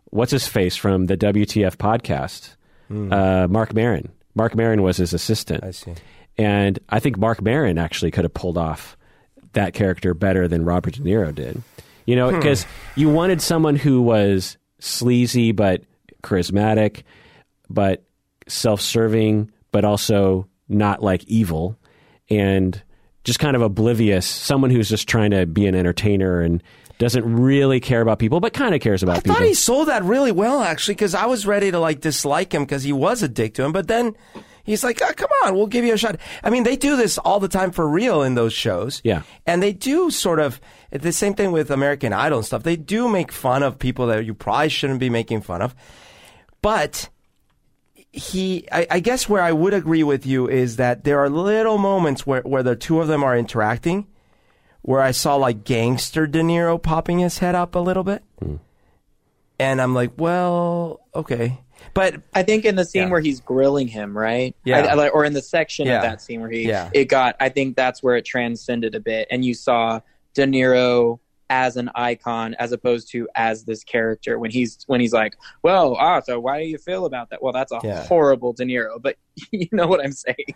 what's his face from the WTF podcast? Uh, Marc Maron. Marc Maron was his assistant. I see. And I think Marc Maron actually could have pulled off that character better than Robert De Niro did. You know, hmm. because you wanted someone who was sleazy but charismatic, but self-serving, but also not like evil, and just kind of oblivious. Someone who's just trying to be an entertainer and doesn't really care about people, but kind of cares about I people. thought he sold that really well, actually, because I was ready to like dislike him because he was a dick to him, but then he's like, oh, "Come on, we'll give you a shot." I mean, they do this all the time for real in those shows, Yeah. and they do sort of the same thing with American Idol and stuff. They do make fun of people that you probably shouldn't be making fun of, but he I, I guess where I would agree with you is that there are little moments where, where the two of them are interacting where I saw like gangster De Niro popping his head up a little bit. Hmm. And I'm like, well, okay. But I think in the scene Yeah. where he's grilling him, right? Yeah. I- I or in the section Yeah. of that scene where he, Yeah. it got. I think that's where it transcended a bit, and you saw De Niro as an icon as opposed to as this character when he's when he's like, well, ah, so why do you feel about that? Well, that's a Yeah. horrible De Niro, but you know what I'm saying.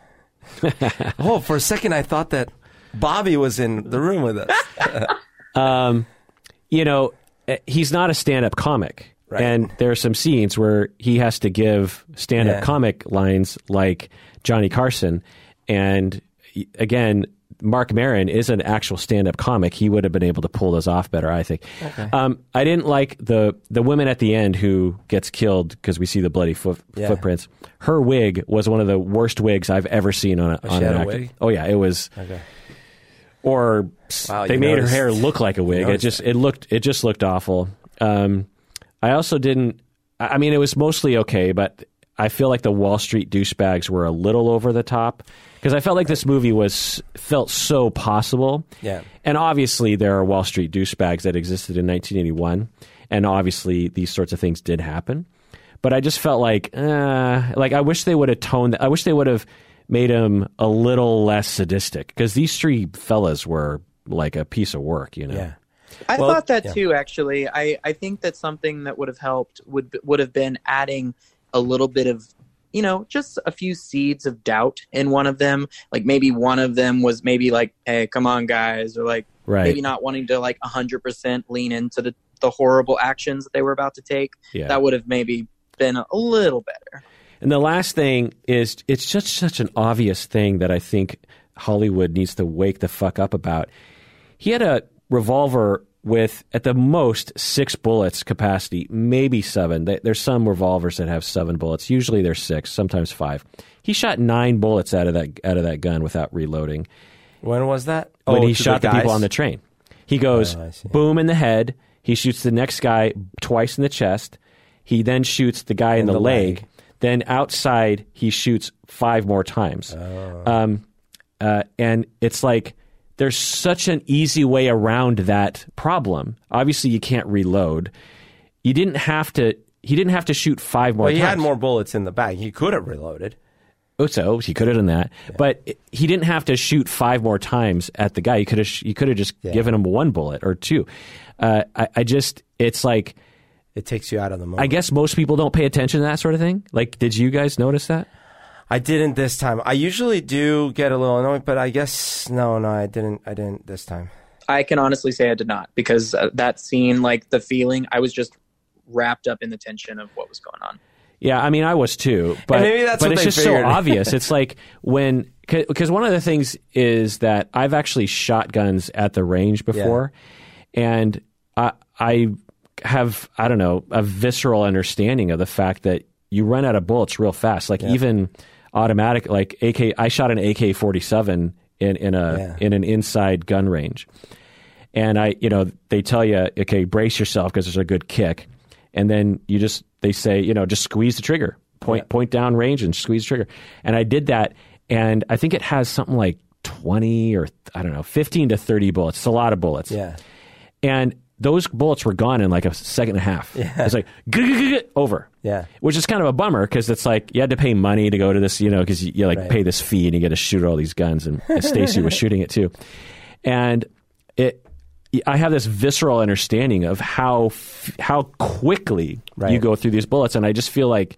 oh, for a second I thought that Bobby was in the room with us. um, you know, eh, he's not a stand-up comic, Right. and there are some scenes where he has to give stand-up Yeah. comic lines like Johnny Carson, and again. Marc Maron is an actual stand-up comic. He would have been able to pull those off better, I think. Um, I didn't like the the woman at the end who gets killed because we see the bloody foot, Yeah. footprints. Her wig was one of the worst wigs I've ever seen on, a, on an actor. wig? Oh yeah, it was okay. or Wow, they made noticed- her hair look like a wig. It just it looked it just looked awful. Um, I also didn't. I mean, it was mostly okay, but I feel like the Wall Street douchebags were a little over the top because I felt like this movie was felt so possible. Yeah. And obviously, there are Wall Street douchebags that existed in 1981, and obviously, these sorts of things did happen. But I just felt like, uh, like I wish they would have toned. I wish they would have made him a little less sadistic because these three fellas were like a piece of work, you know. Yeah. I Well, thought that yeah. too. Actually, I I think that something that would have helped would would have been adding a little bit of you know just a few seeds of doubt in one of them. Like maybe one of them was maybe like, "Hey, come on, guys," or like Right. maybe not wanting to like hundred percent lean into the the horrible actions that they were about to take. Yeah. That would have maybe been a little better. And the last thing is it's just such an obvious thing that I think Hollywood needs to wake the fuck up about. He had a revolver with at the most six bullets capacity, maybe seven. There's some revolvers that have seven bullets. Usually there's six, sometimes five. He shot nine bullets out of that out of that gun without reloading When was that? when Oh, he shot the, people on the train. He goes Oh, boom in the head. He shoots the next guy twice in the chest. He then shoots the guy in, the, the leg. leg. Then outside, he shoots five more times. Oh. Um, uh, and it's like there's such an easy way around that problem. Obviously, you can't reload. You didn't have to. He didn't have to shoot five more times. Well, he times. had more bullets in the bag. He could have reloaded. Oh, so he could have done that, but he didn't have to shoot five more times at the guy. He could have. He could have just given him one bullet or two. Uh, I, I just, it's like, It takes you out of the moment. I guess most people don't pay attention to that sort of thing. Like, did you guys notice that? I didn't this time. I usually do get a little annoyed, but I guess no, no, I didn't. I didn't this time. I can honestly say I did not because uh, that scene, like the feeling, I was just wrapped up in the tension of what was going on. Yeah, I mean, I was too, but maybe that's but what it's they just figured. so obvious. It's like when because one of the things is that I've actually shot guns at the range before, and I I have I don't know a visceral understanding of the fact that you run out of bullets real fast. Like even automatic, like AK. I shot an AK forty seven in in a Yeah. in an inside gun range, and I, you know, they tell you, okay, brace yourself because there's a good kick, and then you just they say, you know, just squeeze the trigger, point point down range and squeeze the trigger, and I did that, and I think it has something like twenty or I don't know, fifteen to thirty bullets. It's a lot of bullets, Yeah. and those bullets were gone in like a second and a half. Yeah. It's like over. Yeah. Which is kind of a bummer because it's like you had to pay money to go to this, you know, because you, you like Right. pay this fee and you get to shoot all these guns, and, and Stacy was shooting it too, and it. I have this visceral understanding of how how quickly you go through these bullets, and I just feel like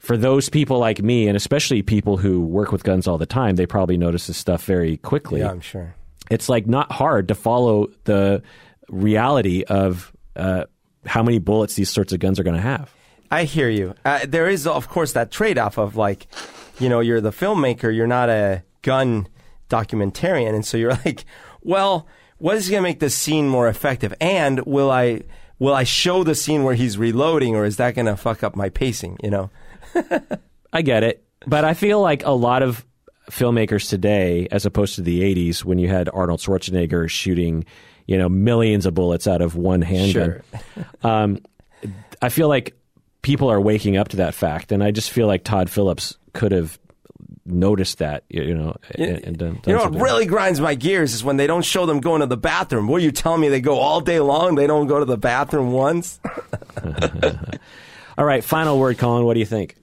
for those people like me, and especially people who work with guns all the time, they probably notice this stuff very quickly Yeah, I'm sure. it's like not hard to follow the reality of uh, how many bullets these sorts of guns are going to have. I hear you. Uh, there is, of course, that trade off of like, you know, you're the filmmaker, you're not a gun documentarian. And so you're like, well, what is going to make this scene more effective? And will I. Will I show the scene where he's reloading, or is that going to fuck up my pacing? You know, I get it, but I feel like a lot of filmmakers today, as opposed to the '80s, when you had Arnold Schwarzenegger shooting, you know, millions of bullets out of one handgun. um, I feel like people are waking up to that fact, and I just feel like Todd Phillips could have noticed that, you know, and, and done, You know what something. really grinds my gears is when they don't show them going to the bathroom. What are you telling me? They go all day long. They don't go to the bathroom once. All right, final word, Collin. What do you think?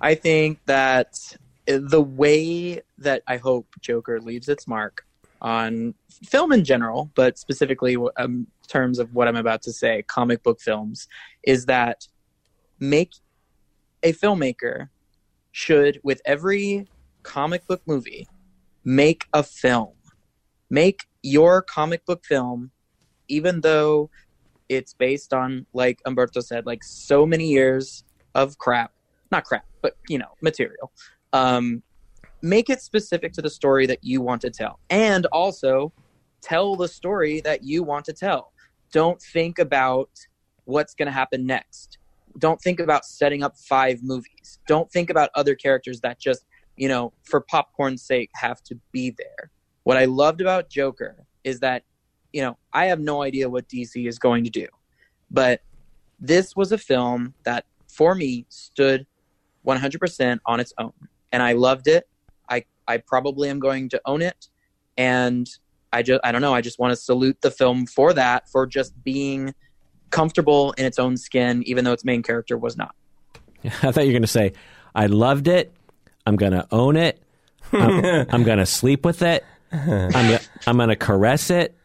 I think that the way that I hope Joker leaves its mark on film in general, but specifically um, in terms of what I'm about to say, comic book films, is that make a filmmaker should, with every comic book movie, make a film. Make your comic book film, even though it's based on, like Humberto said, like so many years of crap not crap, but you know, material. Um, make it specific to the story that you want to tell, and also tell the story that you want to tell. Don't think about what's going to happen next. Don't think about setting up five movies. Don't think about other characters that just, you know, for popcorn's sake have to be there. What I loved about Joker is that, you know, I have no idea what DC is going to do, but this was a film that for me stood 100% on its own. And I loved it. I, I probably am going to own it. And I just, I don't know. I just want to salute the film for that, for just being comfortable in its own skin, even though its main character was not. I thought you were going to say, I loved it. I'm going to own it. I'm, I'm going to sleep with it. I'm, I'm going to caress it.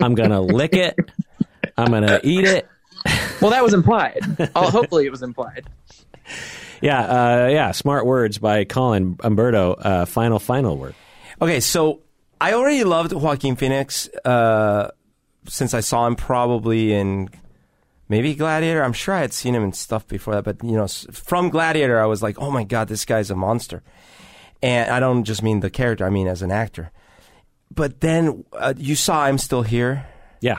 I'm going to lick it. I'm going to eat it. Well, that was implied. oh, hopefully, it was implied. Yeah, uh, yeah. Smart words by Collin Humberto. Uh, final, final word. Okay, so I already loved Joaquin Phoenix uh, since I saw him probably in maybe Gladiator. I'm sure I had seen him in stuff before that, but you know, from Gladiator, I was like, oh my god, this guy's a monster. And I don't just mean the character; I mean as an actor. But then uh, you saw I'm Still Here. Yeah.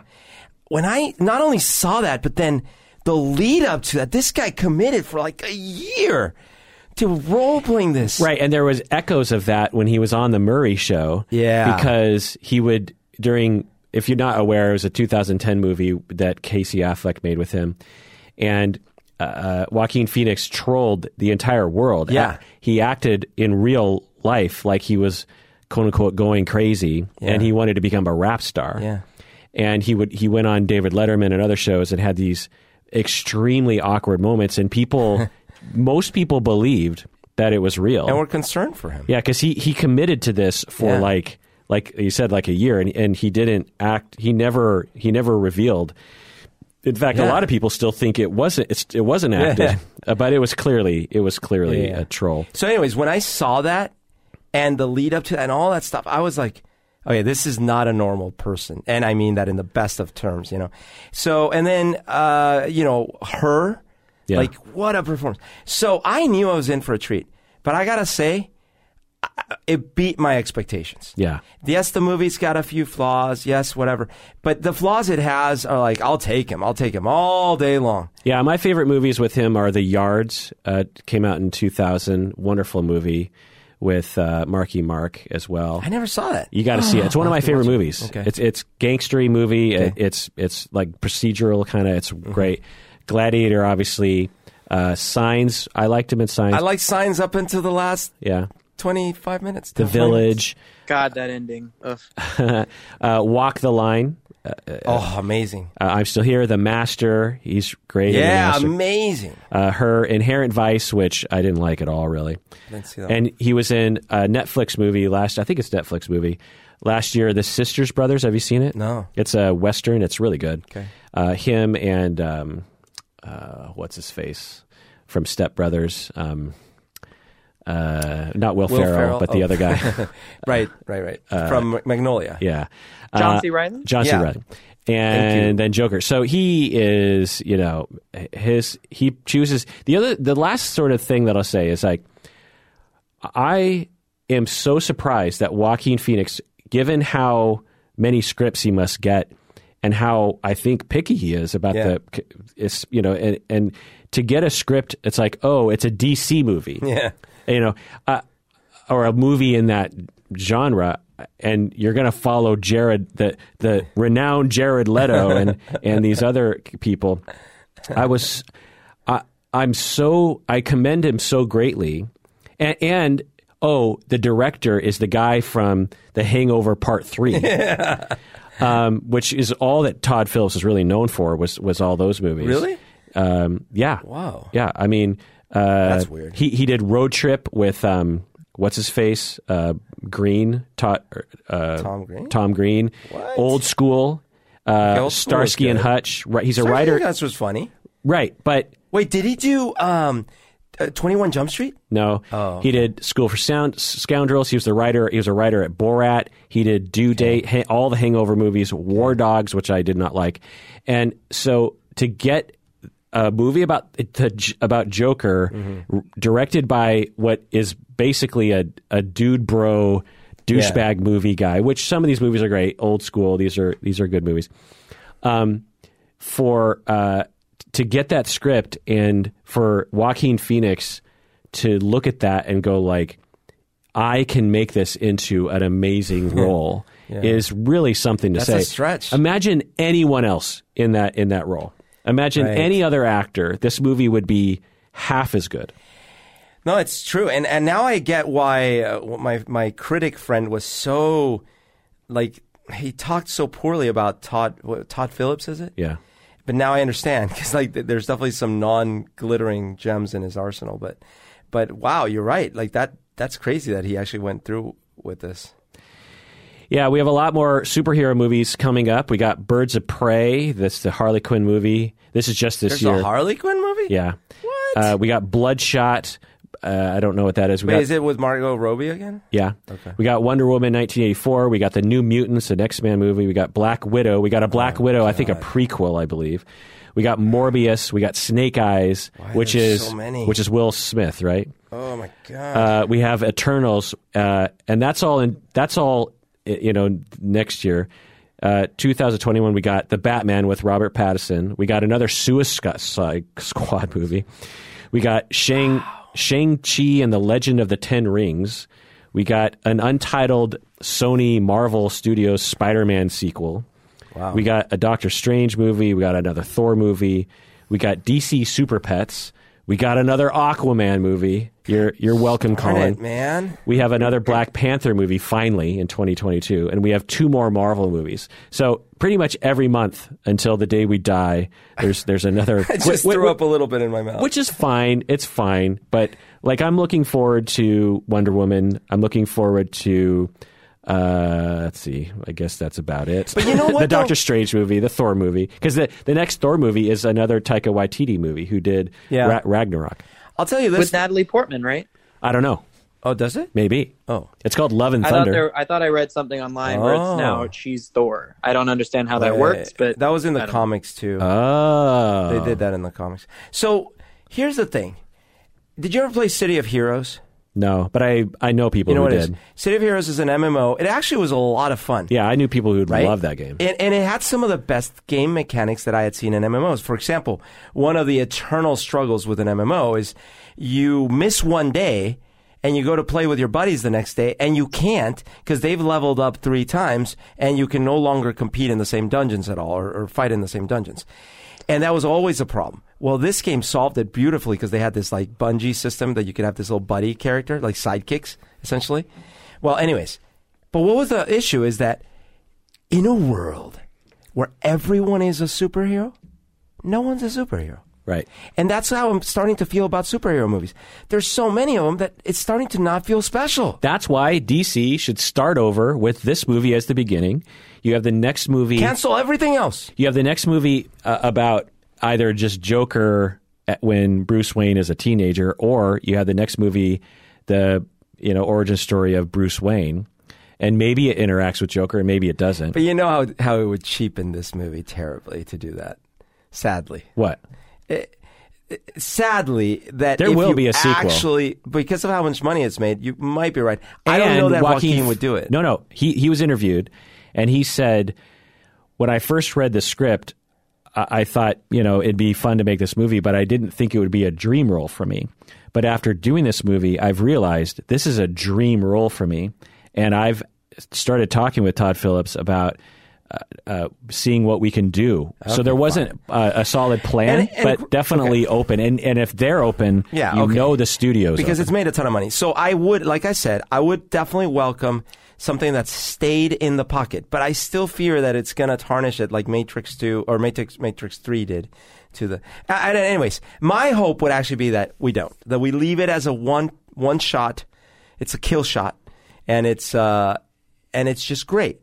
When I not only saw that, but then the lead up to that, this guy committed for like a year to role playing this. Right, and there was echoes of that when he was on the Murray show. Yeah. because he would during. If you're not aware, it was a 2010 movie that Casey Affleck made with him, and uh, Joaquin Phoenix trolled the entire world. Yeah. Uh, he acted in real life like he was quote unquote going crazy, and he wanted to become a rap star. Yeah. and he would he went on David Letterman and other shows and had these extremely awkward moments, and people, most people believed that it was real. And we're concerned for him. Yeah, because he he committed to this for Yeah. like like you said like a year, and and he didn't act. He never he never revealed. In fact, a lot of people still think it wasn't it's, it wasn't acted, uh, but it was clearly it was clearly Yeah. a troll. So, anyways, when I saw that and the lead up to that and all that stuff, I was like, okay, this is not a normal person. And I mean that in the best of terms, you know. So, and then, uh, you know, her, Yeah. like, what a performance. So I knew I was in for a treat. But I got to say, it beat my expectations. Yeah, Yes, the movie's got a few flaws. Yes, whatever. But the flaws it has are like, I'll take him. I'll take him all day long. yeah. My favorite movies with him are The Yards. Uh, came out in two thousand. Wonderful movie with uh, Marky Mark as well. I never saw that. You got to see it. It's one of my favorite watch it. movies. Okay. It's it's gangstery movie. It- Okay. it's it's like procedural kind of. It's Mm-hmm. great. Gladiator, obviously. Uh, Signs. I liked him in Signs. I liked signs up until the last yeah. 25 minutes. The 20 minutes. Village. God, that ending. Ugh. uh, Walk the Line. Oh, amazing. Uh, I'm still here. The Master. He's great. Yeah, amazing. Uh, her Inherent Vice, which I didn't like at all, really. Didn't see that. And he was in a Netflix movie last. I think it's a Netflix movie last year. The Sisters Brothers. Have you seen it? No. It's a western. It's really good. Okay. Uh, him and um, uh, what's his face from Step Brothers. Um, uh, not Will, Will Ferrell, Ferrell, but the oh. other guy. right, right, right. From Magnolia. yeah. John Uh, C. Reilly? John C. Yeah. Reilly. And then Joker. So he is, you know, his he chooses the other the last sort of thing that I'll say is like I am so surprised that Joaquin Phoenix, given how many scripts he must get and how I think picky he is about Yeah. the is you know and and to get a script it's like oh it's a DC movie Yeah. You know, uh, or a movie in that genre, and you're going to follow Jared, the the renowned Jared Leto, and and these other people. I was, I, I'm so I commend him so greatly, and, and oh, the director is the guy from The Hangover Part Three. Um, which is all that Todd Phillips is really known for was was all those movies. Really? Um, yeah. Wow. Yeah, I mean, uh, That's weird. He he did Road Trip with um, what's his face, uh, Green, uh, Tom Green? Tom Green, What? Old School, uh, Old School was Starsky and good. Hutch. Right, he's a writer, That was funny. right? But Wait, did he do um, uh, 21 Jump Street? no, Oh, he did School for Sound Scoundrels. He was the writer. He was a writer at Borat. He did Due Date, ha- all the Hangover movies, War Dogs, which I did not like, and so to get a movie about the, about Joker, Mm-hmm. r- directed by what is basically a a dude bro douchebag movie guy. Which some of these movies are great, old school. These are these are good movies. Um, for uh, to get that script and for Joaquin Phoenix to look at that and go like, I can make this into an amazing role is really something to That's say. a stretch. Imagine anyone else in that in that role. Imagine Right. any other actor. This movie would be half as good. No, it's true, and and now I get why uh, my my critic friend was so like he talked so poorly about Todd what, Todd Phillips, is it? Yeah. But now I understand because like there's definitely some non glittering gems in his arsenal. But but wow, you're right. Like that that's crazy that he actually went through with this. Yeah, we have a lot more superhero movies coming up. We got Birds of Prey. That's the Harley Quinn movie. This is just this There's year. a Harley Quinn movie. yeah. What? Uh, we got Bloodshot. Uh, I don't know what that is. We Wait, got is it with Margot Robbie again? yeah. Okay. We got Wonder Woman 1984. We got the New Mutants, the X Men movie. We got Black Widow. We got a Black Oh, Widow. I think a prequel, I believe. We got Morbius. We got Snake Eyes, Why which is so many? which is Will Smith, right? Oh my god. Uh, we have Eternals, uh, and that's all in that's all you know next year. Uh, 2021, we got the Batman with Robert Pattinson. We got another Suicide Squad movie. We got Shang Shang Chi and the Legend of the Ten Rings. We got an untitled Sony Marvel Studios Spider-Man sequel. wow. We got a Doctor Strange movie. We got another Thor movie. We got DC Super Pets. We got another Aquaman movie. You're you're welcome, Darn Collin. it, man. We have another Black Panther movie finally in 2022, and we have two more Marvel movies. So pretty much every month until the day we die, there's there's another. I just wh- threw up a little bit in my mouth. which is fine. It's fine, but like I'm looking forward to Wonder Woman. I'm looking forward to. Uh, let's see. I guess that's about it. But you know what, the? Doctor Strange movie, the Thor movie, because the the next Thor movie is another Taika Waititi movie who did Yeah. Ra- Ragnarok. I'll tell you this. with Natalie Portman, right? I don't know. oh, does it? Maybe Oh. it's called Love and I thought Thunder. there. I thought I read something online where Oh. it's now she's Thor. I don't understand how that Wait, works, but that was in I the don't- comics too. Oh, They did that in the comics. So here's the thing. Did you ever play City of Heroes? No, but I I know people You know who did. is? City of Heroes is an MMO. It actually was a lot of fun. Yeah, I knew people who'd Right? love that game. And, and it had some of the best game mechanics that I had seen in MMOs. For example, one of the eternal struggles with an MMO is you miss one day and you go to play with your buddies the next day and you can't because they've leveled up three times and you can no longer compete in the same dungeons at all or, or fight in the same dungeons. And that was always a problem. Well, this game solved it beautifully because they had this like bungee system that you could have this little buddy character, like sidekicks, essentially. Well, anyways, but what was the issue is that in a world where everyone is a superhero, no one's a superhero. right. And that's how I'm starting to feel about superhero movies. There's so many of them that it's starting to not feel special. That's why DC should start over with this movie as the beginning. You have the next movie. Cancel everything else. You have the next movie uh, about either just Joker at, when Bruce Wayne is a teenager, or you have the next movie, the you know origin story of Bruce Wayne, and maybe it interacts with Joker, and maybe it doesn't. But you know how, how it would cheapen this movie terribly to do that. Sadly. what? Sadly, that There will be a sequel. Actually, because of how much money it's made, you might be right. I don't know that Joaquin, would do it. No, no. He he was interviewed, and he said, when I first read the script, I, I thought you know it'd be fun to make this movie, but I didn't think it would be a dream role for me. But after doing this movie, I've realized this is a dream role for me, and I've started talking with Todd Phillips about. Uh, uh, seeing what we can do. so there wasn't uh, a solid plan, And- and- but definitely open. And and if they're open, Yeah, you okay. know the studios because open. it's made a ton of money. So I would, like I said, I would definitely welcome something that stayed in the pocket. But I still fear that it's going to tarnish it like Matrix 2 or Matrix, Matrix 3 did to the. And anyways, my hope would actually be that we don't. That we leave it as a one, one shot. It's a kill shot. And it's, uh, and it's just great.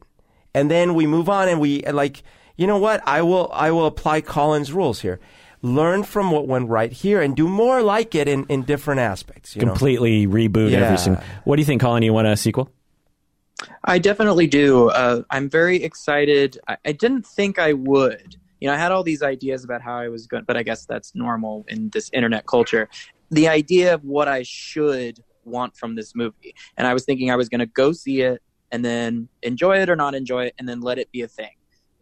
And then we move on and we, like, you know what? I will, I will apply Collin's rules here. Learn from what went right here and do more like it in, in different aspects. You know? completely reboot Yeah. everything. What do you think, Collin? You want a sequel? I definitely do. Uh, I'm very excited. I, I didn't think I would. You know, I had all these ideas about how I was going, but I guess that's normal in this internet culture. The idea of what I should want from this movie, and I was thinking I was going to go see it and then enjoy it or not enjoy it, and then let it be a thing.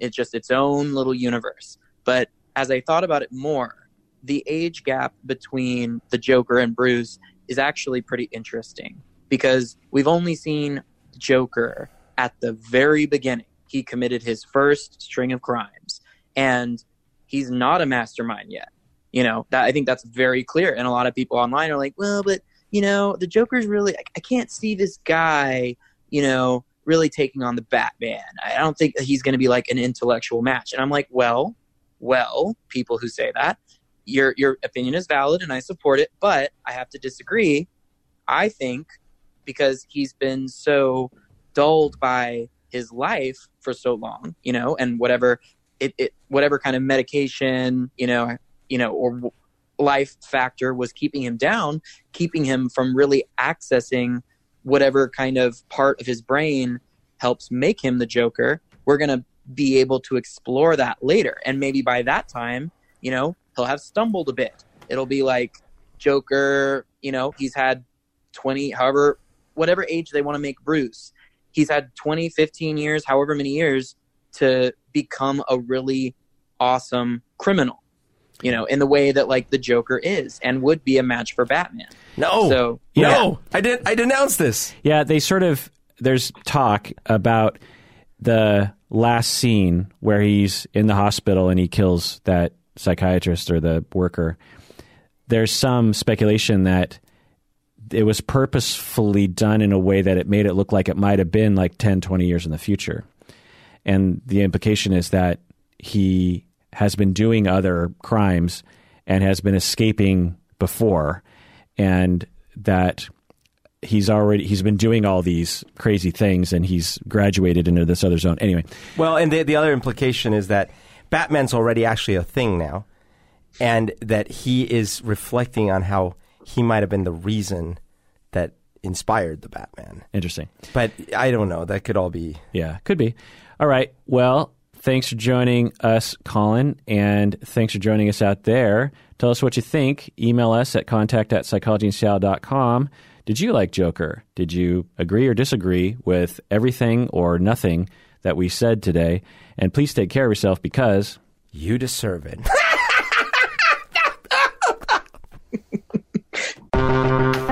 It's just its own little universe. But as I thought about it more, the age gap between the Joker and Bruce is actually pretty interesting because we've only seen Joker at the very beginning. He committed his first string of crimes and he's not a mastermind yet. You know, that I think that's very clear. And a lot of people online are like, well, but you know, the Joker's really, I, I can't see this guy, you know, really taking on the Batman. I don't think he's going to be like an intellectual match. And I'm like, well, well, people who say that, your your opinion is valid and I support it, but I have to disagree. I think because he's been so dulled by his life for so long, you know, and whatever it, it whatever kind of medication, you know, you know, or life factor was keeping him down, keeping him from really accessing whatever kind of part of his brain helps make him the Joker. We're going to be able to explore that later. And maybe by that time, you know, he'll have stumbled a bit. It'll be like Joker, you know, he's had 20, however, whatever age they want to make Bruce. He's had 20, 15 years, however many years to become a really awesome criminal, you know, in the way that like the Joker is and would be a match for Batman. No. So, no. I didn't I denounced this. Yeah, they sort of there's talk about the last scene where he's in the hospital and he kills that psychiatrist or the worker. There's some speculation that it was purposefully done in a way that it made it look like it might have been like 10, 20 years in the future. And the implication is that he has been doing other crimes and has been escaping before and that he's already he's been doing all these crazy things and he's graduated into this other zone anyway Well, and the the other implication is that Batman's already actually a thing now, and that he is reflecting on how he might have been the reason that inspired the Batman. interesting But I don't know. That could all be. yeah could be all right well thanks for joining us collin and thanks for joining us out there tell us what you think email us at contact at psychologyinseattle.com did you like joker did you agree or disagree with everything or nothing that we said today and please take care of yourself because You deserve it. Música